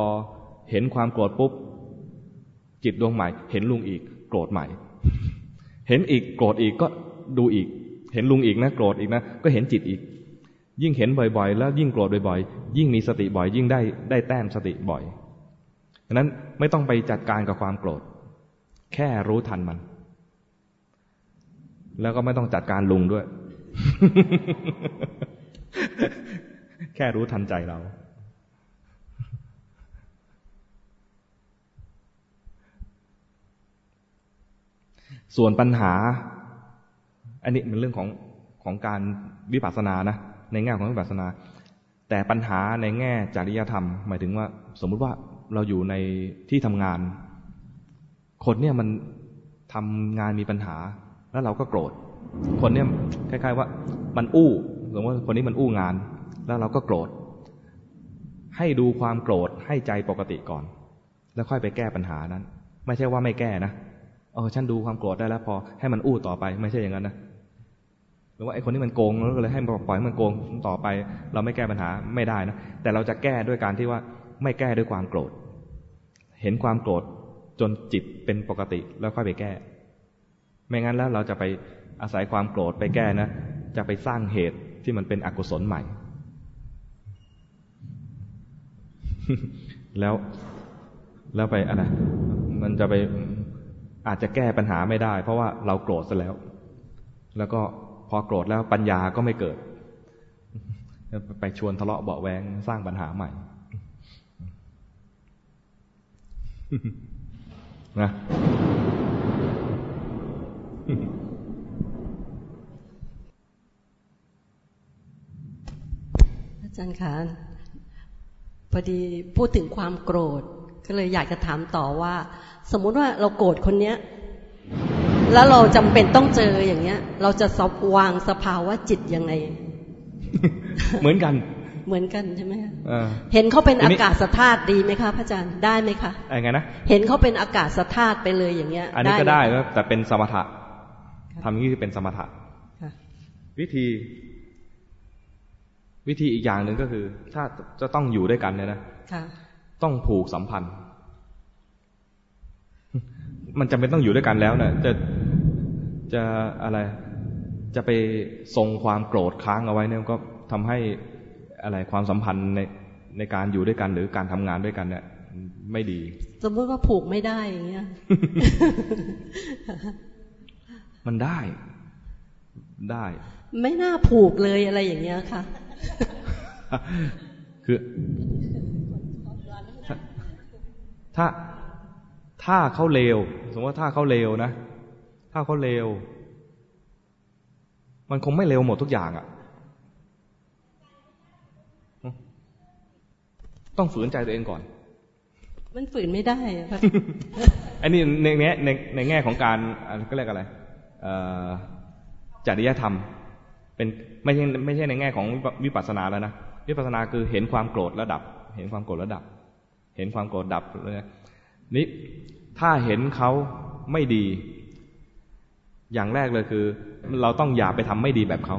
เห็นความโกรธปุ๊บ จิตดวงใหม่ เห็นลุงอีก โกรธใหม่ เห็นอีกโกรธอีกก็ดูอีก เห็นลุงอีกนะโกรธอีกนะก็เห็นจิตอีก ยิ่งเห็นบ่อยๆ แล้วยิ่งโกรธบ่อยๆ ยิ่งมีสติบ่อย ยิ่งได้ได้แต้มสติบ่อยดังนั้นไม่ต้องไปจัดการกับความโกรธ แค่รู้ทันมัน แล้วก็ไม่ต้องจัดการลุงด้วย แค่รู้ทันใจเรา ส่วนปัญหา อันนี้เป็นเรื่องของของการวิปัสสนานะ ในแง่ของวิปัสสนา แต่ปัญหาในแง่จริยธรรม หมายถึงว่า สมมุติว่าเราอยู่ในที่ทำงาน คนเนี่ยมันทำงานมีปัญหา แล้วเราก็โกรธ คนเนี่ยคล้าย ๆ ว่ามันอู้สมมติว่าคนนี้มันอู้งาน แล้วเราก็โกรธ ให้ดูความโกรธให้ใจปกติก่อน แล้วค่อยไปแก้ปัญหานั้น ไม่ใช่ว่าไม่แก้นะเออฉันดูความโกรธได้แล้วพอให้มันอู้ต่อไป ไม่ใช่อย่างนั้นนะหรือว่าไอ้คนนี้มันโกงแล้วก็เลยให้ปล่อยมันโกงต่อไป เราไม่แก้ปัญหาไม่ได้นะแต่เราจะแก้ด้วยการที่ว่าไม่แก้ด้วยความโกรธ เห็นความโกรธจนจิตเป็นปกติแล้วค่อยไปแก้ ไม่งั้นแล้วเราจะไป อาศัยความโกรธไปแก้นะ จะไปสร้างเหตุที่มันเป็นอกุศลใหม่ แล้วแล้วไปอะไร มันจะไปอาจจะแก้ปัญหาไม่ได้ เพราะว่าเราโกรธซะแล้ว แล้วก็พอโกรธแล้วปัญญาก็ไม่เกิด ไปชวนทะเลาะเบาแวงสร้างปัญหาใหม่นะ จารย์คะพอดีพูดถึงความโกรธ ก็เลยอยากจะถามต่อว่า สมมุติว่าเราโกรธคนเนี้ย แล้วเราจำเป็นต้องเจออย่างเงี้ย เราจะสวางสภาวะจิตยังไง เหมือนกัน เหมือนกันใช่ไหมเห็นเขาเป็นอากาศธาตุดีไหมคะพระอาจารย์ได้ไหมคะอะไรไงนะเห็นเขาเป็นอากาศธาตุไปเลยอย่างเงี้ย อันนี้ก็ได้แต่เป็นสมถะทำนี้คือเป็นสมถะวิธี วิธีอีกอย่างหนึ่งก็คือ ถ้าจะต้องอยู่ด้วยกันเนี่ยนะต้องผูกสัมพันธ์ มันจำเป็นต้องอยู่ด้วยกันแล้วนะจะจะอะไรจะไปทรงความโกรธค้างเอาไว้เนี่ยก็ทำให้อะไรความสัมพันธ์ในในการอยู่ด้วยกันหรือการทำงานด้วยกันเนี่ยไม่ดี สมมติว่าผูกไม่ได้อย่างเงี้ยมันได้ ได้ ไม่น่าผูกเลยอะไรอย่างเงี้ยค่ะ คือ ถ้าถ้าเขาเลวสมมติว่าถ้าเขาเลวนะ ถ้าเขาเลวมันคงไม่เลวหมดทุกอย่างอะ่ะ ต้องฝืนใจตัวเองก่อน มันฝืนไม่ได้ครับอันนี้ในแง่ในในแง่ของการก็เรียกอะไรจริยธรรม เป็น ไม่ใช่ไม่ใช่ในแง่ของวิปัสสนาแล้วนะวิปัสสนาคือเห็นความโกรธระดับ เห็นความโกรธระดับ เห็นความโกรธดับเลยนี่ถ้าเห็นเขาไม่ดี อย่างแรกเลยคือ เราต้องอย่าไปทำไม่ดีแบบเขา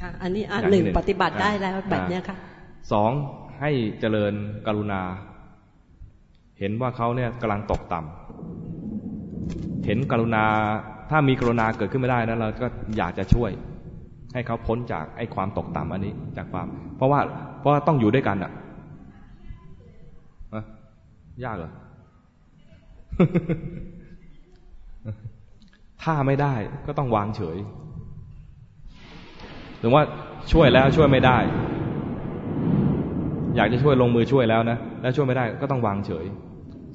ค่ะอันนี้อันหนึ่งปฏิบัติได้แล้วแบบเนี้ยค่ะสองให้เจริญกรุณา เห็นว่าเขาเนี่ยกำลังตกต่ำเห็นกรุณาถ้ามีกรุณาเกิดขึ้นไม่ได้นะเราก็อยากจะช่วย ให้เขาพ้นจากไอ้ความตกต่ำอันนี้จากความ เพราะว่าเพราะว่าต้องอยู่ด้วยกันอะยากเหรอถ้าไม่ได้ก็ต้องวางเฉยหรือว่าช่วยแล้วช่วยไม่ได้ อยากจะช่วยลงมือช่วยแล้วนะแล้วช่วยไม่ได้ก็ต้องวางเฉย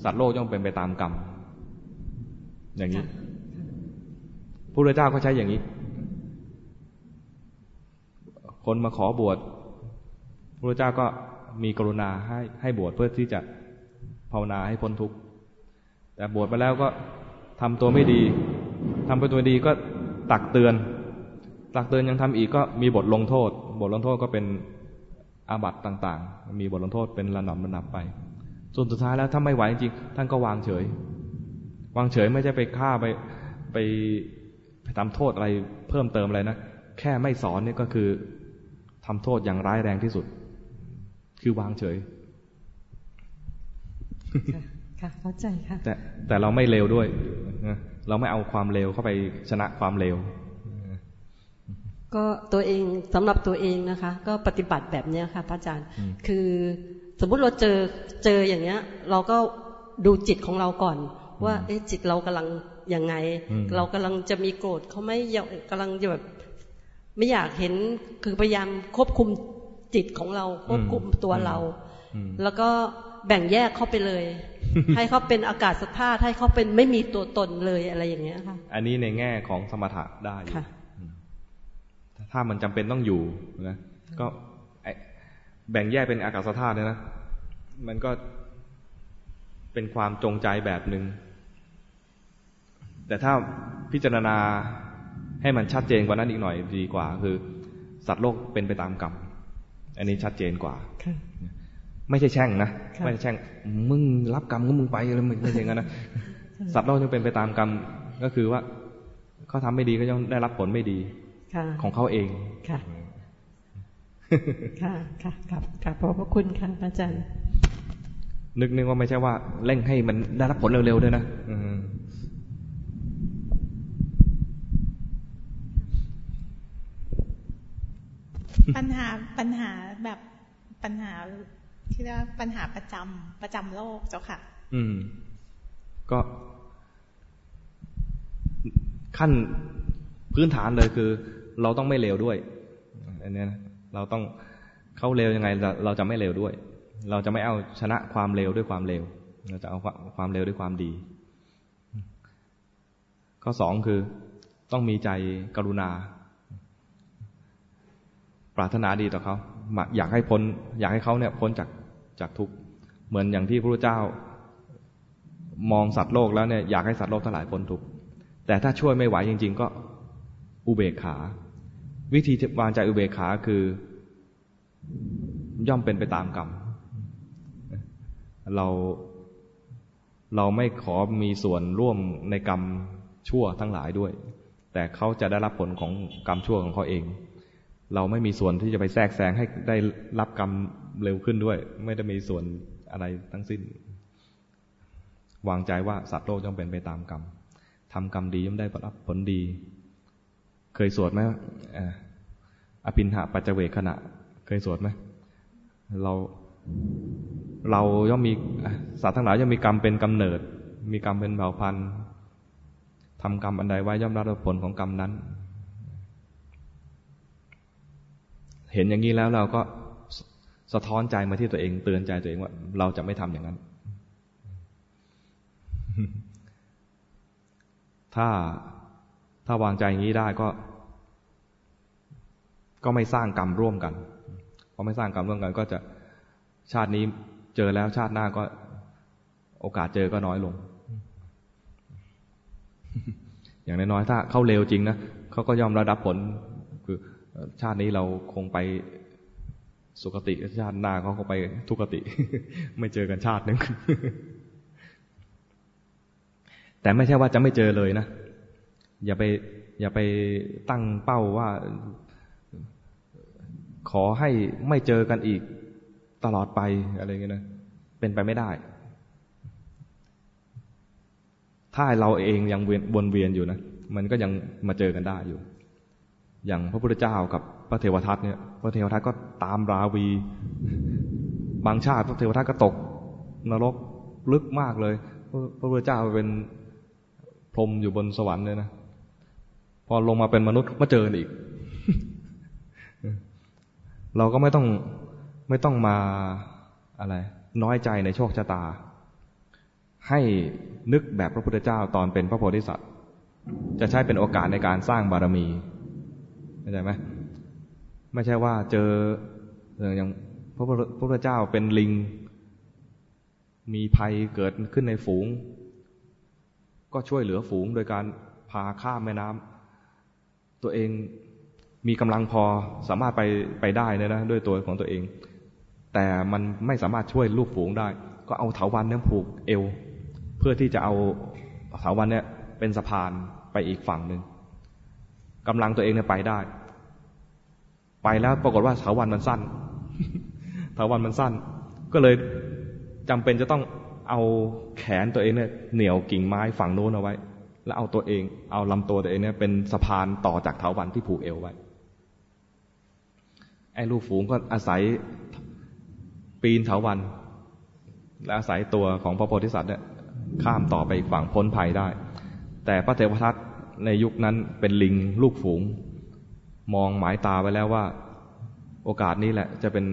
สัตว์โลกย่อมเป็นไปตามกรรมอย่างนี้พระพุทธเจ้าก็ใช้อย่างนี้ คนมาขอบวชพระเจ้าก็มีกรุณาให้ให้บวชเพื่อที่จะภาวนาให้พ้นทุกข์แต่บวชมาแล้วก็ทำตัวไม่ดีทำไปตัวดีก็ตักเตือน ตักเตือนยังทำอีกก็มีบทลงโทษ บทลงโทษก็เป็นอาบัตต่างๆ มีบทลงโทษเป็นระหนำระหนับไปส่วนสุดท้ายแล้วถ้าไม่ไหวจริงท่านก็วางเฉย วางเฉยไม่ใช่ไปฆ่าไปไปไปทำโทษอะไรเพิ่มเติมอะไรนะแค่ไม่สอนนี่ก็คือ ทำโทษอย่างร้ายแรงที่สุด คือวางเฉยค่ะเข้าใจค่ะแต่แต่เราไม่เลวด้วยเราไม่เอาความเลวเข้าไปชนะความเลวก็ตัวเองสำหรับตัวเองนะคะ ก็ปฏิบัติแบบนี้ค่ะพระอาจารย์ คือสมมุติเราเจอเจออย่างเนี้ย เราก็ดูจิตของเราก่อน ว่า เอ๊ะจิตเรากำลังยังไง เรากำลังจะมีโกรธเขาไม่กำลังแบบ ไม่อยากเห็นคือพยายามควบคุมจิตของเราควบคุมตัวเรา แล้วก็แบ่งแยกเข้าไปเลย ให้เขาเป็นอากาศสธาตุให้เขาเป็นไม่มีตัวตนเลยอะไรอย่างเงี้ยค่ะ อันนี้ในแง่ของสมถะได้ค่ะถ้ามันจำเป็นต้องอยู่นะก็แบ่งแยกเป็นอากาศธาตุเนี่ยนะมันก็เป็นความจงใจแบบหนึง่งแต่ถ้าพิจารณา ให้มันชัดเจนกว่านั้นอีกหน่อยดีกว่า คือ สัตว์โลกเป็นไปตามกรรมอันนี้ชัดเจนกว่าไม่ใช่แช่งนะไม่ใช่แช่ง มึงรับกรรมก็มึงไปเลยมึงไม่ใช่งั้นนะสัตว์โลกยังเป็นไปตามกรรมก็คือว่าเขาทาไม่ดีก็ย่อมได้รับผลไม่ดีของเขาเองค่ะค่ะค่ะครับครับขอบพระคุณค่ะอาจารย์ นึกนึกว่าไม่ใช่ว่าเร่งให้มันได้รับผลเร็วๆด้วยนะ ปัญหาปัญหาแบบปัญหาที่เรียกปัญหาประจำประจำโลกเจ้าค่ะ อืม ก็ ขั้นพื้นฐานเลยคือ เราต้องไม่เลวด้วยอันนี้นะเราต้องเข้าเลวยังไง เราจะไม่เลวด้วย เราจะไม่เอาชนะความเลวด้วยความเลวเราจะเอาความเลวด้วยความดี ข้อสองคือ ต้องมีใจกรุณา ปรารถนาดีต่อเขาอยากให้พ้น อยากให้เขาเนี่ยพ้นจากจากทุกข์เหมือนอย่างที่พระพุทธเจ้ามองสัตว์โลกแล้วเนี่ยอยากให้สัตว์โลกทั้งหลายพ้นทุกข์แต่ถ้าช่วยไม่ไหวจริง ๆ ก็อุเบกขา วิธีวางใจอุเบกขาคือย่อมเป็นไปตามกรรมเราเราไม่ขอมีส่วนร่วมในกรรมชั่วทั้งหลายด้วย แต่เขาจะได้รับผลของกรรมชั่วของเขาเอง เราไม่มีส่วนที่จะไปแทรกแซงให้ได้รับกรรมเร็วขึ้นด้วย ไม่ได้มีส่วนอะไรทั้งสิ้น วางใจว่าสัตว์โลกย่อมเป็นไปตามกรรมทำกรรมดีย่อมได้รับผลดี เคยสวดไหมอภินหะปัจเจเวขณะ เคยสวดไหมเราเราย่อมมีสัตว์ทั้งหลายย่อมมีกรรมเป็นกำเนิด มีกรรมเป็นเผ่าพันธุ์ทำกรรมอันใดไว้ย่อมรับผลของกรรมนั้น เห็นอย่างนี้แล้วเราก็สะท้อนใจมาที่ตัวเอง เตือนใจตัวเองว่า เราจะไม่ทำอย่างนั้น ถ้าถ้าวางใจอย่างนี้ได้ก็ ก็ไม่สร้างกรรมร่วมกันพอไม่สร้างกรรมร่วมกัน ก็จะชาตินี้เจอแล้วชาติหน้าก็ โอกาสเจอก็น้อยลง อย่างน้อยๆถ้าเขาเร็วจริงนะเขาก็ยอมระดับผล ชาตินี้เราคงไปสุคติชาติหน้าเขาก็ไปทุกติ ไม่เจอกันชาตินึงแต่ไม่ใช่ว่าจะไม่เจอเลยนะ อย่าไป อย่าไปตั้งเป้าว่า ขอให้ไม่เจอกันอีกตลอดไปอะไรเงี้ยนะ เป็นไปไม่ได้ ถ้าเราเองยังวนเวียนอยู่นะ มันก็ยังมาเจอกันได้อยู่ อย่างพระพุทธเจ้ากับพระเทวทัตเนี่ย พระเทวทัตก็ตามราวี บางชาติพระเทวทัตก็ตก นรกลึกมากเลย พระพุทธเจ้าเป็นพรมอยู่บนสวรรค์เลยนะ พอลงมาเป็นมนุษย์มาเจออีก เราก็ไม่ต้องไม่ต้องมาอะไร น้อยใจในโชคชะตา ให้นึกแบบพระพุทธเจ้าตอนเป็นพระโพธิสัตว์ จะใช้เป็นโอกาสในการสร้างบารมี เข้าใจไหมไม่ใช่ว่าเจออย่างพระพุทธเจ้าเป็นลิง มีภัยเกิดขึ้นในฝูง ก็ช่วยเหลือฝูงโดยการพาข้ามแม่น้ำตัวเองมีกำลังพอสามารถไปไปได้นะนะด้วยตัวของตัวเอง แต่มันไม่สามารถช่วยลูกฝูงได้ ก็เอาเถาวันเนี่ยผูกเอว เพื่อที่จะเอาเถาวันเนี่ยเป็นสะพานไปอีกฝั่งหนึ่ง กำลังตัวเองเนี่ยไปได้ ไปแล้วปรากฏว่าเถาวันมันสั้นเถาวันมันสั้น ก็เลยจำเป็นจะต้องเอาแขนตัวเองเนี่ยเหนี่ยวกิ่งไม้ฝั่งโน้นเอาไว้ แล้วเอาตัวเองเอาลำตัวตัวเองเนี่ยเป็นสะพานต่อจากเถาวันที่ผูกเอวไว้ไอ้ลูกฝูงก็อาศัยปีนเถาวัน และอาศัยตัวของพระโพธิสัตว์เนี่ยข้ามต่อไปอีกฝั่งพ้นภัยได้ แต่พระเทวทัต ในยุคนั้นเป็นลิงลูกฝูง มองหมายตาไว้แล้วว่า โอกาสนี้แหละ จะเป็น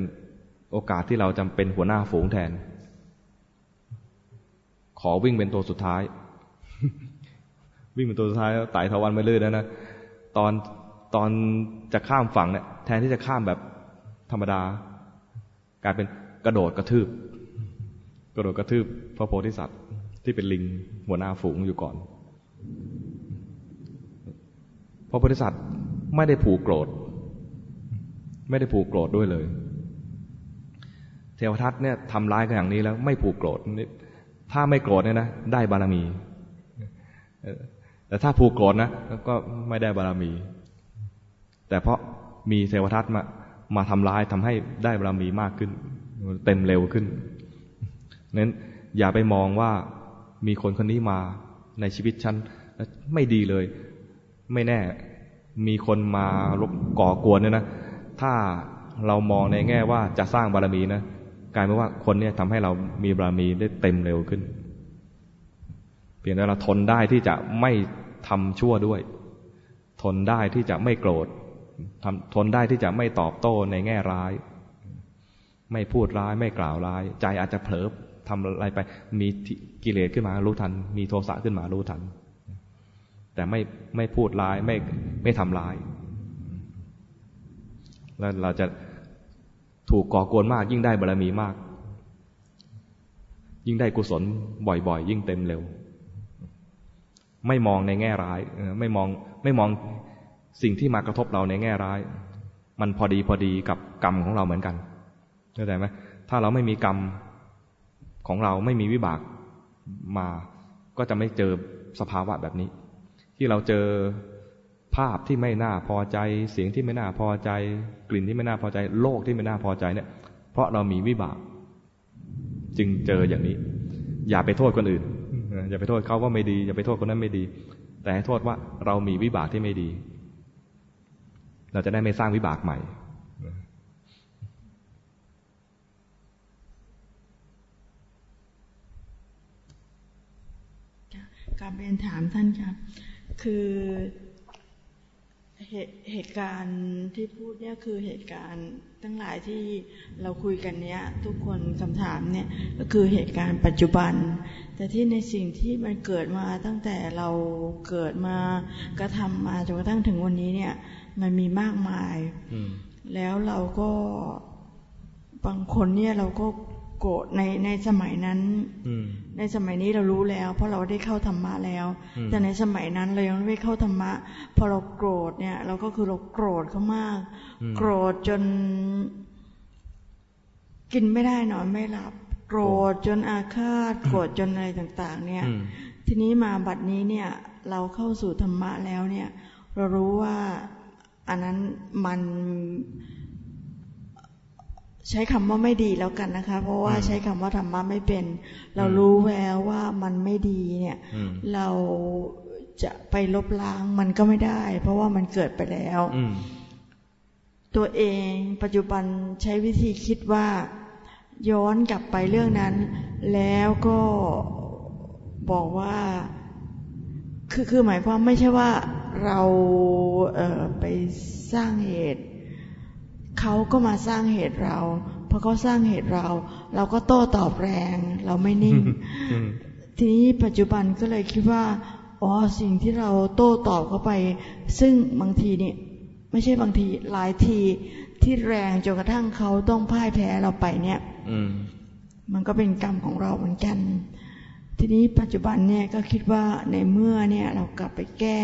โอกาสที่เราจำเป็นหัวหน้าฝูงแทน ขอวิ่งเป็นตัวสุดท้าย วิ่งเป็นตัวสุดท้ายไต่เถาวันไปเรื่อยแล้วนะตอนตอนจะข้ามฝั่งเนี่ยแทนที่จะข้ามแบบธรรมดากลายเป็นกระโดดกระทืบ กระโดดกระทืบพระโพธิสัตว์ที่เป็นลิงหัวหน้าฝูงอยู่ก่อน พระโพธิสัตว์ไม่ได้ผูกโกรธ ไม่ได้ผูกโกรธด้วยเลย เทวทัตเนี่ยทำร้ายกันอย่างนี้แล้ว ไม่ผูกโกรธถ้าไม่โกรธเนี่ยนะได้บารมี แต่ถ้าผูกโกรธนะก็ไม่ได้บารมี แต่เพราะมีเทวทัตมามาทำร้ายทำให้ได้บารมีมากขึ้น เต็มเร็วขึ้นนั้นอย่าไปมองว่ามีคนคนนี้มาในชีวิตฉันไม่ดีเลย ไม่แน่มีคนมาก่อกวนเนี่ยนะ ถ้าเรามองในแง่ว่าจะสร้างบารมีนะกลายเป็นว่าคนเนี่ยทำให้เรามีบารมีได้เต็มเร็วขึ้น เพียงแต่เราทนได้ที่จะไม่ทำชั่วด้วย ทนได้ที่จะไม่โกรธททนได้ที่จะไม่ตอบโต้ในแง่ร้าย ไม่พูดร้ายไม่กล่าวร้าย ใจอาจจะเผลอทำอะไรไป มีกิเลสขึ้นมารู้ทัน มีโทสะขึ้นมารู้ทัน แต่ไม่ไม่พูดร้ายไม่ไม่ทำร้าย แล้วเราจะถูกก่อกวนมาก ยิ่งได้บารรมีมาก ยิ่งได้กุศลบ่อยๆ ยิ่งเต็มเร็ว ไม่มองในแง่ร้าย ไม่มองไม่มองสิ่งที่มากระทบเราในแง่ร้าย มันพอดีพอดีกับกรรมของเราเหมือนกันเข้าใจไหมถ้าเราไม่มีกรรมของเราไม่มีวิบากมา ก็จะไม่เจอสภาวะแบบนี้ ที่เราเจอภาพที่ไม่น่าพอใจ เสียงที่ไม่น่าพอใจ กลิ่นที่ไม่น่าพอใจ โลกที่ไม่น่าพอใจเนี่ย เพราะเรามีวิบาก จึงเจออย่างนี้ อย่าไปโทษคนอื่น อย่าไปโทษเขาว่าไม่ดี อย่าไปโทษคนนั้นไม่ดี แต่ให้โทษว่าเรามีวิบากที่ไม่ดี เราจะได้ไม่สร้างวิบากใหม่การเรียนถามท่านครับ คือเหตุเหตุการณ์ที่พูดเนี่ยคือเหตุการณ์ทั้งหลายที่เราคุยกันเนี้ย ทุกคนคำถามเนี่ยก็คือเหตุการณ์ปัจจุบัน แต่ที่ในสิ่งที่มันเกิดมาตั้งแต่เราเกิดมากระทำมาจนกระทั่งถึงวันนี้เนี่ย มันมีมากมายแล้วเราก็บางคนเนี่ยเราก็ โกรธในในสมัยนั้นในสมัยนี้เรารู้แล้ว เพราะเราได้เข้าธรรมะแล้ว แต่ในสมัยนั้นเรายังไม่เข้าธรรมะ พอเราโกรธเนี่ย เราก็คือเราโกรธเขามาก โกรธจน กินไม่ได้นอนไม่หลับ โกรธจนอาฆาต โกรธจนอะไรต่าง ๆ เนี่ย ทีนี้มาบัดนี้เนี่ย เราเข้าสู่ธรรมะแล้วเนี่ย เรารู้ว่าอันนั้นมัน ใช้คำว่าไม่ดีแล้วกันนะคะ เพราะว่าใช้คำว่าธรรมะไม่เป็น เรารู้แล้วว่ามันไม่ดีเนี่ย เราจะไปลบล้างมันก็ไม่ได้ เพราะว่ามันเกิดไปแล้วตัวเองปัจจุบันใช้วิธีคิดว่าย้อนกลับไปเรื่องนั้น แล้วก็บอกว่าคือคือหมายความไม่ใช่ว่าเราเไปสร้างเหตุ เขาก็มาสร้างเหตุเราพอเขาสร้างเหตุเรา เราก็โต้ตอบแรง เราไม่นิ่ง ทีนี้ปัจจุบันก็เลยคิดว่าอ๋อสิ่งที่เราโต้ตอบเข้าไป ซึ่งบางทีนี่ไม่ใช่บางทีหลายทีที่แรงจนกระทั่งเขาต้องพ่ายแพ้เราไปเนี่ยมันก็เป็นกรรมของเราเหมือนกัน ทีนี้ปัจจุบันเนี่ยก็คิดว่าในเมื่อเนี่ยเรากลับไปแก้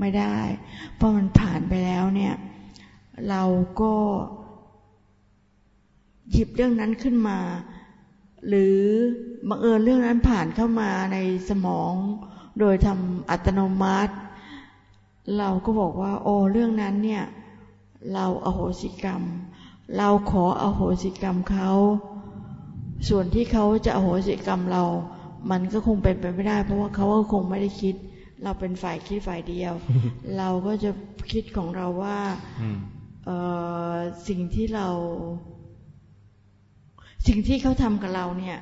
ไม่ได้ เพราะมันผ่านไปแล้วเนี่ย เราก็หยิบเรื่องนั้นขึ้นมา หรือบังเอิญเรื่องนั้นผ่านเข้ามาในสมอง โดยทำอัตโนมัติ เราก็บอกว่า โอ้เรื่องนั้นเนี่ย เราอาโหสิกรรม เราขออโหสิกรรมเขา ส่วนที่เขาจะอโหสิกรรมเรา มันก็คงเป็นไปไม่ได้ เพราะว่าเขาก็คงไม่ได้คิด เราเป็นฝ่ายคิดฝ่ายเดียว เราก็จะคิดของเราว่า สิ่งที่เรา สิ่งที่เขาทำกับเราเนี่ย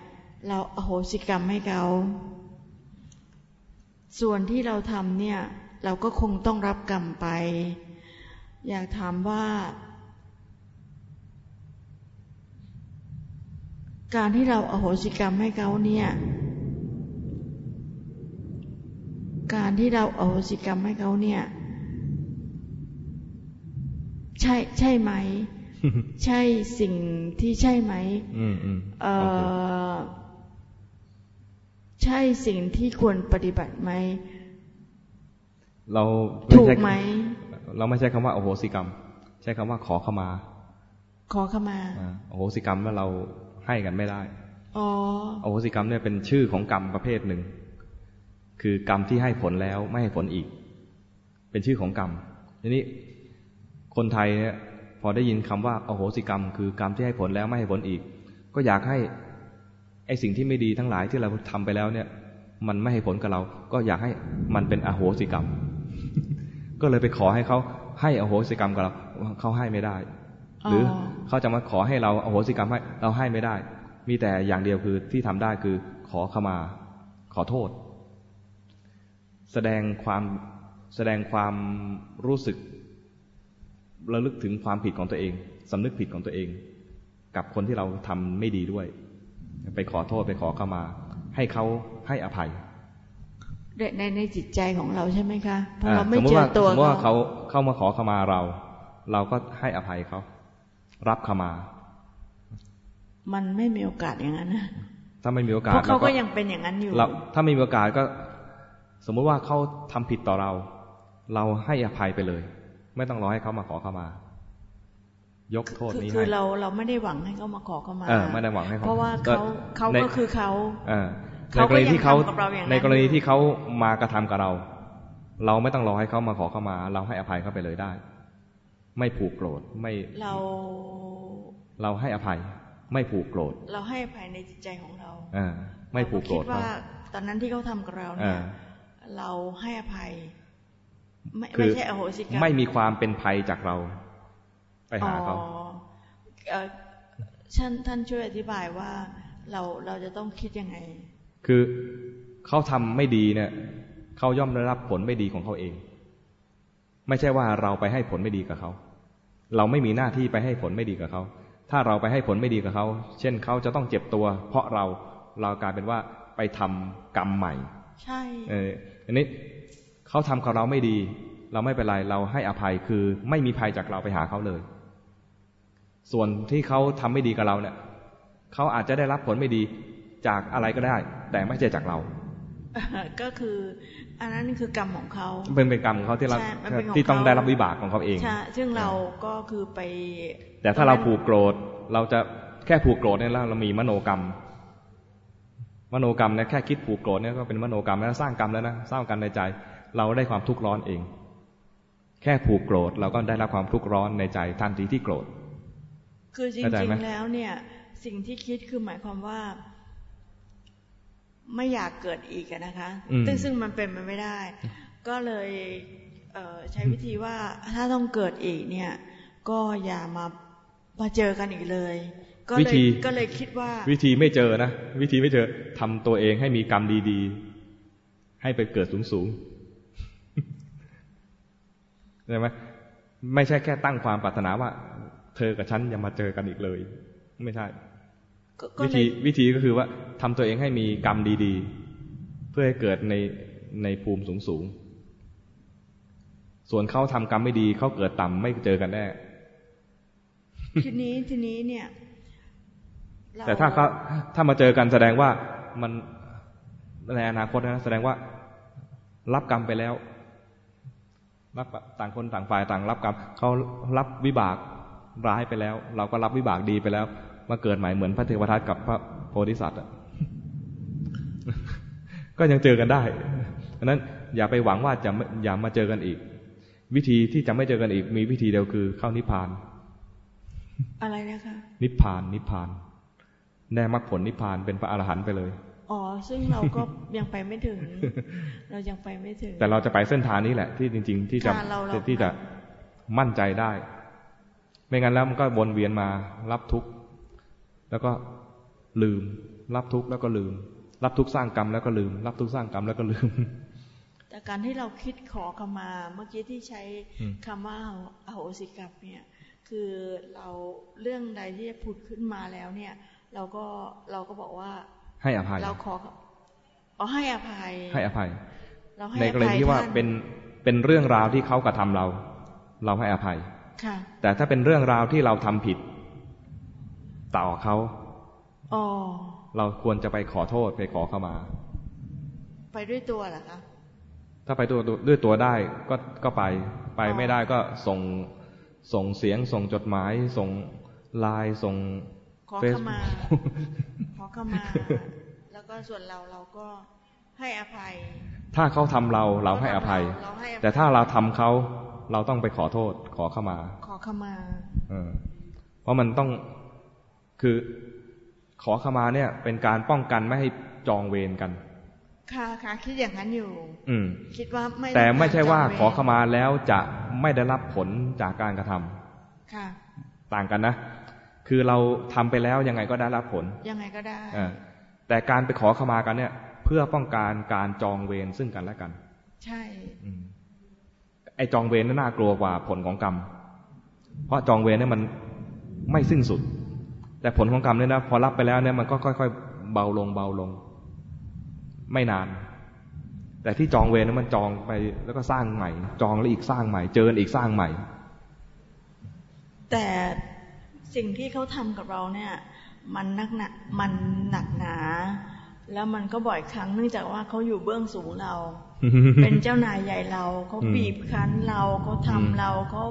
เราอโหสิกรรมให้เขาส่วนที่เราทำเนี่ย เราก็คงต้องรับกรรมไป อยากถามว่า การที่เราอโหสิกรรมให้เขาเนี่ย การที่เราอโหสิกรรมให้เขาเนี่ย ใช่ใช่ไหม ใช่สิ่งที่ใช่ไหมเออใช่สิ่งที่ควรปฏิบัติไหม เราถูกไหม เราไม่ใช่คำว่าโอโหสิกรรม ใช้คำว่าขอเข้ามา ขอเข้ามาโอโหสิกรรมว่าเราให้กันไม่ได้อ๋อโอโหสิกรรมเนี่ยเป็นชื่อของกรรมประเภทหนึ่ง คือกรรมที่ให้ผลแล้วไม่ให้ผลอีก เป็นชื่อของกรรมทีนี้ คนไทยเนี่ยพอได้ยินคำว่าอโหสิกรรม คือกรรมที่ให้ผลแล้วไม่ให้ผลอีก ก็อยากให้ไอสิ่งที่ไม่ดีทั้งหลายที่เราทำไปแล้วเนี่ย มันไม่ให้ผลกับเรา ก็อยากให้มันเป็นอโหสิกรรม ก็เลยไปขอให้เขาให้อโหสิกรรมกับเราเขาให้ไม่ได้ หรือเขาจะมาขอให้เราอโหสิกรรมให้เราให้ไม่ได้ มีแต่อย่างเดียวคือที่ทำได้คือขอขมา ขอโทษ แสดงความแสดงความรู้สึก ระลึกถึงความผิดของตัวเองสำนึกผิดของตัวเอง กับคนที่เราทำไม่ดีด้วย ไปขอโทษไปขอเข้ามา ให้เขาให้อภัยในในจิตใจของเราใช่ไหมคะเพราะเราไม่เจอตัวเขาสมมติว่าเขาเข้ามาขอเข้ามาเรา เราก็ให้อภัยเขารับเข้ามา มันไม่มีโอกาสอย่างนั้นนะถ้าไม่มีโอกาสเพราะเขาก็ยังเป็นอย่างนั้นอยู่เราถ้าไม่มีโอกาสก็ สมมุติว่าเขาทำผิดต่อเรา เราให้อภัยไปเลย ไม่ต้องรอให้เขามาขอเข้ามา ยกโทษนี้ให้คือเราเราไม่ได้หวังให้เขามาขอเข้ามาเออไม่ได้หวังให้เขาเพราะว่าเขาเขาก็คือเขาในกรณีที่เขาในกรณีที่เขามากระทำกับเรา เราไม่ต้องรอให้เขามาขอเข้ามา เราให้อภัยเขาไปเลยได้ ไม่ผูกโกรธไม่เรา เราให้อภัย ไม่ผูกโกรธเราให้อภัยในจิตใจของเราอไม่ผูกโกรธว่า ตอนนั้นที่เขาทำกับเราเนี่ยเราให้อภัย ไม่ไม่ใช่อโหสิกรรมไม่มีความเป็นภัยจากเรา ไปหาเขาท่านท่านช่วยอธิบายว่าเราเราจะต้องคิดยังไง คือเขาทำไม่ดีเนี่ยเขาย่อมได้รับผลไม่ดีของเขาเอง ไม่ใช่ว่าเราไปให้ผลไม่ดีกับเขา เราไม่มีหน้าที่ไปให้ผลไม่ดีกับเขา ถ้าเราไปให้ผลไม่ดีกับเขา เช่นเขาจะต้องเจ็บตัว เพราะเราเรากลายเป็นว่าไปทำกรรมใหม่ ใช่ เอออันนี้ เขาทำกับเราไม่ดี เราไม่เป็นไรเราให้อภัยคือไม่มีภัยจากเราไปหาเขาเลย ส่วนที่เขาทำไม่ดีกับเราเนี่ยเขาอาจจะได้รับผลไม่ดีจากอะไรก็ได้ แต่ไม่ใช่จากเรา ก็คืออันนั้นคือกรรมของเขาเป็นเป็นกรรมของเขาที่เราที่ต้องได้รับวิบากของเขาเองใช่ซึ่งเราก็คือไป แต่ถ้าเราผูกโกรธ เราจะแค่ผูกโกรธเนี่ยเรามีมโนกรรม มโนกรรมเนี่ยแค่คิดผูกโกรธเนี่ยก็เป็นมโนกรรมแล้วสร้างกรรมแล้วนะสร้างกันในใจ เราได้ความทุกข์ร้อนเอง แค่ผูกโกรธเราก็ได้รับความทุกข์ร้อนในใจทันทีที่โกรธ คือจริงๆแล้วเนี่ย สิ่งที่คิดคือหมายความว่า ไม่อยากเกิดอีกนะคะซึ่งซึ่งมันเป็นไปไม่ได้ ก็เลยเใช้วิธีว่าถ้าต้องเกิดอีกเนี่ย ก็อย่ามามาเจอกันอีกเลยก็เลยก็เลยคิดว่า วิธีไม่เจอนะ วิธีไม่เจอทำตัวเองให้มีกรรมดีๆ ให้ไปเกิดสูงๆ ใช่ไหมไม่ใช่แค่ตั้งความปรารถนาว่า เธอกับฉันอย่ามาเจอกันอีกเลย ไม่ใช่วิธีวิธีก็คือว่าทำตัวเองให้มีกรรมดีๆ เพื่อให้เกิดในในภูมิสูงสูงส่วนเขาทำกรรมไม่ดีเขาเกิดต่ำไม่เจอกันแน่ทีนี้ทีนี้เนี่ย แต่ถ้าเขาถ้ามาเจอกันแสดงว่ามันในอนาคตนะแสดงว่า รับกรรมไปแล้วรับ ต่างคนต่างฝ่ายต่างรับกรรมเขารับวิบากร้ายไปแล้ว เราก็รับวิบากดีไปแล้ว มาเกิดใหม่เหมือนพระเทวทัตกับพระโพธิสัตว์ก็ยังเจอกันได้ดังนั้นอย่าไปหวังว่าจะอย่ามาเจอกันอีก วิธีที่จะไม่เจอกันอีก มีวิธีเดียวคือเข้านิพพาน อะไรนะคะ นิพพาน นิพพานแน่มรรคผลนิพพานเป็นพระอรหันต์ไปเลย อ๋อ ซึ่งเราก็ยังไปไม่ถึง เรายังไปไม่ถึง แต่เราจะไปเส้นทางนี้แหละ ที่จริง ๆ ที่จะที่จะมั่นใจได้ ไม่งั้นแล้วมันก็วนเวียนมารับทุกข์แล้วก็ลืม รับทุกข์แล้วก็ลืม รับทุกข์สร้างกรรมแล้วก็ลืม รับทุกข์สร้างกรรมแล้วก็ลืม แต่การที่เราคิดขอขมาเมื่อกี้ที่ใช้คำว่าอโหสิกรรมเนี่ย คือเราเรื่องใดที่จะผุดขึ้นมาแล้วเนี่ย เราก็เราก็บอกว่า ให้อภัย เราขออ๋อให้อภัย ให้อภัย ในกรณีที่ว่าเป็นเป็นเรื่องราวที่เขากระทาเรา เราให้อภัยค่ะ แต่ถ้าเป็นเรื่องราวที่เราทำผิด ต่อเขาเราควรจะไปขอโทษไปขอเข้ามา ไปด้วยตัวเหรอคะถ้าไปตัวด้วยตัวได้ก็ก็ไปไปไม่ได้ก็ส่งส่งเสียง ส่งจดหมาย ส่งไลน์ส่งขอเข้ามาขอ เข้ามา แล้วก็ส่วนเราเราก็ให้อภัย ถ้าเขาทำเราเราให้อภัย แต่ถ้าเราทำเขาเราต้องไปขอโทษ ขอเข้ามา ขอเข้ามาเออเพราะมันต้องคือขอขมาเนี่ย เป็นการป้องกันไม่ให้จองเวรกัน ค่ะค่ะคิดอย่างนั้นอยู่ อืม คิดว่าไม่แต่ไม่ใช่ว่าขอขมาแล้วจะไม่ได้รับผลจากการกระทำค่ะ ต่างกันนะ คือเราทำไปแล้วยังไงก็ได้รับผล ยังไงก็ได้แต่การไปขอขมากันเนี่ย เพื่อป้องกันการจองเวรซึ่งกันและกัน ใช่ไอ้จองเวรน่ากลัวกว่าผลของกรรม เพราะจองเวรเนี่ยมันไม่สิ้นสุด แต่ผลของกรรมเนี่ยนะพอรับไปแล้วเนี่ยมันก็ค่อย ๆ เบาลงเบาลง ไม่นาน แต่ที่จองเวรนั้นมันจองไปแล้วก็สร้างใหม่ จองแล้วอีกสร้างใหม่ เจออีกสร้างใหม่ แต่ สิ่งที่เขาทำกับเราเนี่ย มันนักหนามันหนักหนา แล้วมันก็บ่อยครั้งเนื่องจากว่าเขาอยู่เบื้องสูงเรา เป็นเจ้านายใหญ่เราเขาบีบคั้นเราเขาทำเราเขา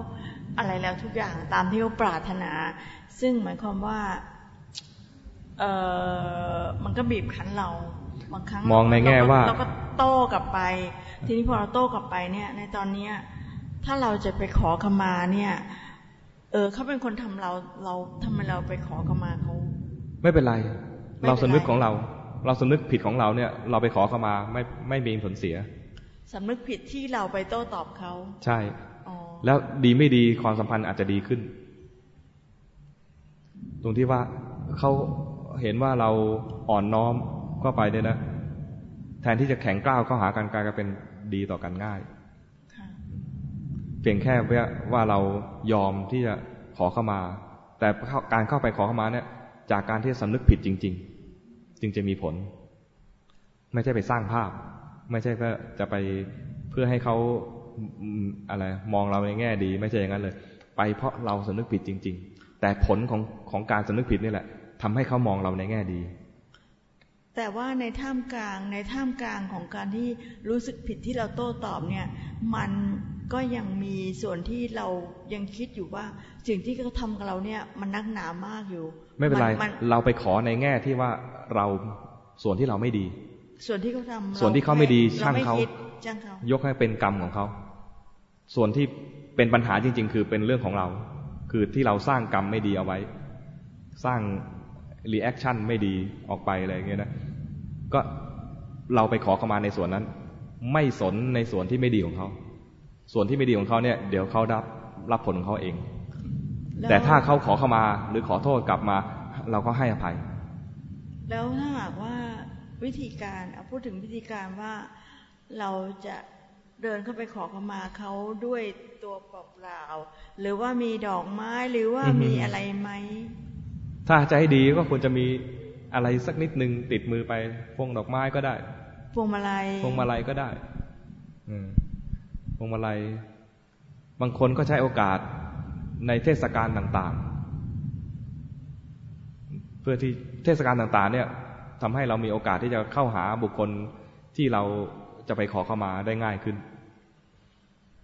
อะไรแล้วทุกอย่างตามที่เขาปรารถนา ซึ่งหมายความว่าเออมันก็บีบคั้นเราบางครั้งมองในแง่ว่า เราก็โต้กลับไป ทีนี้พอเราโต้กลับไปเนี่ย ในตอนเนี้ยถ้าเราจะไปขอขมาเนี่ย เออเขาเป็นคนทำเราเราทำไมเราไปขอขมาเขาไม่เป็นไร เราสนึกของเรา เราสำนึกผิดของเราเนี่ย เราไปขอเข้ามาไม่ไม่มีผลเสียสำนึกผิดที่เราไปโต้ตอบเขาใช่แล้วดีไม่ดีความสัมพันธ์อาจจะดีขึ้น ตรงที่ว่าเขาเห็นว่าเราอ่อนน้อมก็ไปเนี่ยนะ แทนที่จะแข็งกล้าวเข้าหากันกลายเป็นดีต่อกันง่าย เพียงแค่ว่าเรายอมที่จะขอเข้ามา แต่การเข้าไปขอเข้ามาเนี่ย จากการที่สำนึกผิดจริง ๆ จึงจะมีผล ไม่ใช่ไปสร้างภาพ ไม่ใช่ก็จะไปเพื่อให้เขาอะไรมองเราในแง่ดี ไม่ใช่อย่างนั้นเลย ไปเพราะเราสำนึกผิดจริง ๆ แต่ผลของของการสำนึกผิดนี่แหละทำให้เขามองเราในแง่ดี แต่ว่าในท่ามกลางในท่ามกลางของการที่รู้สึกผิดที่เราโต้ตอบเนี่ย มัน ก็ยังมีส่วนที่เรายังคิดอยู่ว่า สิ่งที่เขาทำกับเราเนี่ยมันนักหนามากอยู่ ไม่เป็นไรเราไปขอในแง่ที่ว่าเราส่วนที่เราไม่ดี ส่วนที่เขาทำส่วนที่เขาไม่ดีช่างเขายกให้เป็นกรรมของเขาส่วนที่เป็นปัญหาจริง ๆ คือเป็นเรื่องของเรา คือที่เราสร้างกรรมไม่ดีเอาไว้ สร้าง reaction ไม่ดีออกไปอะไรอย่างเงี้ยนะก็เราไปขอเข้ามาในส่วนนั้น ไม่สนในส่วนที่ไม่ดีของเขา ส่วนที่ไม่ดีของเขาเนี่ย เดี๋ยวเขารับรับผลของเขาเอง แต่ถ้าเขาขอเข้ามาหรือขอโทษกลับมา เราก็ให้อภัย แล้วถ้าหากว่าวิธีการพูดถึงวิธีการว่าเราจะเดินเข้าไปขอขมาเขาด้วยตัวเปล่าๆหรือว่ามีดอกไม้หรือว่ามีอะไรไหม ถ้าจะให้ดีก็ควรจะมีอะไรสักนิดนึงติดมือไปพวงดอกไม้ก็ได้ พวงมาลัยพวงมาลัยก็ได้พ วงมาลัย บางคนก็ใช้โอกาสในเทศกาลต่างๆ เพื่อที่เทศกาลต่างๆเนี่ยทำให้เรามีโอกาสที่จะเข้าหาบุคคลที่เราจะไปขอเข้ามาได้ง่ายขึ้น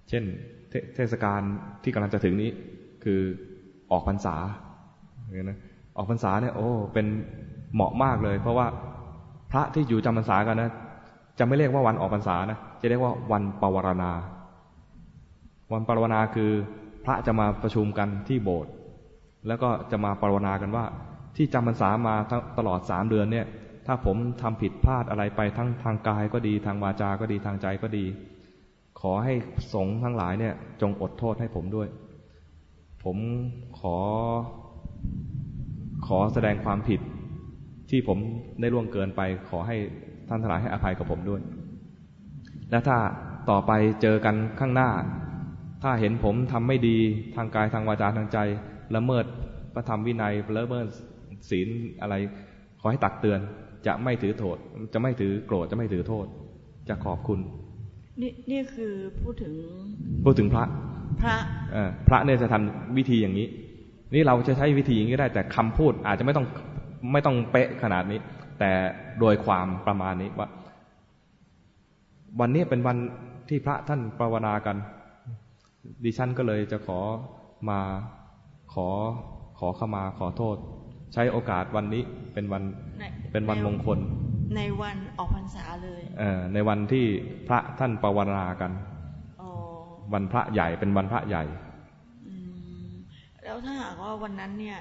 เช่นเทเทศกาลที่กำลังจะถึงนี้ คือออกพรรษาเนี่ยนะออกพรรษาเนี่ยโอ้เป็นเหมาะมากเลย เพราะว่าพระที่อยู่จำพรรษากันนะจะไม่เรียกว่าวันออกพรรษานะจะเรียกว่าวันปวารณา วันปรวารณาคือพระจะมาประชุมกันที่โบสถ์แล้วก็จะมาปรารณากันว่า ที่จำพรรษามาตลอดสามเดือนเนี่ย ถ้าผมทำผิดพลาดอะไรไปทั้งทางกายก็ดี ทางวาจาก็ดีทางใจก็ดี ขอให้สงฆ์ทั้งหลายเนี่ย จงอดโทษให้ผมด้วย ผมขอ ขอแสดงความผิดที่ผมได้ล่วงเกินไป ขอให้ท่านทั้งหลายให้อภัยกับผมด้วย และถ้าต่อไปเจอกันข้างหน้า ถ้าเห็นผมทำไม่ดีทางกายทางวาจาทางใจละเมิดพระธรรมวินัยละเมิดศีลอะไร ขอให้ตักเตือน จะไม่ถือโทษ จะไม่ถือโกรธจะไม่ถือโทษ จะขอบคุณนี่นี่คือพูดถึง พูดถึงพระ พระเออพระเนี่ยจะทำวิธีอย่างนี้ นี่เราจะใช้วิธีอย่างนี้ได้ แต่คำพูดอาจจะไม่ต้องไม่ต้องเป๊ะขนาดนี้ แต่โดยความประมาณนี้ว่า วันนี้เป็นวันที่พระท่านภาวนากัน ดิฉันก็เลยจะขอมาขอขอเข้ามาขอโทษ ใช้โอกาสวันนี้เป็นวันเป็นวันมงคล ในวันออกพรรษาเลยเออในวันที่พระท่านปวารณากันวันพระใหญ่เป็นวันพระใหญ่แล้วถ้าหากว่าวันนั้นเนี่ย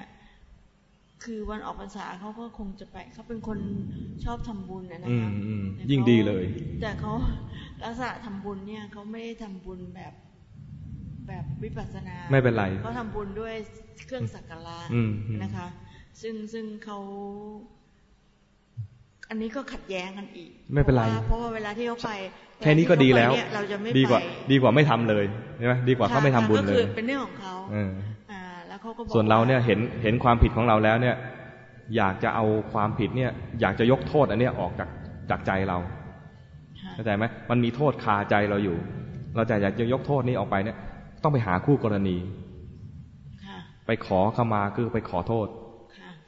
คือวันออกพรรษาเขาก็คงจะไปเขาเป็นคนชอบทำบุญนะครับยิ่งดีเลย แต่เขาลักษณะทำบุญเนี่ยเขาไม่ได้ทำบุญแบบ แบบวิปัสสนาไม่เป็นไรเขาทำบุญด้วยเครื่องสักการะนะคะ ซึ่งซึ่งเขาอันนี้ก็ขัดแย้งกันอีก ไม่เป็นไร เพราะว่าเวลาที่เขาไป แค่นี้ก็ดีแล้วเราจะไม่ดีกว่า ดีกว่าไม่ทำเลยใช่ไหมดีกว่าเขาไม่ทำบุญเลยก็คือเป็นเรื่องของเขาอ่าแล้วเขาก็บอกส่วนเราเนี่ยเห็นเห็นความผิดของเราแล้วเนี่ย อยากจะเอาความผิดเนี่ย อยากจะยกโทษอันเนี้ยออกจากจากใจเราเข้าใจไหมมันมีโทษคาใจเราอยู่ เราจะอยากจะยกโทษนี้ออกไปเนี่ย ต้องไปหาคู่กรณีไปขอเข้ามาคือไปขอโทษ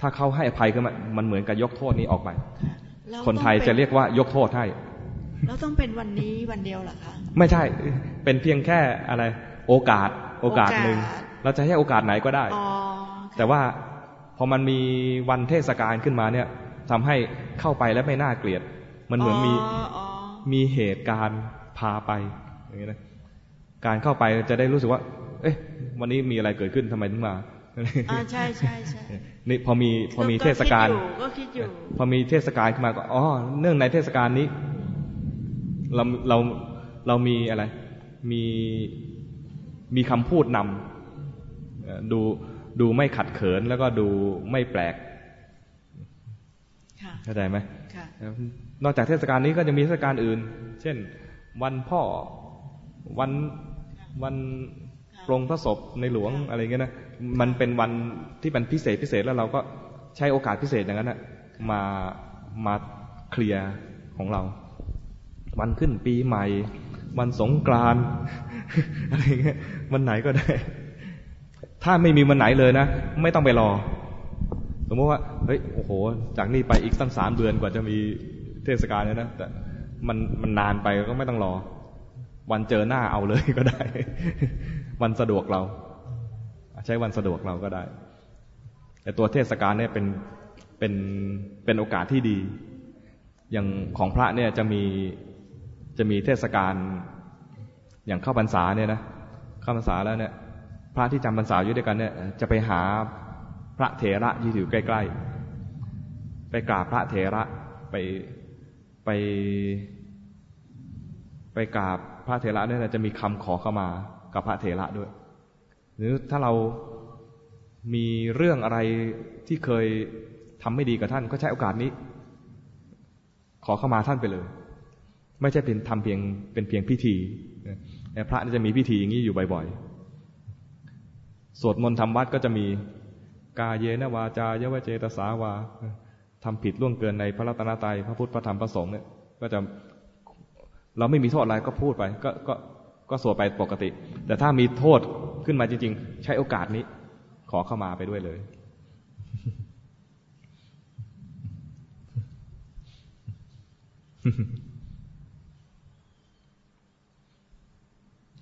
ถ้าเขาให้อภัยก็มันเหมือนกับยกโทษนี้ออกไปคนไทยจะเรียกว่ายกโทษให้แล้วต้องเป็นวันนี้วันเดียวหรอคะไม่ใช่เป็นเพียงแค่อะไร โอกาส โอกาสหนึ่งเราจะให้โอกาสไหนก็ได้แต่ว่าพอมันมีวันเทศกาลขึ้นมาเนี่ยทำให้เข้าไปแล้วไม่น่าเกลียด มันเหมือนมีมีเหตุการณ์พาไปอย่างนี้นะ การเข้าไปจะได้รู้สึกว่า เอ๊ะ วันนี้มีอะไรเกิดขึ้นทำไมถึงมาอ่าใช่ใช่ใช่นี่พอมีพอมีเทศกาลก็คิดอยู่พอมีเทศกาลขึ้นมาก็อ๋อเนื่องในเทศกาลนี้ เราเราเรามีอะไร มีมีคำพูดนำดูดูไม่ขัดเขินแล้วก็ดูไม่แปลกเข้าใจไหมนอกจากเทศกาลนี้ก็จะมีเทศกาลอื่น เช่น วันพ่อวัน วันปรงพระศพในหลวงอะไรเงี้ยนะมันเป็นวันที่มันพิเศษพิเศษแล้วเราก็ใช้โอกาสพิเศษอย่างนั้นนะมามาเคลียร์ของเรา วันขึ้นปีใหม่ วันสงกรานอะไรเงี้ยวันไหนก็ได้ ถ้าไม่มีวันไหนเลยนะ ไม่ต้องไปรอ สมมติว่าเฮ้ยโอ้โห จากนี้ไปอีกตั้งสามเดือนกว่าจะมีเทศกาลเนี่ยนะแต่มันมันนานไปก็ไม่ต้องรอ วันเจอหน้าเอาเลยก็ได้ วันสะดวกเรา ใช้วันสะดวกเราก็ได้ แต่ตัวเทศกาลเนี่ยเป็นเป็นเป็นโอกาสที่ดี อย่างของพระเนี่ยจะมีจะมีเทศกาลอย่างเข้าพรรษาเนี่ยนะเข้าพรรษาแล้วเนี่ย พระที่จำพรรษาอยู่ด้วยกันเนี่ย จะไปหาพระเถระที่อยู่ใกล้ ๆ ไปกราบพระเถระไปไป ไปกราบพระเถระเนี่ยจะมีคำขอเข้ามากับพระเถระด้วย หรือถ้าเรามีเรื่องอะไรที่เคยทำไม่ดีกับท่าน ก็ใช้โอกาสนี้ ขอเข้ามาท่านไปเลย ไม่ใช่เป็นทำเพียงเป็นเพียงพิธีแต่พระจะมีพิธีอย่างนี้อยู่บ่อยๆ สวดมนต์ทำวัดก็จะมีกาเยนวาจาเยวเจตสาวาทำผิดล่วงเกินในพระรัตนตรัยพระพุทธพระธรรมพระสงฆ์เนี่ยก็จะ เราไม่มีโทษอะไรก็พูดไป ก็ก็ก็สวดไปปกติ แต่ถ้ามีโทษขึ้นมาจริง ๆ ใช้โอกาสนี้ ขอเข้ามาไปด้วยเลย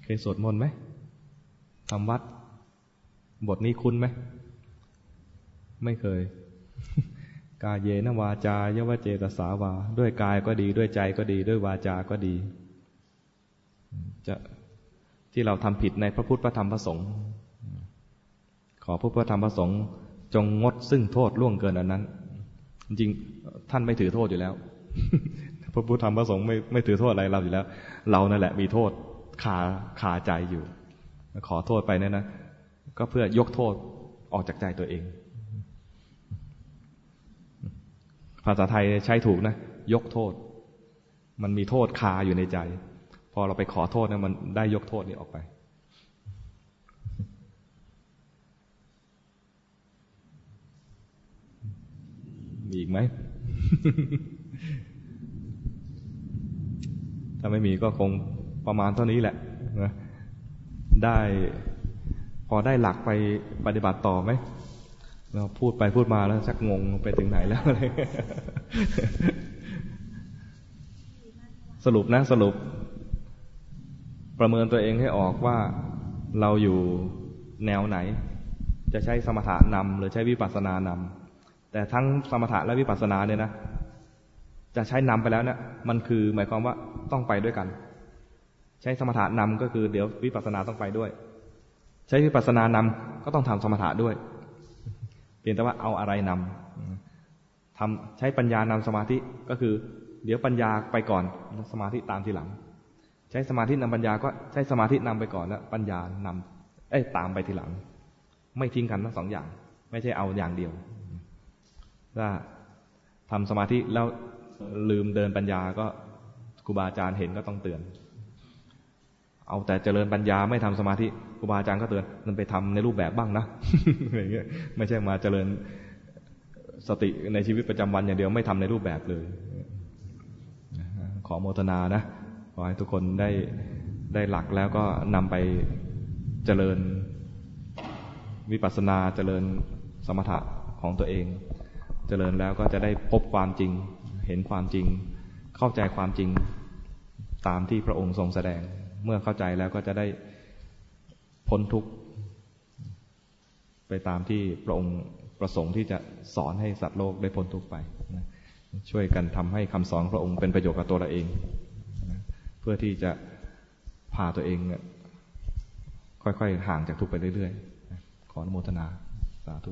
เคยสวดมนต์ไหมทำวัด บทนี้คุ้นไหม ไม่เคย กายเยนวาจายวเจตสาวา ด้วยกายก็ดีด้วยใจก็ดี ด้วยวาจาก็ดี จะที่เราทำผิดในพระพุทธพระธรรมพระสงฆ์ขอพระพุทธธรรมพระสงฆ์จงงดซึ่งโทษล่วงเกินอันนั้น จริงท่านไม่ถือโทษอยู่แล้ว พระพุทธธรรมพระสงฆ์ไม่ไม่ถือโทษอะไรเราอยู่แล้ว เรานั่นแหละมีโทษคาคาใจอยู่ ขอโทษไปเนี่ยนะ ก็เพื่อยกโทษออกจากใจตัวเอง ภาษาไทยใช้ถูกนะ ยกโทษ มันมีโทษคาอยู่ในใจ พอเราไปขอโทษนะมันได้ยกโทษนี้ออกไป มีอีกไหม ถ้าไม่มีก็คงประมาณเท่านี้แหละนะได้พอได้หลักไปปฏิบัติต่อไหม เราพูดไปพูดมาแล้วชักงงไปถึงไหนแล้วอะไรสรุปนะสรุป ประเมินตัวเองให้ออกว่าเราอยู่แนวไหน จะใช้สมถะนำหรือใช้วิปัสสนานำแต่ทั้งสมถะและวิปัสสนาเนี่ยนะจะใช้นำไปแล้วเนะี่ยมันคือหมายความว่าต้องไปด้วยกัน ใช้สมถะนำก็คือเดี๋ยววิปัสสนาต้องไปด้วย ใช้วิปัสสนานำก็ต้องทำสมถะด้วย พียงแต่ว่าเอาอะไรนำทำใช้ปัญญานำสมาธิก็คือ เดี๋ยวปัญญาไปก่อนสมาธิตามทีหลัง ใช้สมาธินำปัญญาก็ใช้สมาธินำไปก่อนแล้วปัญญานำเอ้ตามไปทีหลัง ไม่ทิ้งกันทั้งสองอย่าง ไม่ใช่เอาอย่างเดียวถ้าทำสมาธิแล้วลืมเดินปัญญาก็ครูบาอาจารย์เห็นก็ต้องเตือน เอาแต่เจริญปัญญาไม่ทำสมาธิ ครูบาอาจารย์ก็เตือนมันไปทำในรูปแบบบ้างนะอย่างเงี้ยไม่ใช่มาเจริญสติในชีวิตประจำวันอย่างเดียวไม่ทำในรูปแบบเลย ขอโมทนานะขอให้ทุกคนได้ได้หลักแล้วก็นำไปเจริญวิปัสสนาเจริญสมถะของตัวเอง เจริญแล้วก็จะได้พบความจริง เห็นความจริง เข้าใจความจริงตามที่พระองค์ทรงแสดง เมื่อเข้าใจแล้วก็จะได้ พ้นทุกข์ไปตามที่พระองค์ประสงค์ที่จะสอนให้สัตว์โลกได้พ้นทุกข์ไปช่วยกันทำให้คำสอนพระองค์เป็นประโยชน์กับตัวเราเองเพื่อที่จะพาตัวเอง ค่อยๆห่างจากทุกข์ไปเรื่อยๆ ขออนุโมทนาสาธุ